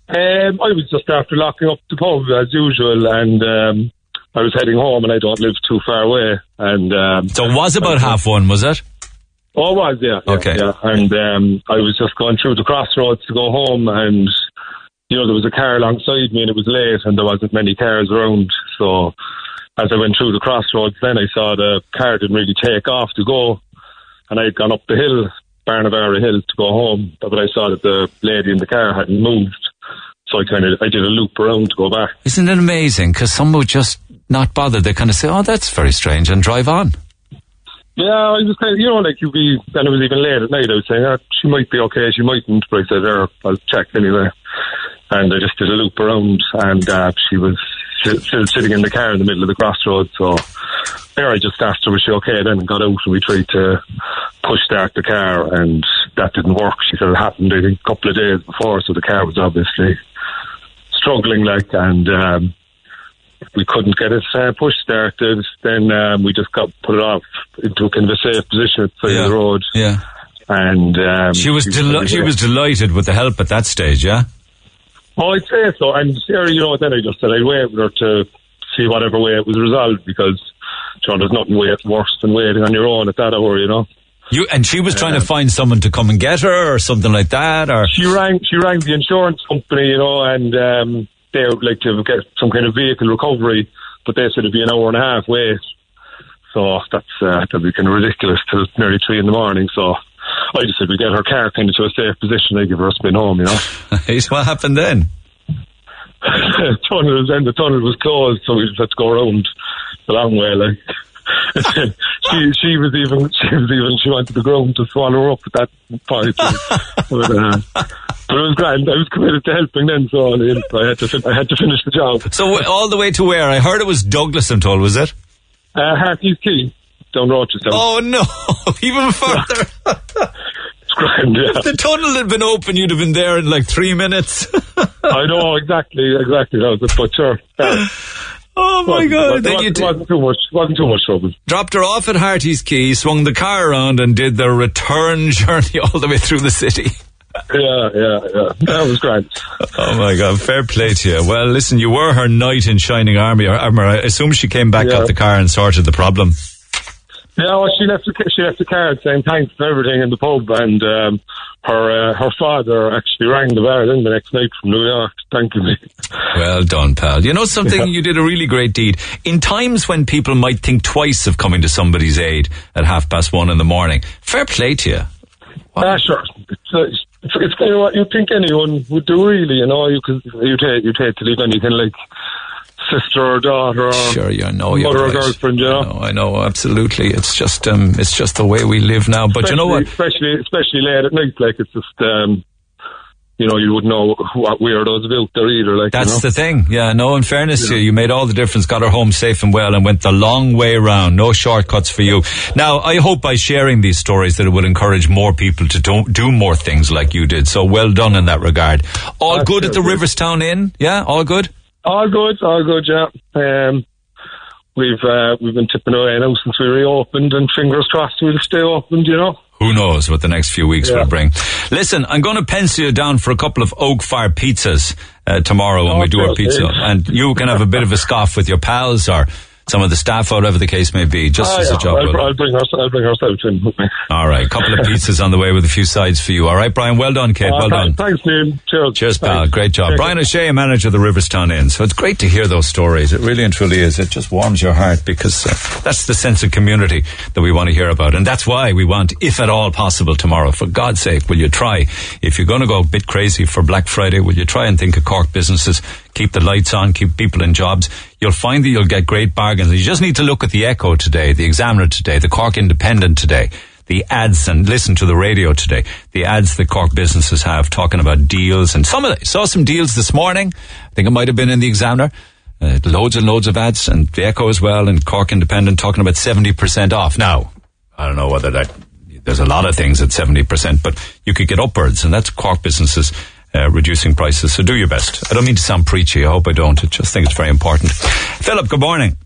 Um, I was just after locking up the pub as usual, and um, I was heading home, and I don't live too far away. And um, So it was about half one, was it? Oh, it was, yeah. yeah, Okay. Yeah. And um, I was just going through the crossroads to go home, and, you know, there was a car alongside me, and it was late, and there wasn't many cars around. So as I went through the crossroads, then I saw the car didn't really take off to go, and I had gone up the hill, Barnavara Hill, to go home, but I saw that the lady in the car hadn't moved. So I kind of, I did a loop around to go back. Isn't it amazing? Because some would just not bother. They kind of say, oh, that's very strange, and drive on. Yeah, I was kind of, you know, like you'd be, and it was even late at night. I was saying, oh, she might be okay, she mightn't, but I said, oh, I'll check anyway. And I just did a loop around, and uh, she was still sitting in the car in the middle of the crossroads. So there, I just asked her, was she okay? Then and got out, and we tried to push start the car, and that didn't work. She said it happened, I think, a couple of days before, so the car was obviously struggling, like, and um, we couldn't get it uh, push started. Then um, we just got put it off into a kind of a safe position at the side of the road. Yeah. And um, She was, deli- she was delighted with the help at that stage, yeah? Oh, I'd say so. And Sarah, you know, then I just said I'd wait with her to see whatever way it was resolved because, you know, there's nothing way worse than waiting on your own at that hour, you know. You And she was trying to find someone to come and get her or something like that, or... She rang, she rang the insurance company, you know, and um, they would like to get some kind of vehicle recovery, but they said it'd be an hour and a half wait. So that's uh, that'd be kind of ridiculous till nearly three in the morning. So I just said we get her car kind of to a safe position. I give her a spin home, you know. what happened then? tunnel then the tunnel was closed, so we just had to go around the long way. Like she, she was even, she was even, she wanted the ground to swallow her up at that point. but, uh, but it was grand. I was committed to helping then, so I had to, fin- I had to finish the job. So all the way to where? I heard it was Douglas, I'm told, was it? Uh, Harty's Quay down Rochestown. Oh no, even further. grand, yeah. If the tunnel had been open, you'd have been there in like three minutes. I know exactly, exactly. That was it, but sure. yeah. Oh my Wasn't- God! wasn't- Then you wasn't, t- wasn't too much. Wasn't too much trouble. dropped her off at Harty's Quay, swung the car around, and did the return journey all the way through the city. Yeah, yeah, yeah. That was grand. Oh my God! Fair play to you. Well, listen, you were her knight in shining army armor. I assume she came back, got the car, and sorted the problem. Yeah, she left the she left the card saying thanks for everything in the pub, and um, her uh, her father actually rang the bar then the next night from New York, thanking me. Well done, pal. You know something? Yeah. You did a really great deed. In times when people might think twice of coming to somebody's aid at half past one in the morning, fair play to you. Ah, sure. It's, uh, it's, it's kind of what you think anyone would do, really. You know, you could you hate you hate to leave anything like sister or daughter or Sure, you know, mother or right. girlfriend. You know, No, I know, absolutely. It's just, um, it's just the way we live now. But you know what? Especially especially late at night, like it's just. um you know, you wouldn't know what weirdos about there either. Like That's you know? the thing. Yeah, no, in fairness to you, you made all the difference, got her home safe and well, and went the long way round. No shortcuts for you. Now, I hope by sharing these stories that it will encourage more people to do, do more things like you did. So well done in that regard. All good at the Riverstown Inn? Yeah, all good? All good, all good, yeah. Um, we've uh, we've been tipping away now since we reopened, and fingers crossed we'll stay open. You know. Who knows what the next few weeks Yeah. will bring? Listen, I'm going to pencil you down for a couple of oak fire pizzas uh, tomorrow when we do our pizza, okay. and you can have a bit of a scoff with your pals or some of the staff, or whatever the case may be, just Ah, as yeah, a job. I'll, I'll bring our I'll bring ourselves in with me. All right, a couple of pizzas on the way with a few sides for you. All right, Brian. Well done, kid. Uh, well done. thanks, Neil. Cheers. Cheers, pal. Thanks. Great job. Brian. O'Shea, manager of the Riverstown Inn. So it's great to hear those stories. It really and truly is. It just warms your heart because uh, that's the sense of community that we want to hear about. And that's why we want, if at all possible, tomorrow, for God's sake, will you try? If you're going to go a bit crazy for Black Friday, will you try and think of Cork businesses? Keep the lights on, keep people in jobs. You'll find that you'll get great bargains. You just need to look at the Echo today, the Examiner today, the Cork Independent today the ads and listen to the radio today. The ads that Cork businesses have talking about deals and some of the, saw some deals this morning. I think it might have been in the Examiner. Uh, loads and loads of ads and the Echo as well and Cork Independent talking about 70% off. Now, I don't know whether that, there's a lot of things at 70%, but you could get upwards and that's Cork businesses uh, reducing prices. So do your best. I don't mean to sound preachy. I hope I don't. I just think it's very important. Philip, good morning.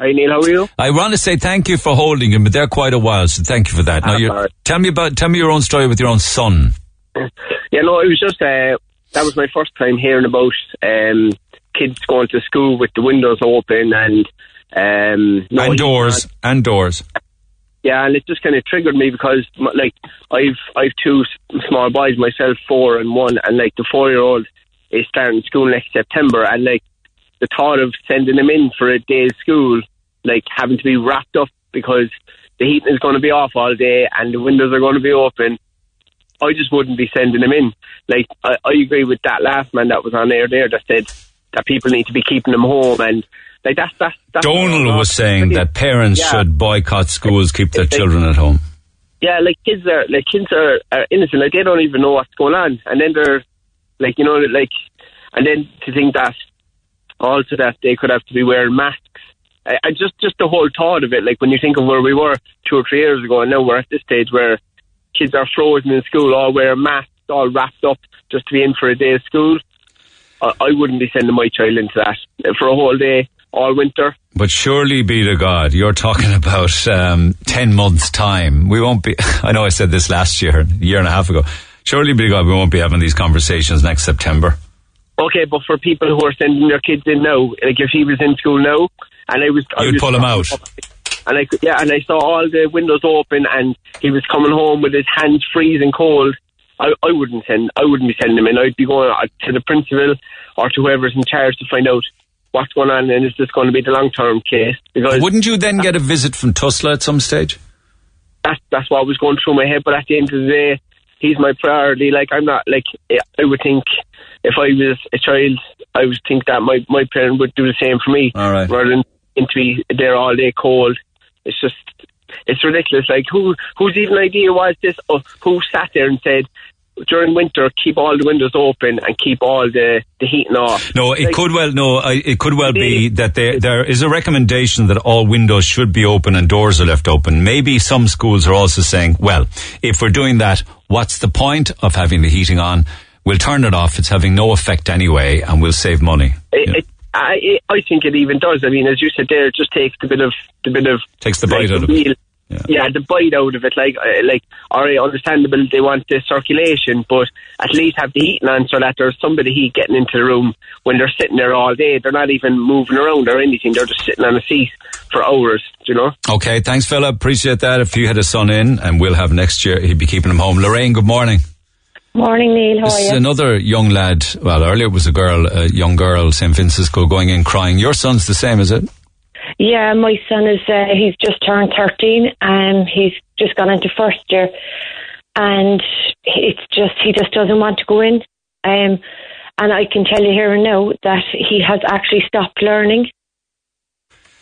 Hi Neil, how are you? I want to say thank you for holding him, but they're quite a while, so thank you for that. Now, Ah, tell me about tell me your own story with your own son. Yeah, no, it was just uh, that was my first time hearing about um, kids going to school with the windows open and um, no and doors, and doors. Yeah, and it just kind of triggered me because, like, I've I've two small boys myself, four and one, and like the four year old is starting school next September, and like the thought of sending him in for a day's school, like having to be wrapped up because the heating is going to be off all day and the windows are going to be open. I just wouldn't be sending him in. Like I, I agree with that last man that was on air there that said that people need to be keeping them home and like that's that's, that's Donald was saying that parents Yeah. should boycott schools, keep their children at home. yeah, like kids are like kids are, are innocent. Like they don't even know what's going on, and then they're like you know like, and then to think that also that they could have to be wearing masks. I, I just just the whole thought of it. Like when you think of where we were two or three years ago, and now we're at this stage where kids are frozen in school, all wearing masks, all wrapped up just to be in for a day of school. I, I wouldn't be sending my child into that for a whole day all winter. But surely be to God, you're talking about um, 10 months' time. We won't be, I know I said this last year, a year and a half ago. Surely be to God, we won't be having these conversations next September. Okay, but for people who are sending their kids in now, like if he was in school now, and I was, You'd was pull him out. and I yeah, and I saw all the windows open, and he was coming home with his hands freezing cold. I, I wouldn't send, I wouldn't be sending him in. I'd be going to the principal or to whoever's in charge to find out what's going on, and is this going to be the long term case? Because Wouldn't you then get a visit from Tusla at some stage? that's that's what was going through my head. But at the end of the day, he's my priority. Like I'm not like I would think if I was a child, I would think that my my parent would do the same for me, All right. rather than him to be there all day cold. It's just it's ridiculous. Like who whose even idea was this? Or who sat there and said? During winter, keep all the windows open and keep all the, the heating off. No, it Like, could well no, I, it could well be that there there is a recommendation that all windows should be open and doors are left open. Maybe some schools are also saying, well, if we're doing that, what's the point of having the heating on? We'll turn it off. It's having no effect anyway, and we'll save money. It, it, I, I think it even does. I mean, as you said there, it just takes the bit of the bit of Takes the bite like, out of it. Yeah. the bite out of it. Like, uh, like, all right, understandable. They want the circulation, but at least have the heating on so that there's somebody heat getting into the room when they're sitting there all day. They're not even moving around or anything. They're just sitting on a seat for hours. do You know. Okay, thanks, Philip. Appreciate that. If you had a son in, and we'll have next year, he'd be keeping him home. Lorraine, good morning. Morning, Neil. How This are is you? another young lad. Well, earlier it was a girl, a young girl, St. Vincent's School, going in crying. Your son's the same, is it? Yeah, my son is, uh, he's just turned 13 and he's just gone into first year. And it's just, he just doesn't want to go in. Um, and I can tell you here and now that he has actually stopped learning.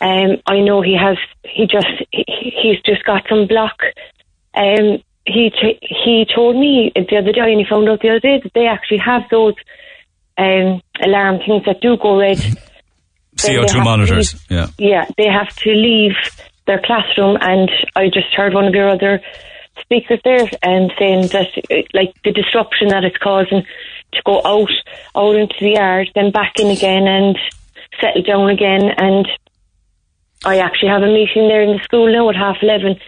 Um, I know he has, he just, he, he's just got some block. Um, he, t- he told me the other day, and he found out the other day that they actually have those um, alarm things that do go red. Then they CO2 to monitors. leave- Yeah. yeah, they have to leave their classroom, and I just heard one of your other speakers there and saying that, uh, like, the disruption that it's causing to go out, out into the yard, then back in again, and settle down again, and I actually have a meeting there in the school now at half eleven,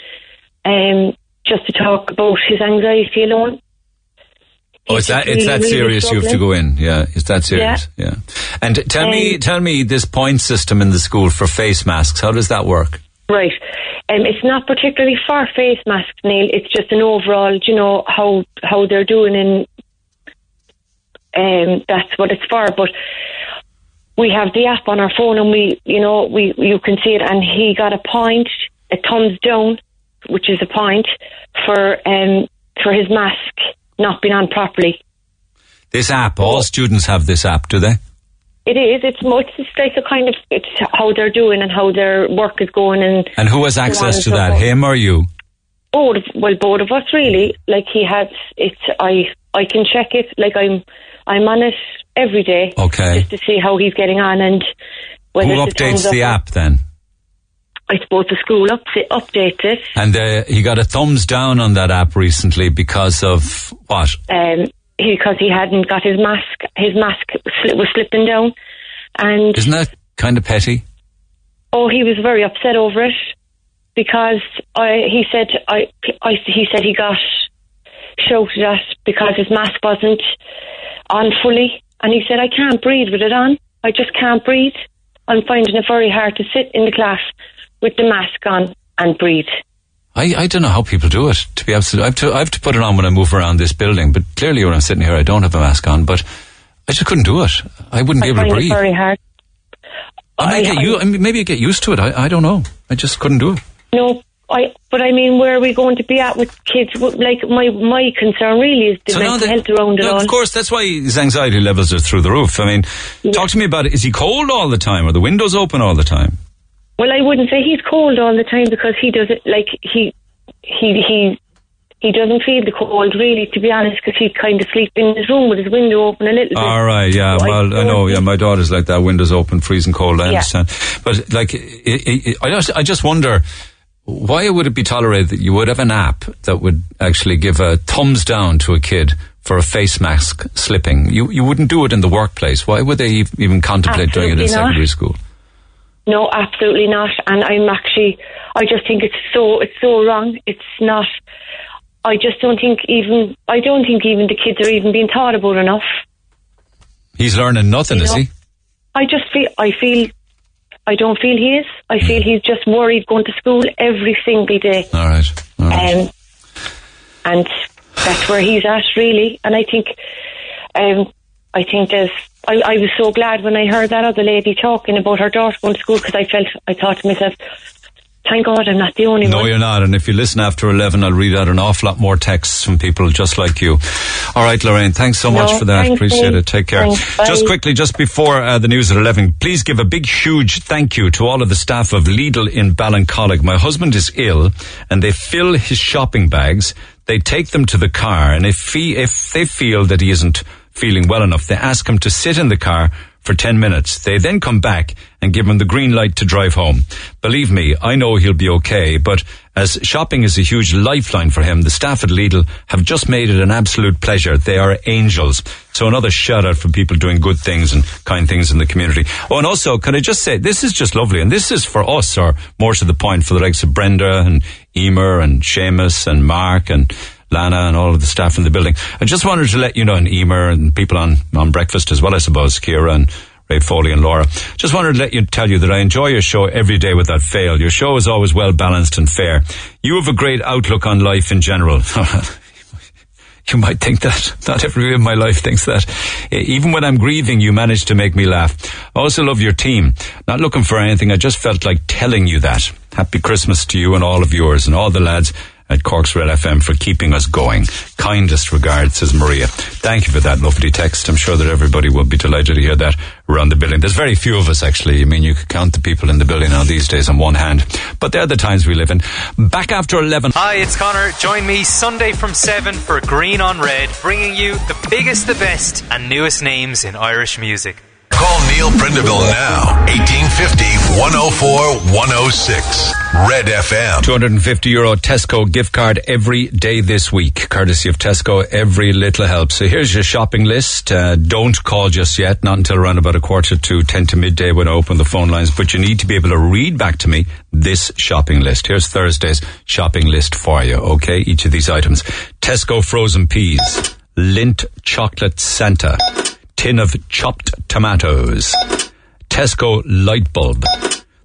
um, just to talk about his anxiety alone. Oh, that it's really, that really serious? You have to go in. Yeah, it's that serious? Yeah. And tell me, Um, tell me this point system in the school for face masks. How does that work? Right. Um, it's not particularly for face masks, Neil. It's just an overall, you know, how how they're doing, and um, that's what it's for. But we have the app on our phone, and we, you know, we you can see it. And he got a point, a thumbs down, which is a point for um for his mask not being on properly. This app. All students have this app, do they? It is. It's much. It's like a kind of. It's how they're doing and how their work is going, and And who has access to that? Him or you? both well both of us really like he has it's i i can check it like i'm i'm on it every day Okay. just to see how he's getting on and Who it's a thumbs updates the up- app then? I suppose the school up, updates it And uh, he got a thumbs down on that app recently because of what? um because he hadn't got his mask his mask sli- was slipping down and Isn't that kind of petty? Oh, he was very upset over it because I, he said I, I, he said he got shouted at because his mask wasn't on fully, and he said I can't breathe with it on. I just can't breathe. I'm finding it very hard to sit in the class with the mask on and breathe. I, I don't know how people do it. To be absolute, I have to I have to put it on when I move around this building. But clearly, when I'm sitting here, I don't have a mask on. But I just couldn't do it. I wouldn't be I able to breathe. very hard. I might get you. I mean, maybe I get used to it. I, I don't know. I just couldn't do it. No, I. But I mean, where are we going to be at with kids? Like my my concern really is the So mental health around it No, all. of course, that's why his anxiety levels are through the roof. I mean, talk to me about it. Is he cold all the time? Are the windows open all the time? Well, I wouldn't say he's cold all the time because he doesn't like he he he he doesn't feel the cold really, to be honest, because he kind of sleep in his room with his window open a little bit. All right, yeah. So I Well, I don't know. Yeah, my daughter's like that. Windows open, freezing cold. I Yeah. understand. But like, i i I just, I just wonder why would it be tolerated that you would have an app that would actually give a thumbs down to a kid for a face mask slipping? You you wouldn't do it in the workplace. Why would they even contemplate doing it in not. secondary school? No, absolutely not. And I'm actually, I just think it's so, it's so wrong. It's not. I just don't think even, I don't think even the kids are even being taught about enough. He's learning nothing, You is know? he? I just feel, I feel, I don't feel he is. I feel he's just worried going to school every single day. All right. All right. Um, and that's where he's at, really. And I think, um, I think there's. I, I was so glad when I heard that other lady talking about her daughter going to school because I felt I thought to myself, thank God I'm not the only No, one. you're not. And if you listen after 11, I'll read out an awful lot more texts from people just like you. All right, Lorraine, thanks so No, much for that. Appreciate it. Take care. Thanks. Just quickly, just before uh, the news at 11, please give a big, huge thank you to all of the staff of Lidl in Ballincollig. My husband is ill and they fill his shopping bags. They take them to the car and if, he, if they feel that he isn't feeling well enough, they ask him to sit in the car for 10 minutes. They then come back and give him the green light to drive home. Believe me, I know he'll be okay, but as shopping is a huge lifeline for him, the staff at Lidl have just made it an absolute pleasure. They are angels. So another shout out for people doing good things and kind things in the community. Oh, and also, can I just say, this is just lovely, and this is for us, or more to the point, for the likes of Brenda and Emer and Seamus and Mark and Lana and all of the staff in the building. I just wanted to let you know, and Emer and people on, on breakfast as well, I suppose, Kira and Ray Foley and Laura. Just wanted to let you tell you that I enjoy your show every day without fail. Your show is always well balanced and fair. You have a great outlook on life in general. you might think that. Not everybody in my life thinks that. Even when I'm grieving, you manage to make me laugh. I also love your team. Not looking for anything. I just felt like telling you that. Happy Christmas to you and all of yours and all the lads at Cork's FM for keeping us going. Kindest regards, says Maria. Thank you for that lovely text. I'm sure that everybody will be delighted to hear that around the building. There's very few of us actually. I mean, you could count the people in the building now these days on one hand. But they're the times we live in. Back after 11. Hi, it's Connor. Join me Sunday from 7 for Green on Red, bringing you the biggest, the best, and newest names in Irish music. Call Neil Prendeville now. 1850 104 106. Red FM. 250 euro Tesco gift card every day this week, courtesy of Tesco. Every little helps. So here's your shopping list. Uh, don't call just yet, not until around about a quarter to 10 to midday when I open the phone lines, but you need to be able to read back to me this shopping list. Here's Thursday's shopping list for you, okay? Each of these items. Tesco frozen peas, Lindt chocolate Santa, tin of chopped tomatoes, Tesco light bulb,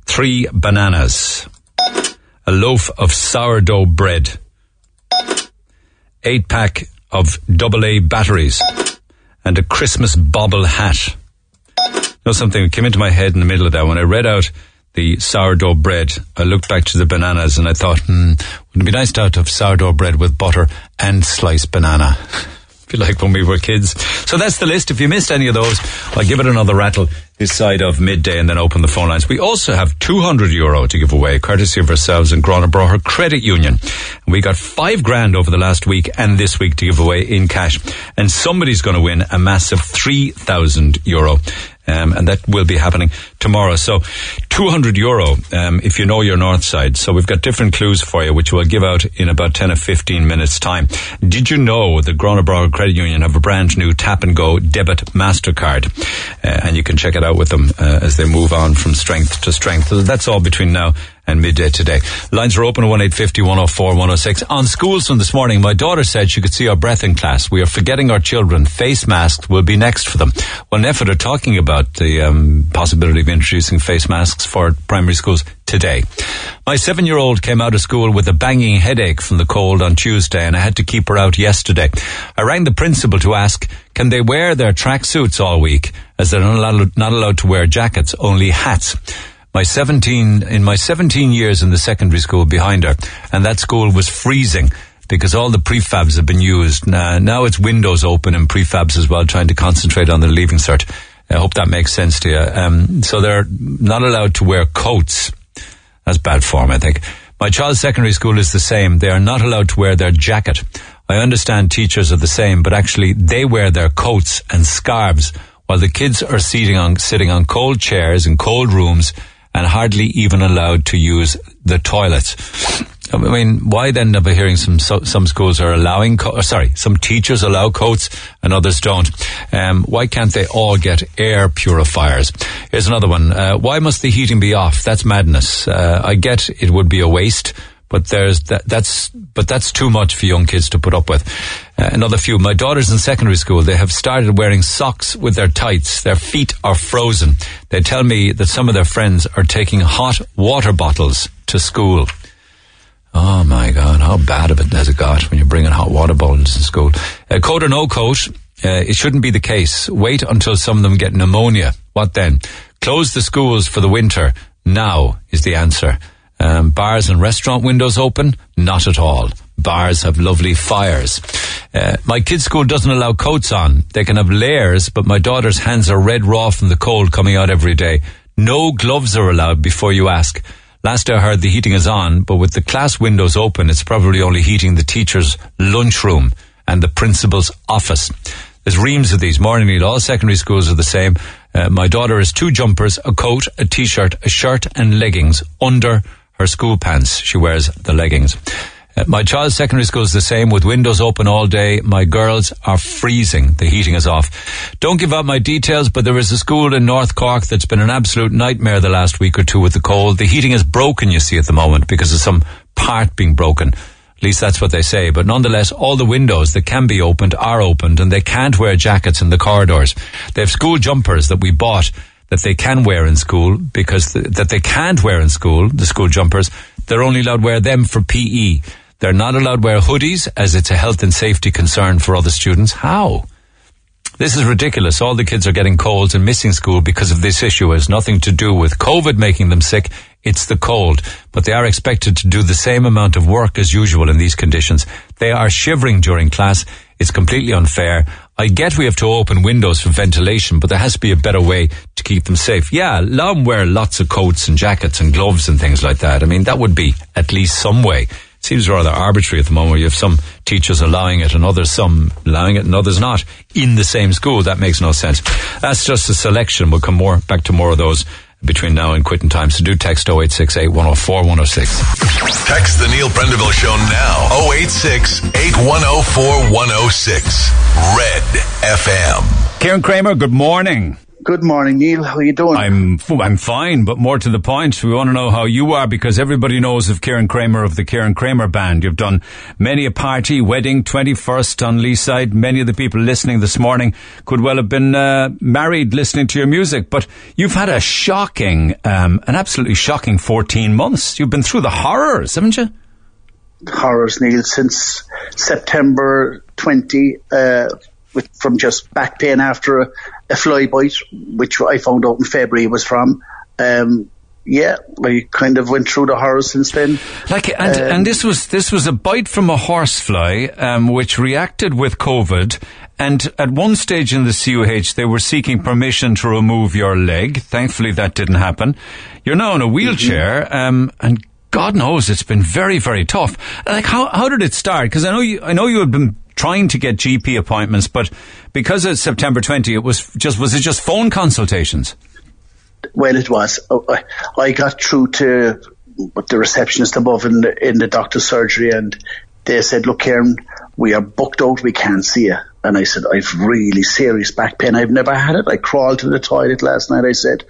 three bananas, a loaf of sourdough bread, eight pack of AA batteries, and a Christmas bobble hat. You know something that came into my head in the middle of that when I read out the sourdough bread. I looked back to the bananas and I thought, hmm, wouldn't it be nice to have sourdough bread with butter and sliced banana? feel like when we were kids. So that's the list. If you missed any of those, I'll give it another rattle this side of midday and then open the phone lines. We also have 200 euro to give away, courtesy of ourselves and Gurranabraher Credit Union. We got five grand over the last week and this week to give away in cash. And somebody's going to win a massive 3,000 euro. Um, and that will be happening tomorrow. So, 200 euro um, if you know your north side. So we've got different clues for you, which we'll give out in about 10 or 15 minutes time. Did you know that Grona Credit Union have a brand new tap and go debit MasterCard? Uh, and you can check it out with them uh, as they move on from strength to strength. So that's all between now and midday today. Lines are open at 1850 104 106. On schools from this morning, my daughter said she could see our breath in class. We are forgetting our children. Face masks will be next for them. Well, NPHET are talking about the um, possibility of introducing face masks for primary schools today. My seven year old came out of school with a banging headache from the cold on Tuesday and I had to keep her out yesterday. I rang the principal to ask, can they wear their tracksuits all week as they're not allowed, not allowed to wear jackets, only hats? My 17, in my 17 years in the secondary school behind her, and that school was freezing because all the prefabs have been used. Now, now it's windows open and prefabs as well, trying to concentrate on the leaving cert. I hope that makes sense to you. Um, so they're not allowed to wear coats. That's bad form, I think. My child's secondary school is the same. They are not allowed to wear their jacket. I understand teachers are the same, but actually they wear their coats and scarves while the kids are sitting on, sitting on cold chairs in cold rooms and hardly even allowed to use the toilets. I mean, why then are we hearing some some schools are allowing, co- sorry, some teachers allow coats and others don't? Um, why can't they all get air purifiers? Here's another one. Uh, why must the heating be off? That's madness. Uh, I get it would be a waste, but there's that, that's but that's too much for young kids to put up with. Uh, another few. My daughter's in secondary school. They have started wearing socks with their tights. Their feet are frozen. They tell me that some of their friends are taking hot water bottles to school. Oh my God, how bad of it has it got when you're bringing hot water bottles to school? Uh, coat or no coat, uh, it shouldn't be the case. Wait until some of them get pneumonia. What then? Close the schools for the winter. Now is the answer. Um, bars and restaurant windows open? Not at all. Bars have lovely fires. Uh, my kids' school doesn't allow coats on. They can have layers, but my daughter's hands are red raw from the cold coming out every day. No gloves are allowed before you ask. Last I heard the heating is on, but with the class windows open, it's probably only heating the teacher's lunchroom and the principal's office. There's reams of these. Morning need all secondary schools are the same. Uh, my daughter has two jumpers, a coat, a t-shirt, a shirt and leggings under her school pants. She wears the leggings. Uh, my child's secondary school is the same with windows open all day. My girls are freezing. The heating is off. Don't give out my details, but there is a school in North Cork that's been an absolute nightmare the last week or two with the cold. The heating is broken, you see, at the moment because of some part being broken. At least that's what they say. But nonetheless, all the windows that can be opened are opened and they can't wear jackets in the corridors. They have school jumpers that we bought that they can wear in school because th- that they can't wear in school, the school jumpers, they're only allowed wear them for PE. They're not allowed wear hoodies as it's a health and safety concern for other students. How? This is ridiculous. All the kids are getting colds and missing school because of this issue. It has nothing to do with COVID making them sick. It's the cold. But they are expected to do the same amount of work as usual in these conditions. They are shivering during class. It's completely unfair. I get we have to open windows for ventilation, but there has to be a better way to keep them safe. Yeah, let them wear lots of coats and jackets and gloves and things like that. I mean, that would be at least some way seems rather arbitrary at the moment. You have some teachers allowing it and others some allowing it and others not in the same school. That makes no sense. That's just a selection. We'll come more back to more of those between now and quitting time. So do text 0868 104 106. Text the Neil Prendeville Show now. 086 8104 106. Red FM. Kieran Kramer, good morning. Good morning, Neil. How are you doing? I'm I'm fine, but more to the point, we want to know how you are because everybody knows of Kieran Kramer of the Kieran Kramer Band. You've done many a party, wedding, 21st on Leeside. Many of the people listening this morning could well have been uh, married listening to your music, but you've had a shocking, um, an absolutely shocking 14 months. You've been through the horrors, haven't you? Horrors, Neil, since September 20, uh, with, from just back pain after a, a fly bite, which I found out in February was from. Um, yeah, I kind of went through the horrors since then. Like, and, Um, and this was this was a bite from a horsefly, um, which reacted with COVID. And at one stage in the CUH, they were seeking permission to remove your leg. Thankfully, that didn't happen. You're now in a wheelchair, um, and God knows it's been very, very tough. Like, how how did it start? Because I know you, I know you had been trying to get GP appointments, but because it's September 20, it was just was it just phone consultations? Well, it was. Oh, I, got through to the receptionist above in the, in the doctor's surgery and they said, look, Kieran, we are booked out. We can't see you. And I said, I've really serious back pain. I've never had it. I crawled to the toilet last night. I said,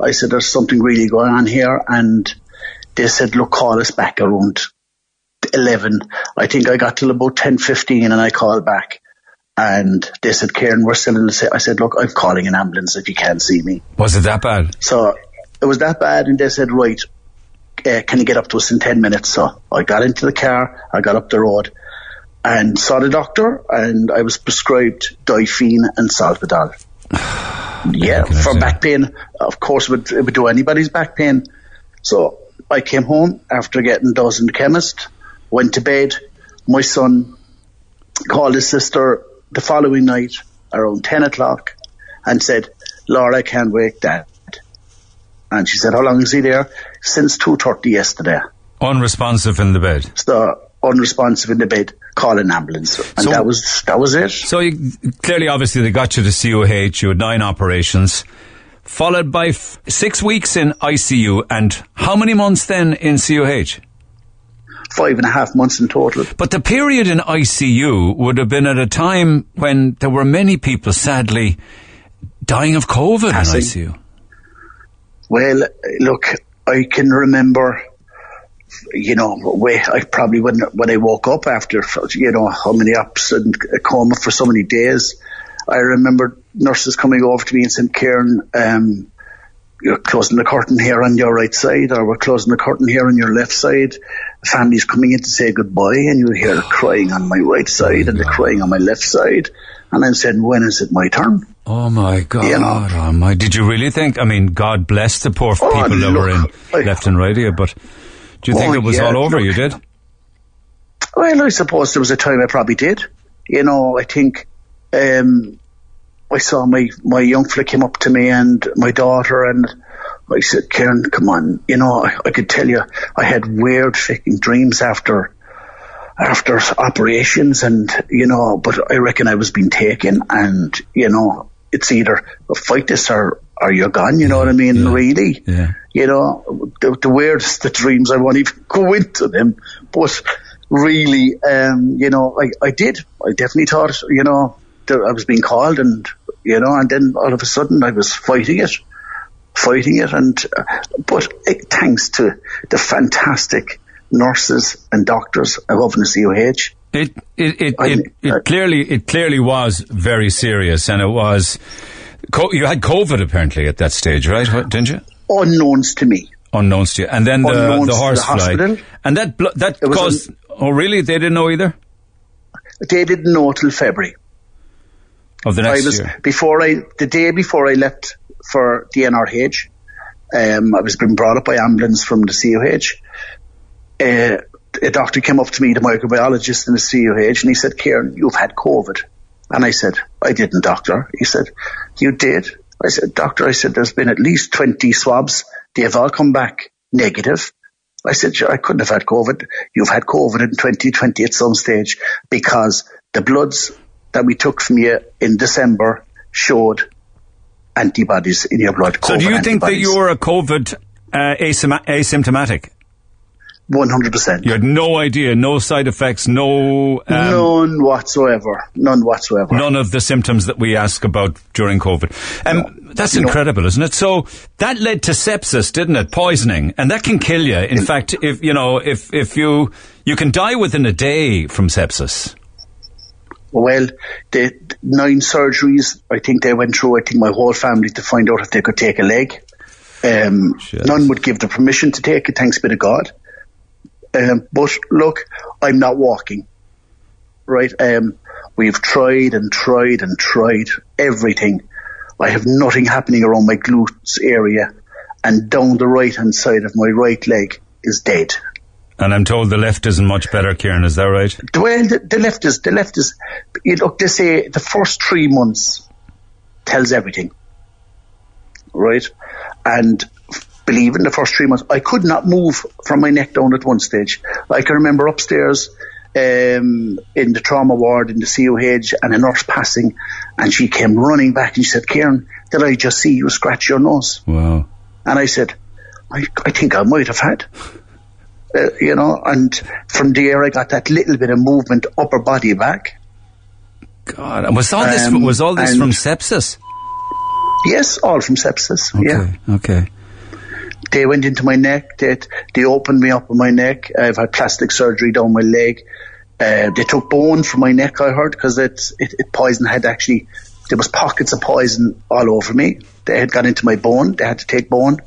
I said, there's something really going on here. And they said, look, call us back around 11. I think I got till about 10.15 and I called back. And they said, Kieran, we're still in the. I said, look, I'm calling an ambulance if you can't see me. Was it that bad? So it was that bad, and they said, right, uh, can you get up to us in 10 minutes? So I got into the car, I got up the road, and saw the doctor, and I was prescribed Difene and Solpadol. yeah, for back pain. Of course, it would, it would do anybody's back pain. So I came home after getting those in the chemist, went to bed. My son called his sister the following night around 10 o'clock and said, Laura, I can't wake dad. And she said, how long is he there? Since 2.30 yesterday. Unresponsive in the bed. So unresponsive in the bed, call an ambulance. And So- that was, that was it. So you, clearly, obviously, they got you to COH. You had nine operations, followed by f- six weeks in ICU, and how many months then in COH? Five and a half months in total. But the period in ICU would have been at a time when there were many people, sadly, dying of COVID Passing. in ICU. Well, look, I can remember, you know, way, I probably when when I woke up after, you know, how many ups and a coma for so many days. I remember nurses coming over to me and saying, Kieran, um, you're closing the curtain here on your right side, or we're closing the curtain here on your left side. The family's coming in to say goodbye, and you hear crying on my right side and the crying on my left side. And I'm saying, when is it my turn? Oh my God! You know. Oh my! Did you really think? I mean, God bless the poor Oh, people that were in I- left and right here, but do you think Oh, it was yeah, all over? look. You did? Well, I suppose there was a time I probably did. You know, I think um, I saw my my young fella came up to me and my daughter, and I said, "Karen, come on." You know, I, I could tell you, I had weird fucking dreams after after operations, and you know, but I reckon I was being taken, and you know, it's either fight this or or you're gone. You know what I mean? Really. Yeah. You know, the, the weirdest the dreams, I won't even go into them. But really, um, you know, I, I did. I definitely thought, you know, that I was being called and, you know, and then all of a sudden I was fighting it, fighting it. And, uh, but it, thanks to the fantastic nurses and doctors above in the COH. It it it, I- it, it clearly it clearly was very serious, and it was. Co- you had COVID apparently at that stage, right? What, didn't you? Unknowns to me. Unknowns to you, and then the the horsefly, and that blo- that caused. oh, really? They didn't know either They didn't know till February. of the I next was year. before I the day before I left for the NRH. Um, I was being brought up by ambulance from the COH. Uh, a doctor came up to me, the microbiologist in the COH, and he said, "Kieran, you've had COVID." And I said, "I didn't, doctor." He said, "You did." I said, "Doctor," I said, "There's been at least twenty swabs. They've all come back negative." I said, "Sure, I couldn't have had COVID. You've had COVID in 2020 at some stage because the bloods that we took from you in December showed antibodies in your blood. So do you think that you're a COVID uh, asyma- asymptomatic? 100%. You had no idea, no side effects, no... Um, None whatsoever. None whatsoever. None of the symptoms that we ask about during COVID. Um, That's No. incredible, isn't it? So that led to sepsis, didn't it? Poisoning, and that can kill you. In fact, if you know, if if you you can die within a day from sepsis. Well, the nine surgeries, I think they went through, I think my whole family to find out if they could take a leg. Um, none would give the permission to take it, thanks be to God. Um, but look, I'm not walking. Right? Um, we've tried and tried and tried everything. I have nothing happening around my glutes area and down the right hand side of my right leg is dead. And I'm told the left isn't much better, Kieran. Is that right? Well, the, the left is the left is. You look, they say the first three months tells everything, right? And believe in the first three months, I could not move from my neck down at one stage. I can remember upstairs um, in the trauma ward in the COH, and a nurse passing, and she came running back and she said, "Kieran, did I just see you scratch your nose?" Wow. And I said, I, I think I might have had. Uh, you know, and from there I got that little bit of movement upper body back. God, and was all this Um, was all this from sepsis? Yes, all from sepsis. Yeah. Okay. They went into my neck. They, they opened me up on my neck. I've had plastic surgery down my leg. Uh, they took bone from my neck, I heard, because it, it, it poison had actually, there was pockets of poison all over me. They had got into my bone. They had to take bone.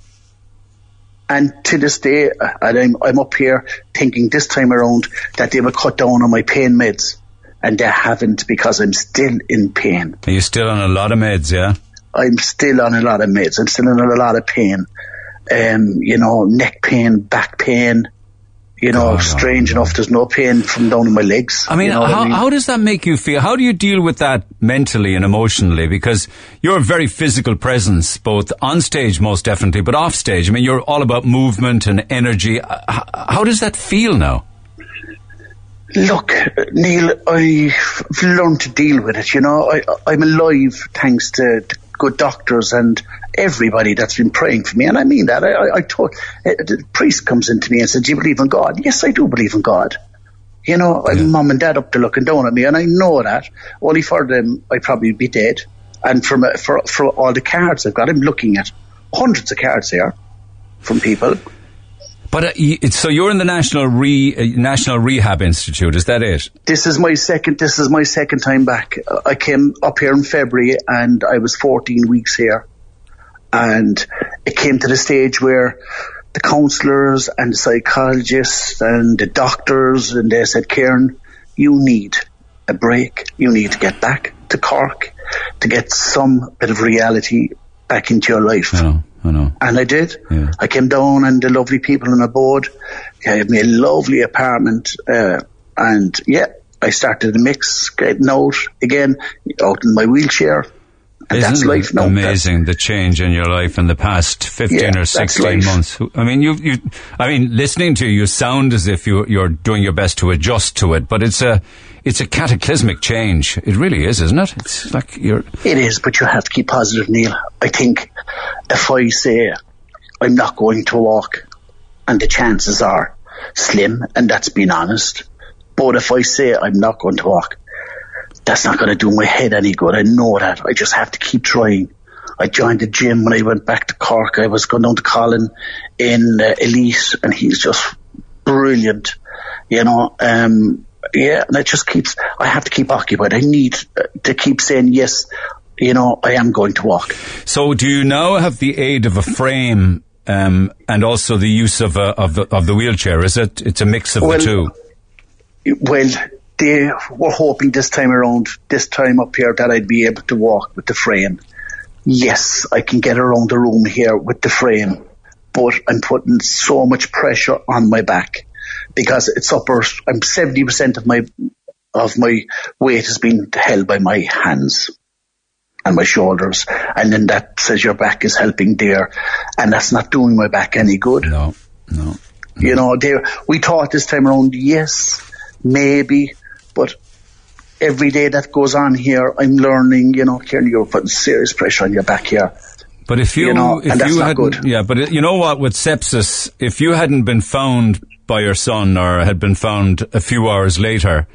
And to this day, and I'm, I'm up here thinking this time around that they would cut down on my pain meds. And they haven't because I'm still in pain. Are you still on a lot of meds? Yeah. I'm still on a lot of meds. I'm still in a lot of pain. Um, you know, neck pain, back pain. You know, strange enough, there's no pain from down in my legs. I mean, You know how, how does that make you feel? How do you deal with that mentally and emotionally? Because you're a very physical presence, both on stage, most definitely, but off stage. I mean, you're all about movement and energy. Uh, How, how does that feel now? Look, Neil, I've learned to deal with it. You know, I, I'm alive thanks to, to good doctors and everybody that's been praying for me. And I mean that. I, I, I told, the priest comes into me and said, do you believe in God? Yes, I do believe in God. You know, I'm mum and dad up there looking down at me and I know that. Only for them, I'd probably be dead. And from, for, for all the cards I've got, I'm looking at hundreds of cards here from people. But uh, so you're in the National Re, uh, National Rehab Institute, is that it? This is my second. This is my second time back. I came up here in February, and I was 14 weeks here, and it came to the stage where the counsellors and the psychologists and the doctors and they said, "Kieran, you need a break. You need to get back to Cork to get some bit of reality back into your life." I know. I know. And I did. I came down and the lovely people on the board gave me a lovely apartment. Uh, and yeah, I started to mix, getting out again, out in my wheelchair. And Isn't that's life now. amazing the change in your life in the past 15 Yeah, or 16 months? I mean, you, you, I mean, listening to you, you sound as if you, you're doing your best to adjust to it, but it's a, it's a cataclysmic change. It really is, isn't it? It's like you're, It is, but you have to keep positive, Neil. I think if I say I'm not going to walk, and the chances are slim, and that's being honest. But if I say I'm not going to walk, that's not going to do my head any good. I know that. I just have to keep trying. I joined the gym when I went back to Cork. I was going down to Colin in uh, Elite, and he's just brilliant. You know, um, yeah, and it just keeps. I have to keep occupied. I need uh, to keep saying yes. You know, I am going to walk. so do you now have the aid of a frame, um, and also the use of a, of the, of the wheelchair? Is it, it's a mix of Well, the two? Well, they were hoping this time around, this time up here, that I'd be able to walk with the frame. Yes, I can get around the room here with the frame, but I'm putting so much pressure on my back because it's upper. I'm seventy percent of my of my weight has been held by my hands and my shoulders, and then that says your back is helping there, and that's not doing my back any good. No, no. You know, they, we thought this time around, yes, maybe, but every day that goes on here, I'm learning, you know, Kieran, you're putting serious pressure on your back here. But if you, You know, if and you hadn't, good. yeah, but it- you know what? With sepsis, if you hadn't been found by your son or had been found a few hours later,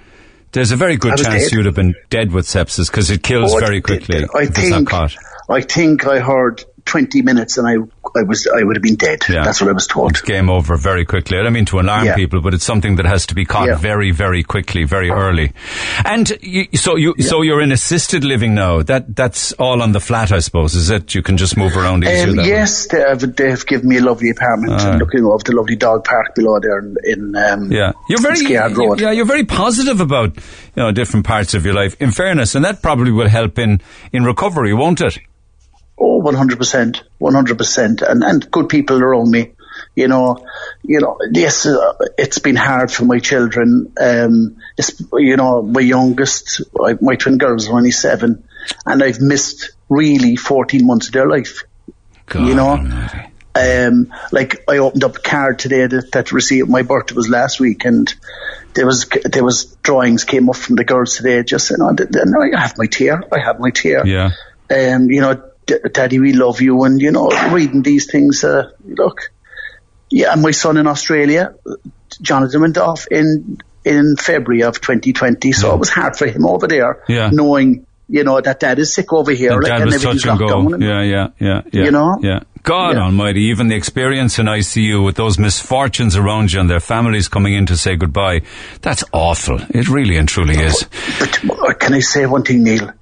there's a very good chance dead. you'd have been dead with sepsis because it kills Oh, very quickly. I if it's not think, caught. I think I heard 20 minutes and I, I was, I would have been dead. Yeah. That's what I was told. It's game over very quickly. I don't mean to alarm Yeah. people, but it's something that has to be caught Yeah. very, very quickly, very early. And you, so you, so you're in assisted living now. That that's all on the flat, I suppose. Is it? You can just move around easier. Um, yes, they have, they have given me a lovely apartment Ah. and looking over the lovely dog park below there in, in um, Yeah, you're very Road. yeah, you're very positive about you know different parts of your life. In fairness, and that probably will help in in recovery, won't it? Oh, 100%, 100%. And, and good people around me. You know, you know, yes, uh, it's been hard for my children. Um, you know, my youngest, I, my twin girls are only seven and I've missed really 14 months of their life. you know, um, like I opened up a card today that, that received my birthday was last week and there was, there was drawings came up from the girls today just saying, oh, no, I have my tear. I have my tear Yeah. um, you know, Daddy, we love you, and you know, reading these things. Uh, look, yeah, and my son in Australia, Jonathan went off in in February of 2020, so it was hard for him over there, Yeah. knowing you know that Dad is sick over here, like, Dad and was touch and go. and- Yeah, yeah, yeah, yeah. You know? yeah. God Yeah. Almighty, even the experience in ICU with those misfortunes around you and their families coming in to say goodbye, that's awful. It really and truly is. But uh, can I say one thing, Neil?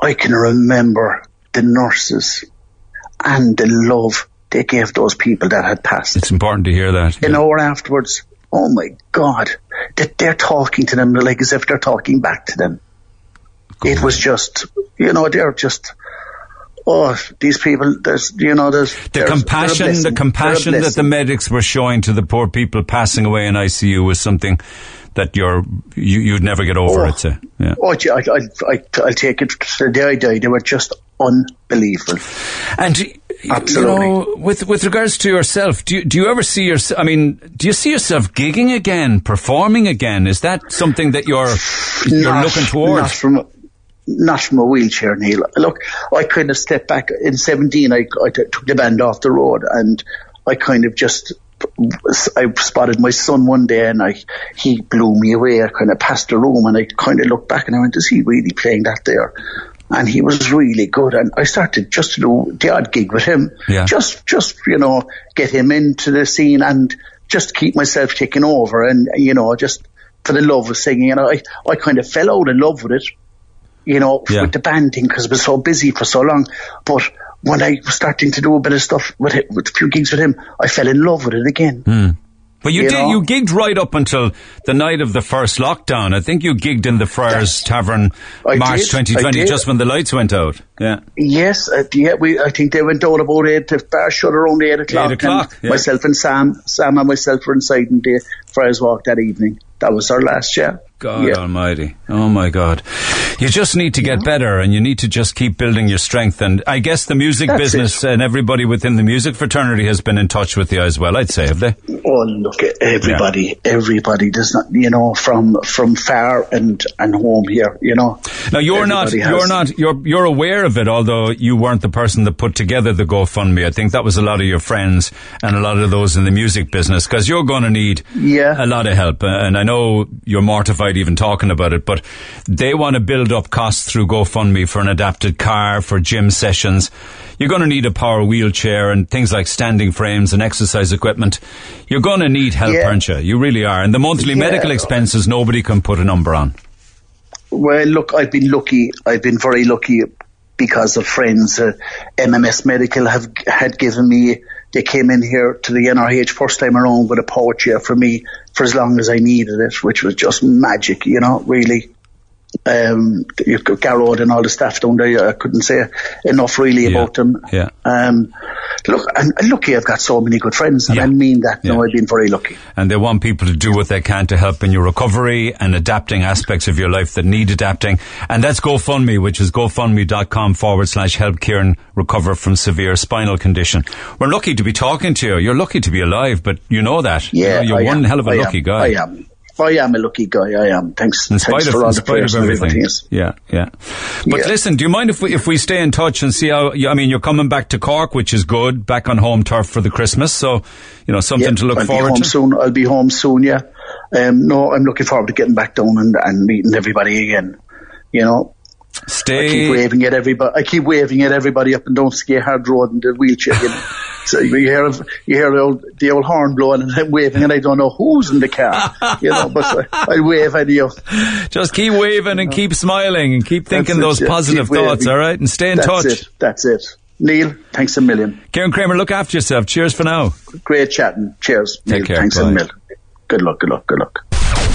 I can remember the nurses and the love they gave those people that had passed. It's important to hear that. an hour afterwards, oh my God, that they're talking to them like as if they're talking back to them. It was just, you know, they're just, oh, these people, there's, you know, there's The there's- compassion, the compassion that the medics were showing to the poor people passing away in ICU was something that you're, you, you'd never get over, Oh. I'd say. Yeah. Oh, I, I, I, I'll take it to the day I die. They were just unbelievable. And Absolutely. you know, with with regards to yourself, do you, do you ever see yourself? I mean, do you see yourself gigging again, performing again? Is that something that you're you're Not- looking Not towards? from, not from a wheelchair, Neil. Look, I kind of stepped back in 17. I, I t- took the band off the road and I kind of just, I spotted my son one day and I, he blew me away. I kind of passed the room and I kind of looked back and I went, is he really playing that there? And he was really good. And I started just to do the odd gig with him. Yeah. Just, just, you know, get him into the scene and just keep myself taking over and, you know, just for the love of singing. And I, I kind of fell out of love with it you know, Yeah. with the band thing because I was so busy for so long. But when I was starting to do a bit of stuff with it, with a few gigs with him, I fell in love with it again. Hmm. But you, You did, know? you gigged right up until the night of the first lockdown. I think you gigged in the Friars Tavern I March did, 2020, just when the lights went out. Yeah. Yes, uh, yeah, we, I think they went out about eight, the bar shut around eight o'clock. Eight o'clock, and yeah. Myself and Sam, Sam and myself were inside in the Friars Walk that evening. That was our last, yeah. God yeah. Almighty. Oh my God. You just need to get better and you need to just keep building your strength. And I guess the music That's business and everybody within the music fraternity has been in touch with you as well, I'd say, have they? Oh, look, everybody, everybody does not, you know, from, from far and, and home here, you know. Now you're not, has- you're not, you're, you're aware of it, although you weren't the person that put together the GoFundMe. I think that was a lot of your friends and a lot of those in the music business, because you're going to need Yeah. a lot of help. And I know you're mortified even talking about it, but they want to build up costs through GoFundMe for an adapted car, for gym sessions. You're going to need a power wheelchair and things like standing frames and exercise equipment. You're going to need help, Yeah. aren't you? You really are. And the monthly Yeah. medical expenses, nobody can put a number on. Well, look, I've been lucky. I've been very lucky because of friends. Uh, MMS Medical have had given me. They came in here to the NRH first time around with a power chair for me for as long as I needed it, which was just magic. You know, really. Um, you've got Garrod and all the staff down there. I couldn't say enough really Yeah. about them. Yeah. Um, look, I'm, I'm lucky I've got so many good friends, and I mean that. No, I've been very lucky. And they want people to do what they can to help in your recovery and adapting aspects of your life that need adapting. And that's GoFundMe, which is gofundme.com forward slash help Kieran recover from severe spinal condition. We're lucky to be talking to you. You're lucky to be alive, but you know that. You Yeah, know, you're I one am. hell of a I lucky am. guy. I am. I am a lucky guy. I am. Thanks. In spite thanks of, for all in the spite of and everything. everything. Yeah, yeah. But listen, do you mind if we, if we stay in touch and see how, I mean, you're coming back to Cork, which is good, back on home turf for the Christmas, so, you know, something Yeah, to look I'll forward to. soon. I'll be home soon. Yeah. Um, no, I'm looking forward to getting back down and, and meeting everybody again. You know. Stay. I keep waving at everybody. I keep waving at everybody up and down Skehard Road in the wheelchair. You know? so you hear you hear the old, the old horn blowing and I'm waving and I don't know who's in the car. You know, but I, I wave anyhow. Just keep waving and keep smiling and keep thinking That's those yeah. positive thoughts, all right? And stay in That's touch. It. That's it. Neil, thanks a million. Kieran Kramer, look after yourself. Cheers for now. Great chatting. Cheers. Take Neil, care. Thanks Bye. a million. Good luck. Good luck. Good luck.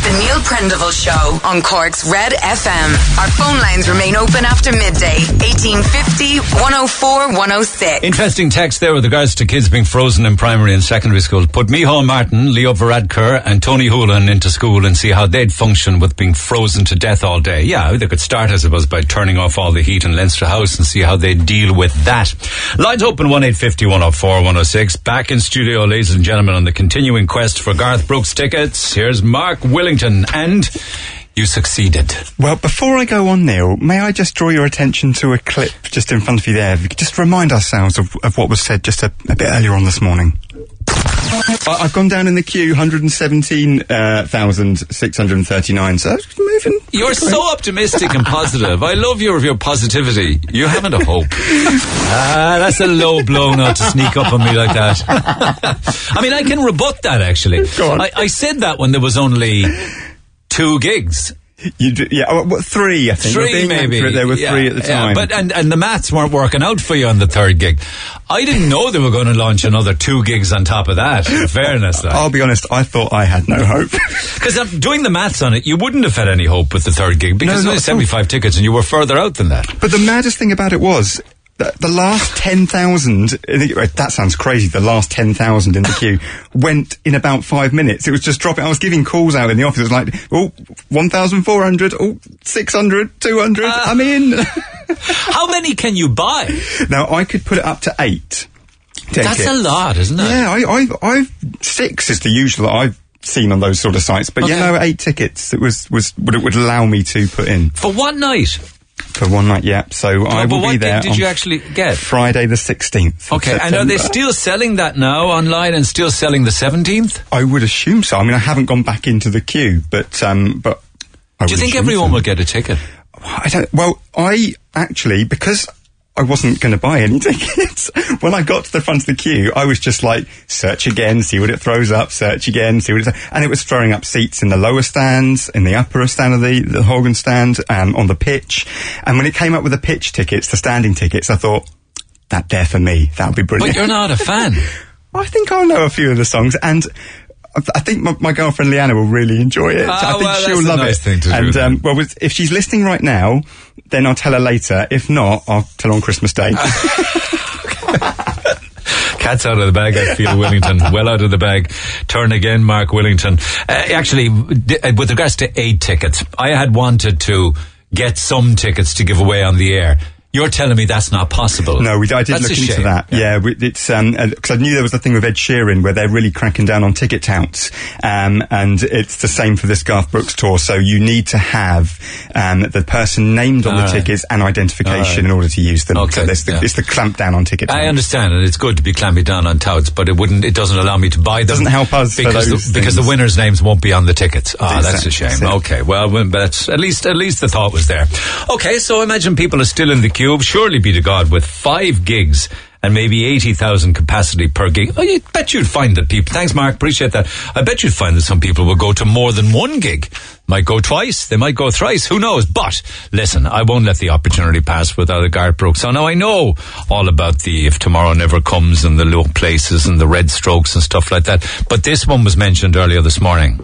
The Neil Prendeville Show on Cork's Red FM. Our phone lines remain open after midday. 1850 104 106. Interesting text there with regards to kids being frozen in primary and secondary school. Put Micheál Martin, Leo Varadkar and Tony Holohan into school and see how they'd function with being frozen to death all day. Yeah, they could start, I suppose, by turning off all the heat in Leinster House and see how they deal with that. Lines open 1850 104 106. Back in studio, ladies and gentlemen, on the continuing quest for Garth Brooks tickets. Here's Mark Willington and you succeeded. Well, before I go on, Neil, may I just draw your attention to a clip just in front of you there? Just remind ourselves of, of what was said just a, a bit earlier on this morning. I, I've gone down in the queue, 117,639, so it's moving. You're so optimistic and positive. I love your your positivity. You haven't a hope. Ah, that's a low blow not to sneak up on me like that. I mean, I can rebut that actually. I, I said that when there was only two gigs. You do, yeah, what, three, I think. Three maybe. accurate, There were Yeah, three at the yeah, time. but and and the maths weren't working out for you on the third gig. I didn't know they were going to launch another two gigs on top of that. In fairness, like. I'll be honest, I thought I had no hope. Because I'm um, doing the maths on it, you wouldn't have had any hope with the third gig because No, not only 75 tickets and you were further out than that. But the maddest thing about it was the last 10,000, in the- right, that sounds crazy, the last 10,000 in the queue went in about five minutes. It was just dropping. I was giving calls out in the office. It was like, oh, 1,400, oh, 600, 200, Ah. I'm in. How many can you buy? now, I could put it up to eight. That's a lot, isn't it? Yeah, I, I, I've, six is the usual I've seen on those sort of sites. But you Okay. know, eight tickets, it was, was, would, it would allow me to put in. For one night. For one night, yeah. So I Oh, but will be there did you actually get? Friday the 16th. Okay, and are they still selling that now online and still selling the 17th? I would assume so. I mean, I haven't gone back into the queue, but um, but I Do you think everyone so. will get a ticket? I don't. Well, I actually because I wasn't going to buy any tickets. when I got to the front of the queue, I was just like, search again, see what it throws up, search again, see what it, and it was throwing up seats in the lower stands, in the upper stand of the the Hogan stand, um, on the pitch, and when it came up with the pitch tickets, the standing tickets, I thought. That there for me. That would be brilliant. But you're not a fan. I think I'll know a few of the songs, and I- I think my, my girlfriend Leanna will really enjoy it. Ah, I think well, she'll that's a love nice it. thing to do and um, well, if she's listening right now, then I'll tell her later. If not, I'll tell her on Christmas Day. Cat's out of the bag, I feel, Willington. well out of the bag. Turn again, Mark Willington. Uh, actually, d- uh, with regards to aid tickets, I had wanted to get some tickets to give away on the air. You're telling me that's not possible. No, we, I did That's look into shame. that. Yeah, we, it's because I knew there was a thing with Ed Sheeran where they're really cracking down on ticket touts, um, and it's the same for this Garth Brooks tour. So you need to have um, the person named on All the right. tickets and identification right. in order to use them. Okay, so the, yeah. it's the clamp down on ticket. I understand, and it's good to be clamping down on touts, but it wouldn't. It doesn't allow me to buy them. Doesn't help us for because those the, because the winners' names won't be on the tickets. Ah, that's a shame. that's. Okay, well, but that's, at least at least the thought was there. Okay, so imagine people are still in the queue. You'll surely be to God with five gigs. And maybe 80,000 capacity per gig. Oh, I bet you'd find that people, thanks Mark, appreciate that. I bet you'd find that some people will go to more than one gig. Might go twice, they might go thrice, who knows? But, listen, I won't let the opportunity pass without a Garth Brooks. So now I know all about the if tomorrow never comes and the low places and the red strokes and stuff like that. But this one was mentioned earlier this morning.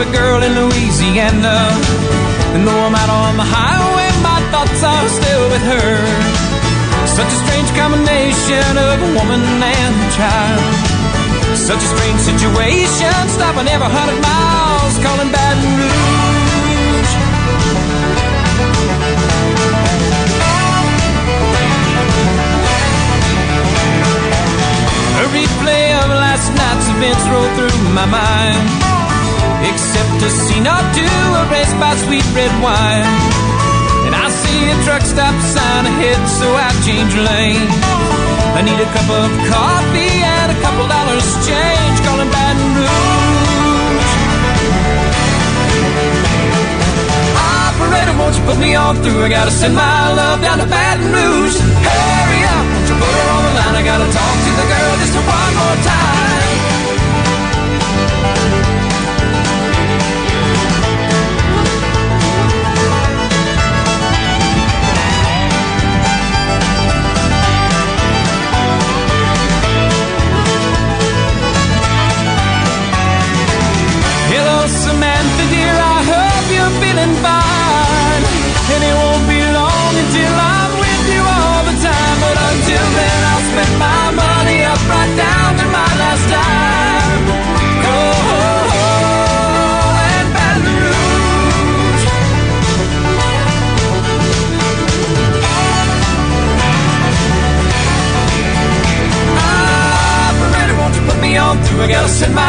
A girl in Louisiana. And though I'm out on the highway, my thoughts are still with her. Such a strange combination of a woman and a child. Such a strange situation, stopping every hundred miles, calling Baton Rouge. A replay of last night's events roll through my mind. Except a scene or two erased by sweet red wine. And I see a truck stop sign ahead, so I change lanes. I need a cup of coffee and a couple dollars change, calling Baton Rouge. Operator, won't you put me on through? I gotta send my love down to Baton Rouge. Hurry up, won't you put her on the line? I gotta talk to the girl just one more time. Through? Send my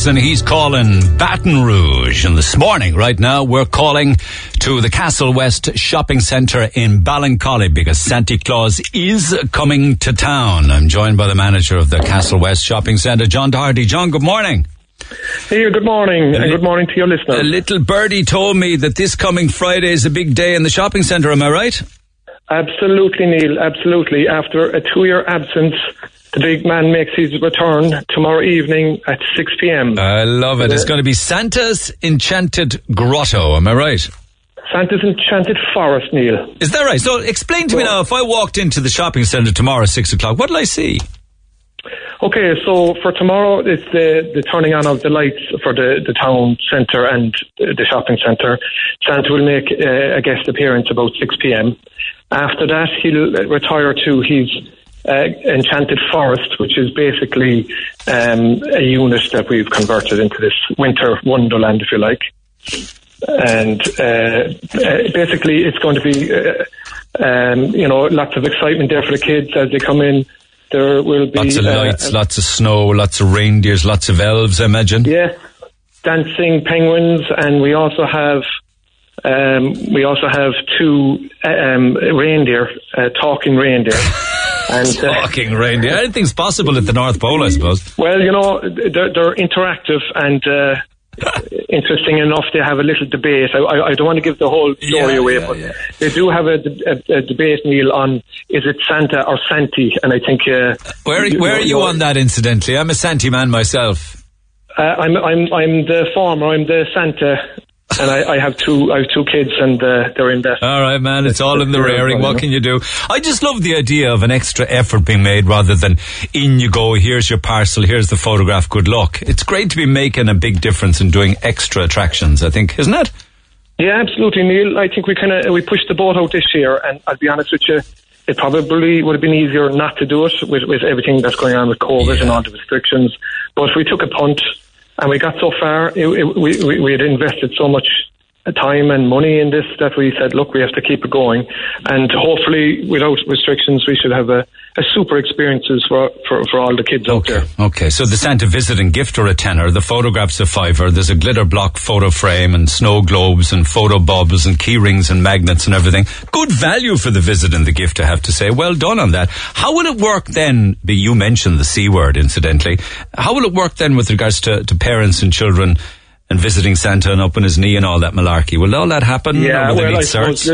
Brooks, and he's calling Baton Rouge. And this morning, right now, we're calling to the Castle West Shopping Centre in Ballincollig because Santa Claus is coming to town. I'm joined by the manager of the Castle West Shopping Centre, John Doherty. John, good morning. Hey, good morning, and good morning to your listeners. A little birdie told me that this coming Friday is a big day in the shopping centre. Am I right? Absolutely, Neil, absolutely. After a two year absence, the big man makes his return tomorrow evening at 6 p.m. I love it. It's going to be Santa's Enchanted Grotto. Am I right? Santa's Enchanted Forest, Neil. Is that right? So explain to me now, if I walked into the shopping centre tomorrow at six o'clock, what'll I see? Okay, so for tomorrow, it's the, the turning on of the lights for the, the town centre and the shopping centre. Santa will make uh, a guest appearance about 6 p.m. After that, he'll retire to his uh, Enchanted Forest, which is basically um, a unit that we've converted into this winter wonderland, if you like. And uh, uh, basically, it's going to be, uh, um, you know, lots of excitement there for the kids as they come in. There will be Lots of uh, lights, lots of snow, lots of reindeers, lots of elves, I imagine. Yeah, dancing penguins, and we also have um, we also have two um, reindeer, uh, talking reindeer. and uh, Talking reindeer. Anything's possible at the North Pole, I suppose. well, you know, they're, they're interactive and. Uh, Interesting enough, they have a little debate. I, I, I don't want to give the whole story Yeah, away, yeah, but yeah. they do have a, a, a debate, Neil, on is it Santa or Santi? And I think uh, Where, where are you on that, incidentally? I'm a Santi man myself. Uh, I'm I'm I'm the farmer. I'm the Santa, and I, I have two I have two kids, and uh, they're in that. All right, man. It's all in the rearing. What can you do? I just love the idea of an extra effort being made rather than in you go. Here's your parcel. Here's the photograph. Good luck. It's great to be making a big difference and doing extra attractions. I think, isn't it? Yeah, absolutely, Neil. I think we kind of we pushed the boat out this year, and I'll be honest with you, it probably would have been easier not to do it with with everything that's going on with COVID and all the restrictions. But we took a punt, and we got so far. It, it, we, we we had invested so much time and money in this that we said, look, we have to keep it going, and hopefully, without restrictions, we should have a a super experiences for, for, for all the kids out there. Okay, so the Santa visiting gift or a tenner, the photographs a fiver, there's a glitter block photo frame and snow globes and photo bubbles and key rings and magnets and everything. Good value for the visit and the gift, I have to say. Well done on that. How will it work then? You mentioned the C word, incidentally. How will it work then with regards to, to parents and children and visiting Santa and up on his knee and all that malarkey? Will all that happen? Yeah, well, I suppose,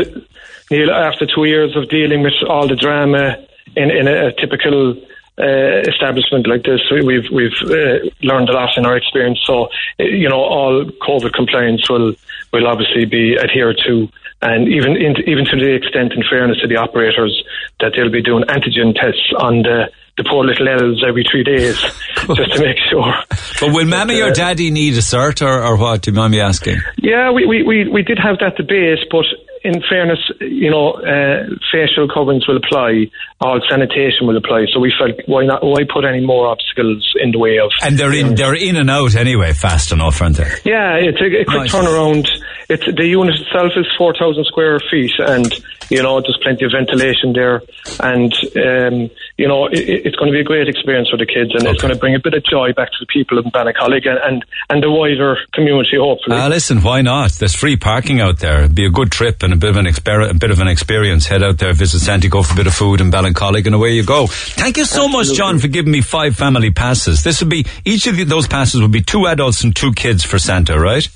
Neil, after two years of dealing with all the drama in, in a, a typical uh, establishment like this, we- we've we've uh, learned a lot in our experience. So, you know, all COVID compliance will will obviously be adhered to, and even in, even to the extent, in fairness to the operators, that they'll be doing antigen tests on the the poor little elves every three days, just to make sure. But will mammy uh, or daddy need a cert or, or what? Do you mind me asking? Yeah, we, we, we, we did have that debate, but in fairness, you know, uh, facial coverings will apply, all sanitation will apply. So we felt why not? Why put any more obstacles in the way of? And they're in, they're in and out anyway, fast enough, aren't they? Yeah, it's a, a quick Nice. turnaround. It's the unit itself is four thousand square feet, and you know there's plenty of ventilation there, and um, you know it, it- it's going to be a great experience for the kids, and it's going to bring a bit of joy back to the people of Ballincollig and, and and the wider community, hopefully. Ah, listen, why not? There's free parking out there. It'd be a good trip and a bit of an exper- a bit of an experience. Head out there, visit Santa, go for a bit of food and Ballincollig, and away you go. Thank you so much, John, for giving me five family passes. This would be each of those passes would be two adults and two kids for Santa, right?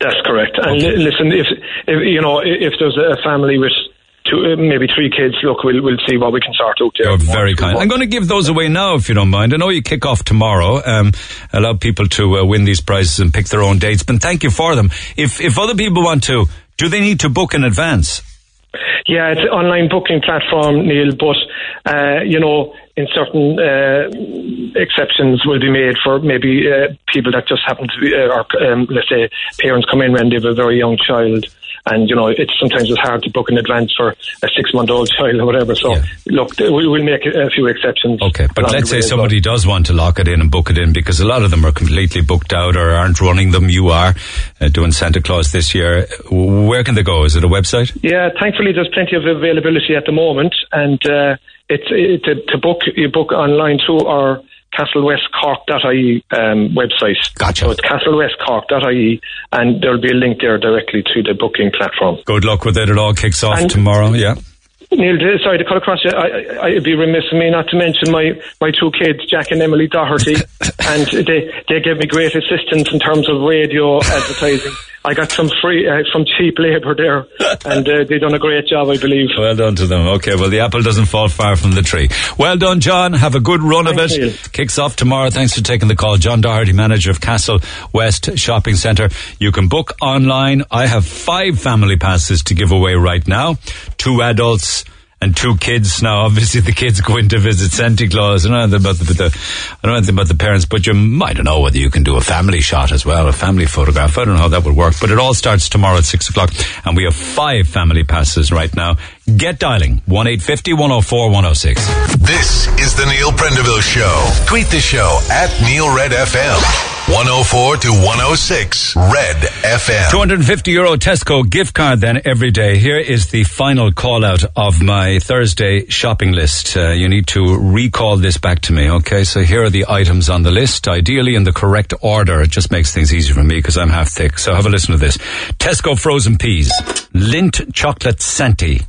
That's correct. And li- listen, if, if you know, if there's a family with two, uh, maybe three kids, look, we'll we'll see what we can sort out there. You're very kind. I'm going to give those away now, if you don't mind. I know you kick off tomorrow. Um, allow people to uh, win these prizes and pick their own dates. But thank you for them. If if other people want to, do they need to book in advance? Yeah, it's an online booking platform, Neil, but, uh, you know, in certain uh, exceptions will be made for maybe uh, people that just happen to be, uh, or um, let's say parents come in when they have a very young child. And, you know, it's sometimes it's hard to book in advance for a six month old child or whatever. So, look, we will make a, few exceptions. Okay, but let's say well. somebody does want to lock it in and book it in because a lot of them are completely booked out or aren't running them. You are uh, doing Santa Claus this year. Where can they go? Is it a website? Yeah, thankfully there's plenty of availability at the moment, and uh, it's it, to, to book you book online through our castlewestcork.ie um, website. Gotcha. So it's castlewestcork.ie, and there'll be a link there directly to the booking platform. Good luck with it. It all kicks off And- tomorrow. Yeah. Neil, sorry to cut across you. I, I'd be remiss of me not to mention my, my two kids, Jack and Emily Doherty, and they they gave me great assistance in terms of radio advertising. I got some free, uh, some cheap labour there, and uh, they done a great job, I believe. Well done to them. Okay, well, the apple doesn't fall far from the tree. Well done, John. Have a good run of it. Kicks off tomorrow. Thanks for taking the call. John Doherty, manager of Castle West Shopping Centre. You can book online. I have five family passes to give away right now. Two adults and two kids. Now, obviously, the kids go in to visit Santa Claus. I don't know about the, the I don't know about the parents, but you might know whether you can do a family shot as well, a family photograph. I don't know how that would work, but it all starts tomorrow at six o'clock, and we have five family passes right now. Get dialing one eight fifty one zero four one zero six. This is the Neil Prendeville Show. Tweet the show at Neil Red FM. 104 to 106 Red FM. 250 euro Tesco gift card then every day. Here is the final call out of my Thursday shopping list. Uh, you need to recall this back to me, okay? So here are the items on the list, ideally in the correct order. It just makes things easier for me because I'm half thick. So have a listen to this. Tesco frozen peas, Lindt chocolate Santi,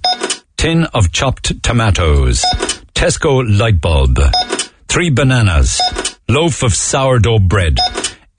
tin of chopped tomatoes, Tesco light bulb, three bananas, loaf of sourdough bread,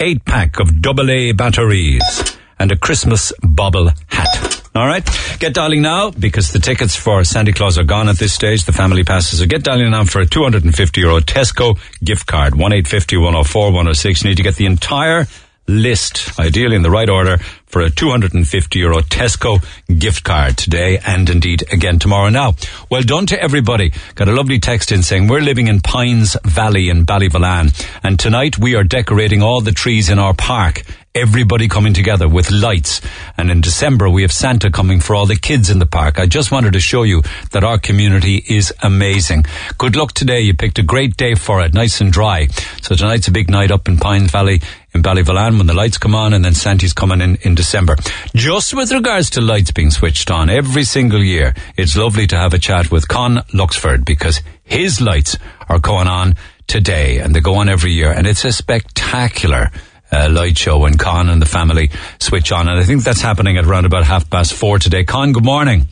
eight pack of double A batteries, and a Christmas bobble hat. All right, get dialing now because the tickets for Santa Claus are gone at this stage. The family passes. So get dialing now for a 250 euro Tesco gift card. One eight fifty one zero four one zero six. You need to get the entire list, ideally in the right order, for a 250 euro Tesco gift card today and indeed again tomorrow. Now, well done to everybody. Got a lovely text in saying we're living in Pines Valley in Ballyvolane and tonight we are decorating all the trees in our park. Everybody coming together with lights. And in December, we have Santa coming for all the kids in the park. I just wanted to show you that our community is amazing. Good luck today. You picked a great day for it, nice and dry. So tonight's a big night up in Pines Valley in Ballyvolane when the lights come on, and then Santi's coming in in December. Just with regards to lights being switched on every single year, it's lovely to have a chat with Con Luxford because his lights are going on today, and they go on every year, and it's a spectacular uh, light show when Con and the family switch on. And I think that's happening at around about half past four today. Con, good morning.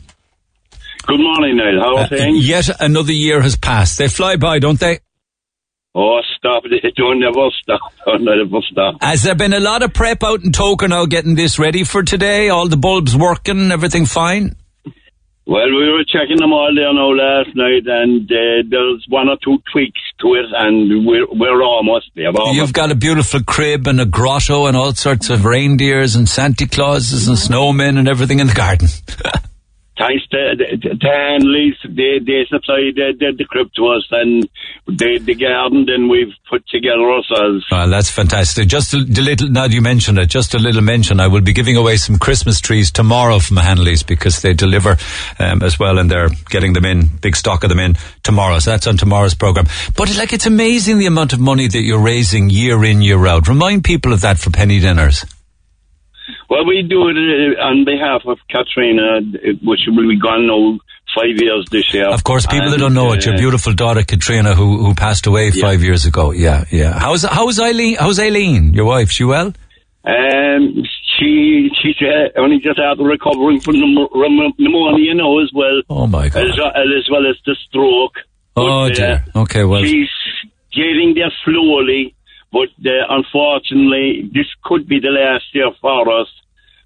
Good morning, Niall. How are Uh, things? yet another year has passed. They fly by, don't they? Oh, stop it. Don't never stop. Don't never stop. Has there been a lot of prep out in Togher now getting this ready for today? All the bulbs working, everything fine? Well, we were checking them all there now last night, and uh, there's one or two tweaks to it, and we're, we're almost there. We're almost You've got a beautiful crib and a grotto and all sorts of reindeers and Santa Clauses and snowmen and everything in the garden. Thanks to, to, Hanley's, they, they supply the, the, crib to us, and the, the garden then we've put together ourselves. Well, that's fantastic. Just a, little, now you mentioned it, just a little mention. I will be giving away some Christmas trees tomorrow from Hanley's because they deliver um, as well and they're getting them in, big stock of them in tomorrow. So that's on tomorrow's program. But like, it's amazing the amount of money that you're raising year in, year out. Remind people of that for penny dinners. Well, we do it uh, on behalf of Katrina, uh, which will be gone now five years this year. Of course, people that And, don't know it, your uh, beautiful daughter Katrina, who who passed away five years ago. Yeah, yeah. How's how's Eileen? How's Eileen? Your wife? She well? Um, she she's uh, only just out of recovering from pneumonia now as well. Oh my God! As, as well as the stroke. Oh But, dear. uh, Okay, well. she's getting there slowly, but uh, unfortunately, this could be the last year for us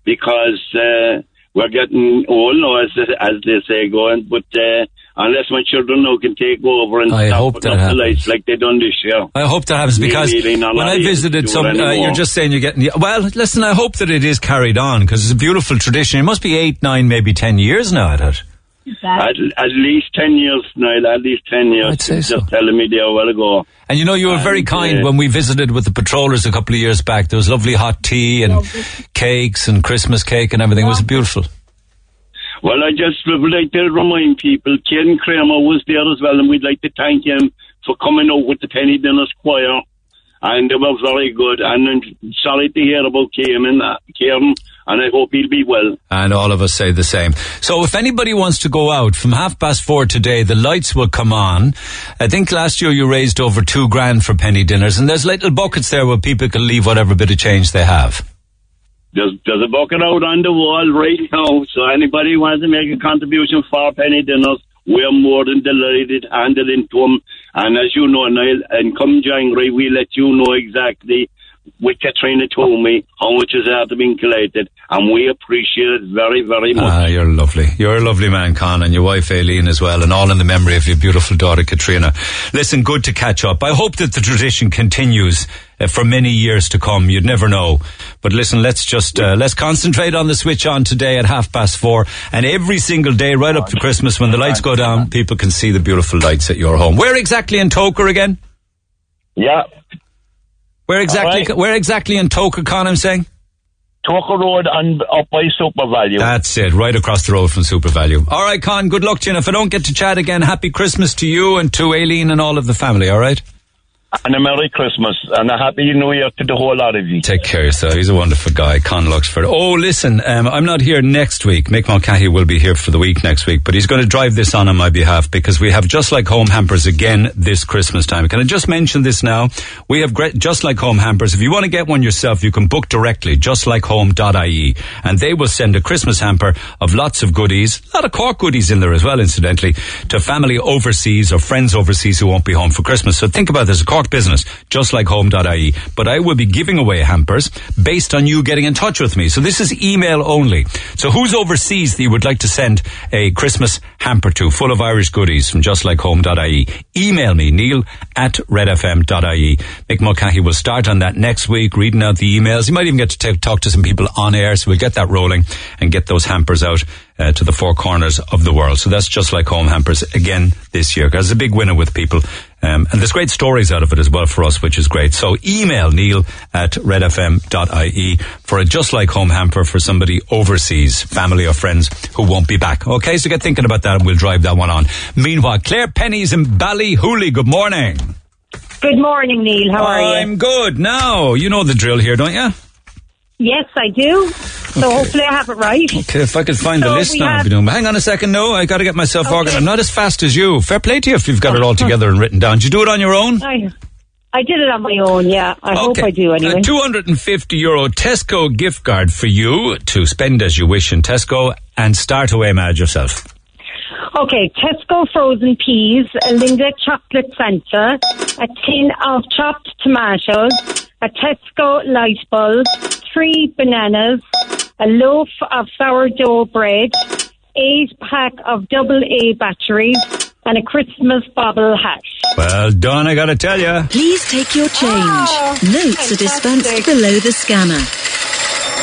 because uh, we're getting old now, as as they say, going. But uh, unless my children now can take over and I stop hope that the lights like they done this year. I hope that happens because really not when I visited some, uh, you're just saying you're getting. Well, listen, I hope that it is carried on because it's a beautiful tradition. It must be eight, nine, maybe ten years now at it. At, at least 10 years, Niall, at least 10 years. I'd say Just so. telling me there a while ago. And you know, you were very kind uh, when we visited with the patrollers a couple of years back. There was lovely hot tea and cakes and Christmas cake and everything. It was beautiful. Well, I just would like to remind people, Ken Kramer was there as well, and we'd like to thank him for coming out with the Penny Dinners Choir. And they were very good. And I'm sorry to hear about Kieran, uh, Kieran, and I hope he'll be well. And all of us say the same. So if anybody wants to go out from half past four today, the lights will come on. I think last year you raised over two grand for penny dinners and there's little buckets there where people can leave whatever bit of change they have. There's, there's a bucket out on the wall right now, so anybody wants to make a contribution for Penny Dinners, we're more than delighted handling to them. And as you know, Niall, and come January, we let you know exactly with Katrina told me how much is after being collected, and we appreciate it very, very much. Ah, you're lovely. You're a lovely man, Con, and your wife Aileen as well, and all in the memory of your beautiful daughter Katrina. Listen, good to catch up. I hope that the tradition continues uh, for many years to come. You'd never know. But listen, let's just uh, let's concentrate on the switch on today at half past four, and every single day right up to Christmas when the lights go down, people can see the beautiful lights at your home. Where exactly in Togher again? Yeah. Where exactly? Right. Where exactly in Togher, Con? I'm saying. Togher Road and up by SuperValu. That's it, right across the road from SuperValu. All right, Con, good luck to you. And if I don't get to chat again, happy Christmas to you and to Aileen and all of the family, all right? And a Merry Christmas and a Happy New Year to the whole lot of you. Take care yourself. He's a wonderful guy, Con Luxford. Oh, listen, um, I'm not here next week. Mick Mulcahy will be here for the week next week, but he's going to drive this on on my behalf because we have Just Like Home Hampers again this Christmas time. Can I just mention this now? We have great, Just Like Home Hampers. If you want to get one yourself, you can book directly, justlikeHome.ie, and they will send a Christmas hamper of lots of goodies, a lot of Cork goodies in there as well, incidentally, to family overseas or friends overseas who won't be home for Christmas. So think about this, a Business, home.ie, But I will be giving away hampers based on you getting in touch with me. So this is email only. So who's overseas that you would like to send a Christmas hamper to, full of Irish goodies from just like home.ie? Email me, neil at redfm.ie. Mick Mulcahy will start on that next week, reading out the emails. You might even get to ta- talk to some people on air, so we'll get that rolling and get those hampers out uh, to the four corners of the world. So that's just like home hampers again this year, it's a big winner with people. Um, and there's great stories out of it as well for us, which is great. So email neil at redfm.ie for a just like home hamper for somebody overseas, family or friends who won't be back. Okay, so get thinking about that and we'll drive that one on. Meanwhile, Claire Penny's in Ballyhooly. Good morning. Good morning, Neil. How are you? I'm good. Now, you know the drill here, don't you? Yes, I do. So hopefully I have it right. Okay, if I could find the list now, I'd have- be doing. Hang on a second, no, I got to get myself Okay. organized. I'm not as fast as you. Fair play to you if you've got it all uh-huh. together and written down. Did you do it on your own? I, I did it on my own, yeah. I hope I do uh, anyway. A 250 euro Tesco gift card for you to spend as you wish in Tesco and start away mad yourself. Okay, Tesco frozen peas, a Linda chocolate Fanta, a tin of chopped tomatoes, a Tesco light bulb, three bananas, a loaf of sourdough bread, eight pack of double A batteries, and a Christmas bobble hat. Well done, I got to tell you. Please take your change. Oh, Notes are dispensed below the scanner.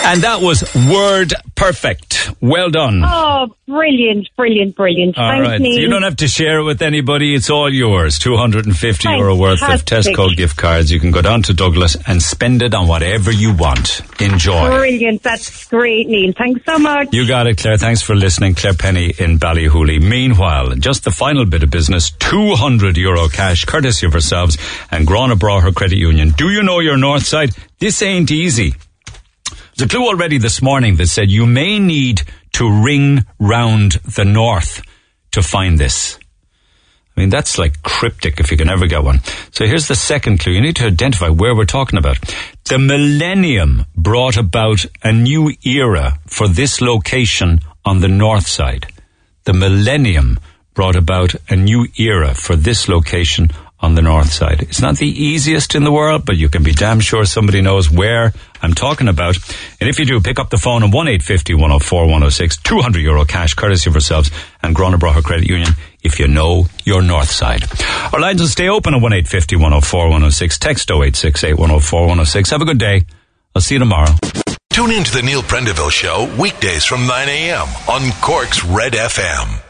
And that was word perfect. Well done. Oh, brilliant, brilliant, brilliant. All right. Neil. You don't have to share it with anybody. It's all yours. 250 euro worth of Tesco gift cards. You can go down to Douglas and spend it on whatever you want. Enjoy. Brilliant. That's great, Neil. Thanks so much. You got it, Claire. Thanks for listening. Claire Penny in Ballyhooly. Meanwhile, just the final bit of business, 200 euro cash, courtesy of ourselves and Gurranabraher Credit Union. Do you know your north side? This ain't easy. There's a clue already this morning that said you may need to ring round the north to find this. I mean, that's like cryptic if you can ever get one. So here's the second clue. You need to identify where we're talking about. The millennium brought about a new era for this location on the north side. The millennium brought about a new era for this location on the north side. It's not the easiest in the world, but you can be damn sure somebody knows where I'm talking about. And if you do, pick up the phone on 1850 104 106, 200 euro cash, courtesy of yourselves and Gurranabraher Credit Union, if you know your north side. Our lines will stay open at 1850 104 106, text 0868 104 106. Have a good day. I'll see you tomorrow. Tune in to the Neil Prendeville Show weekdays from 9 a.m. on Cork's Red FM.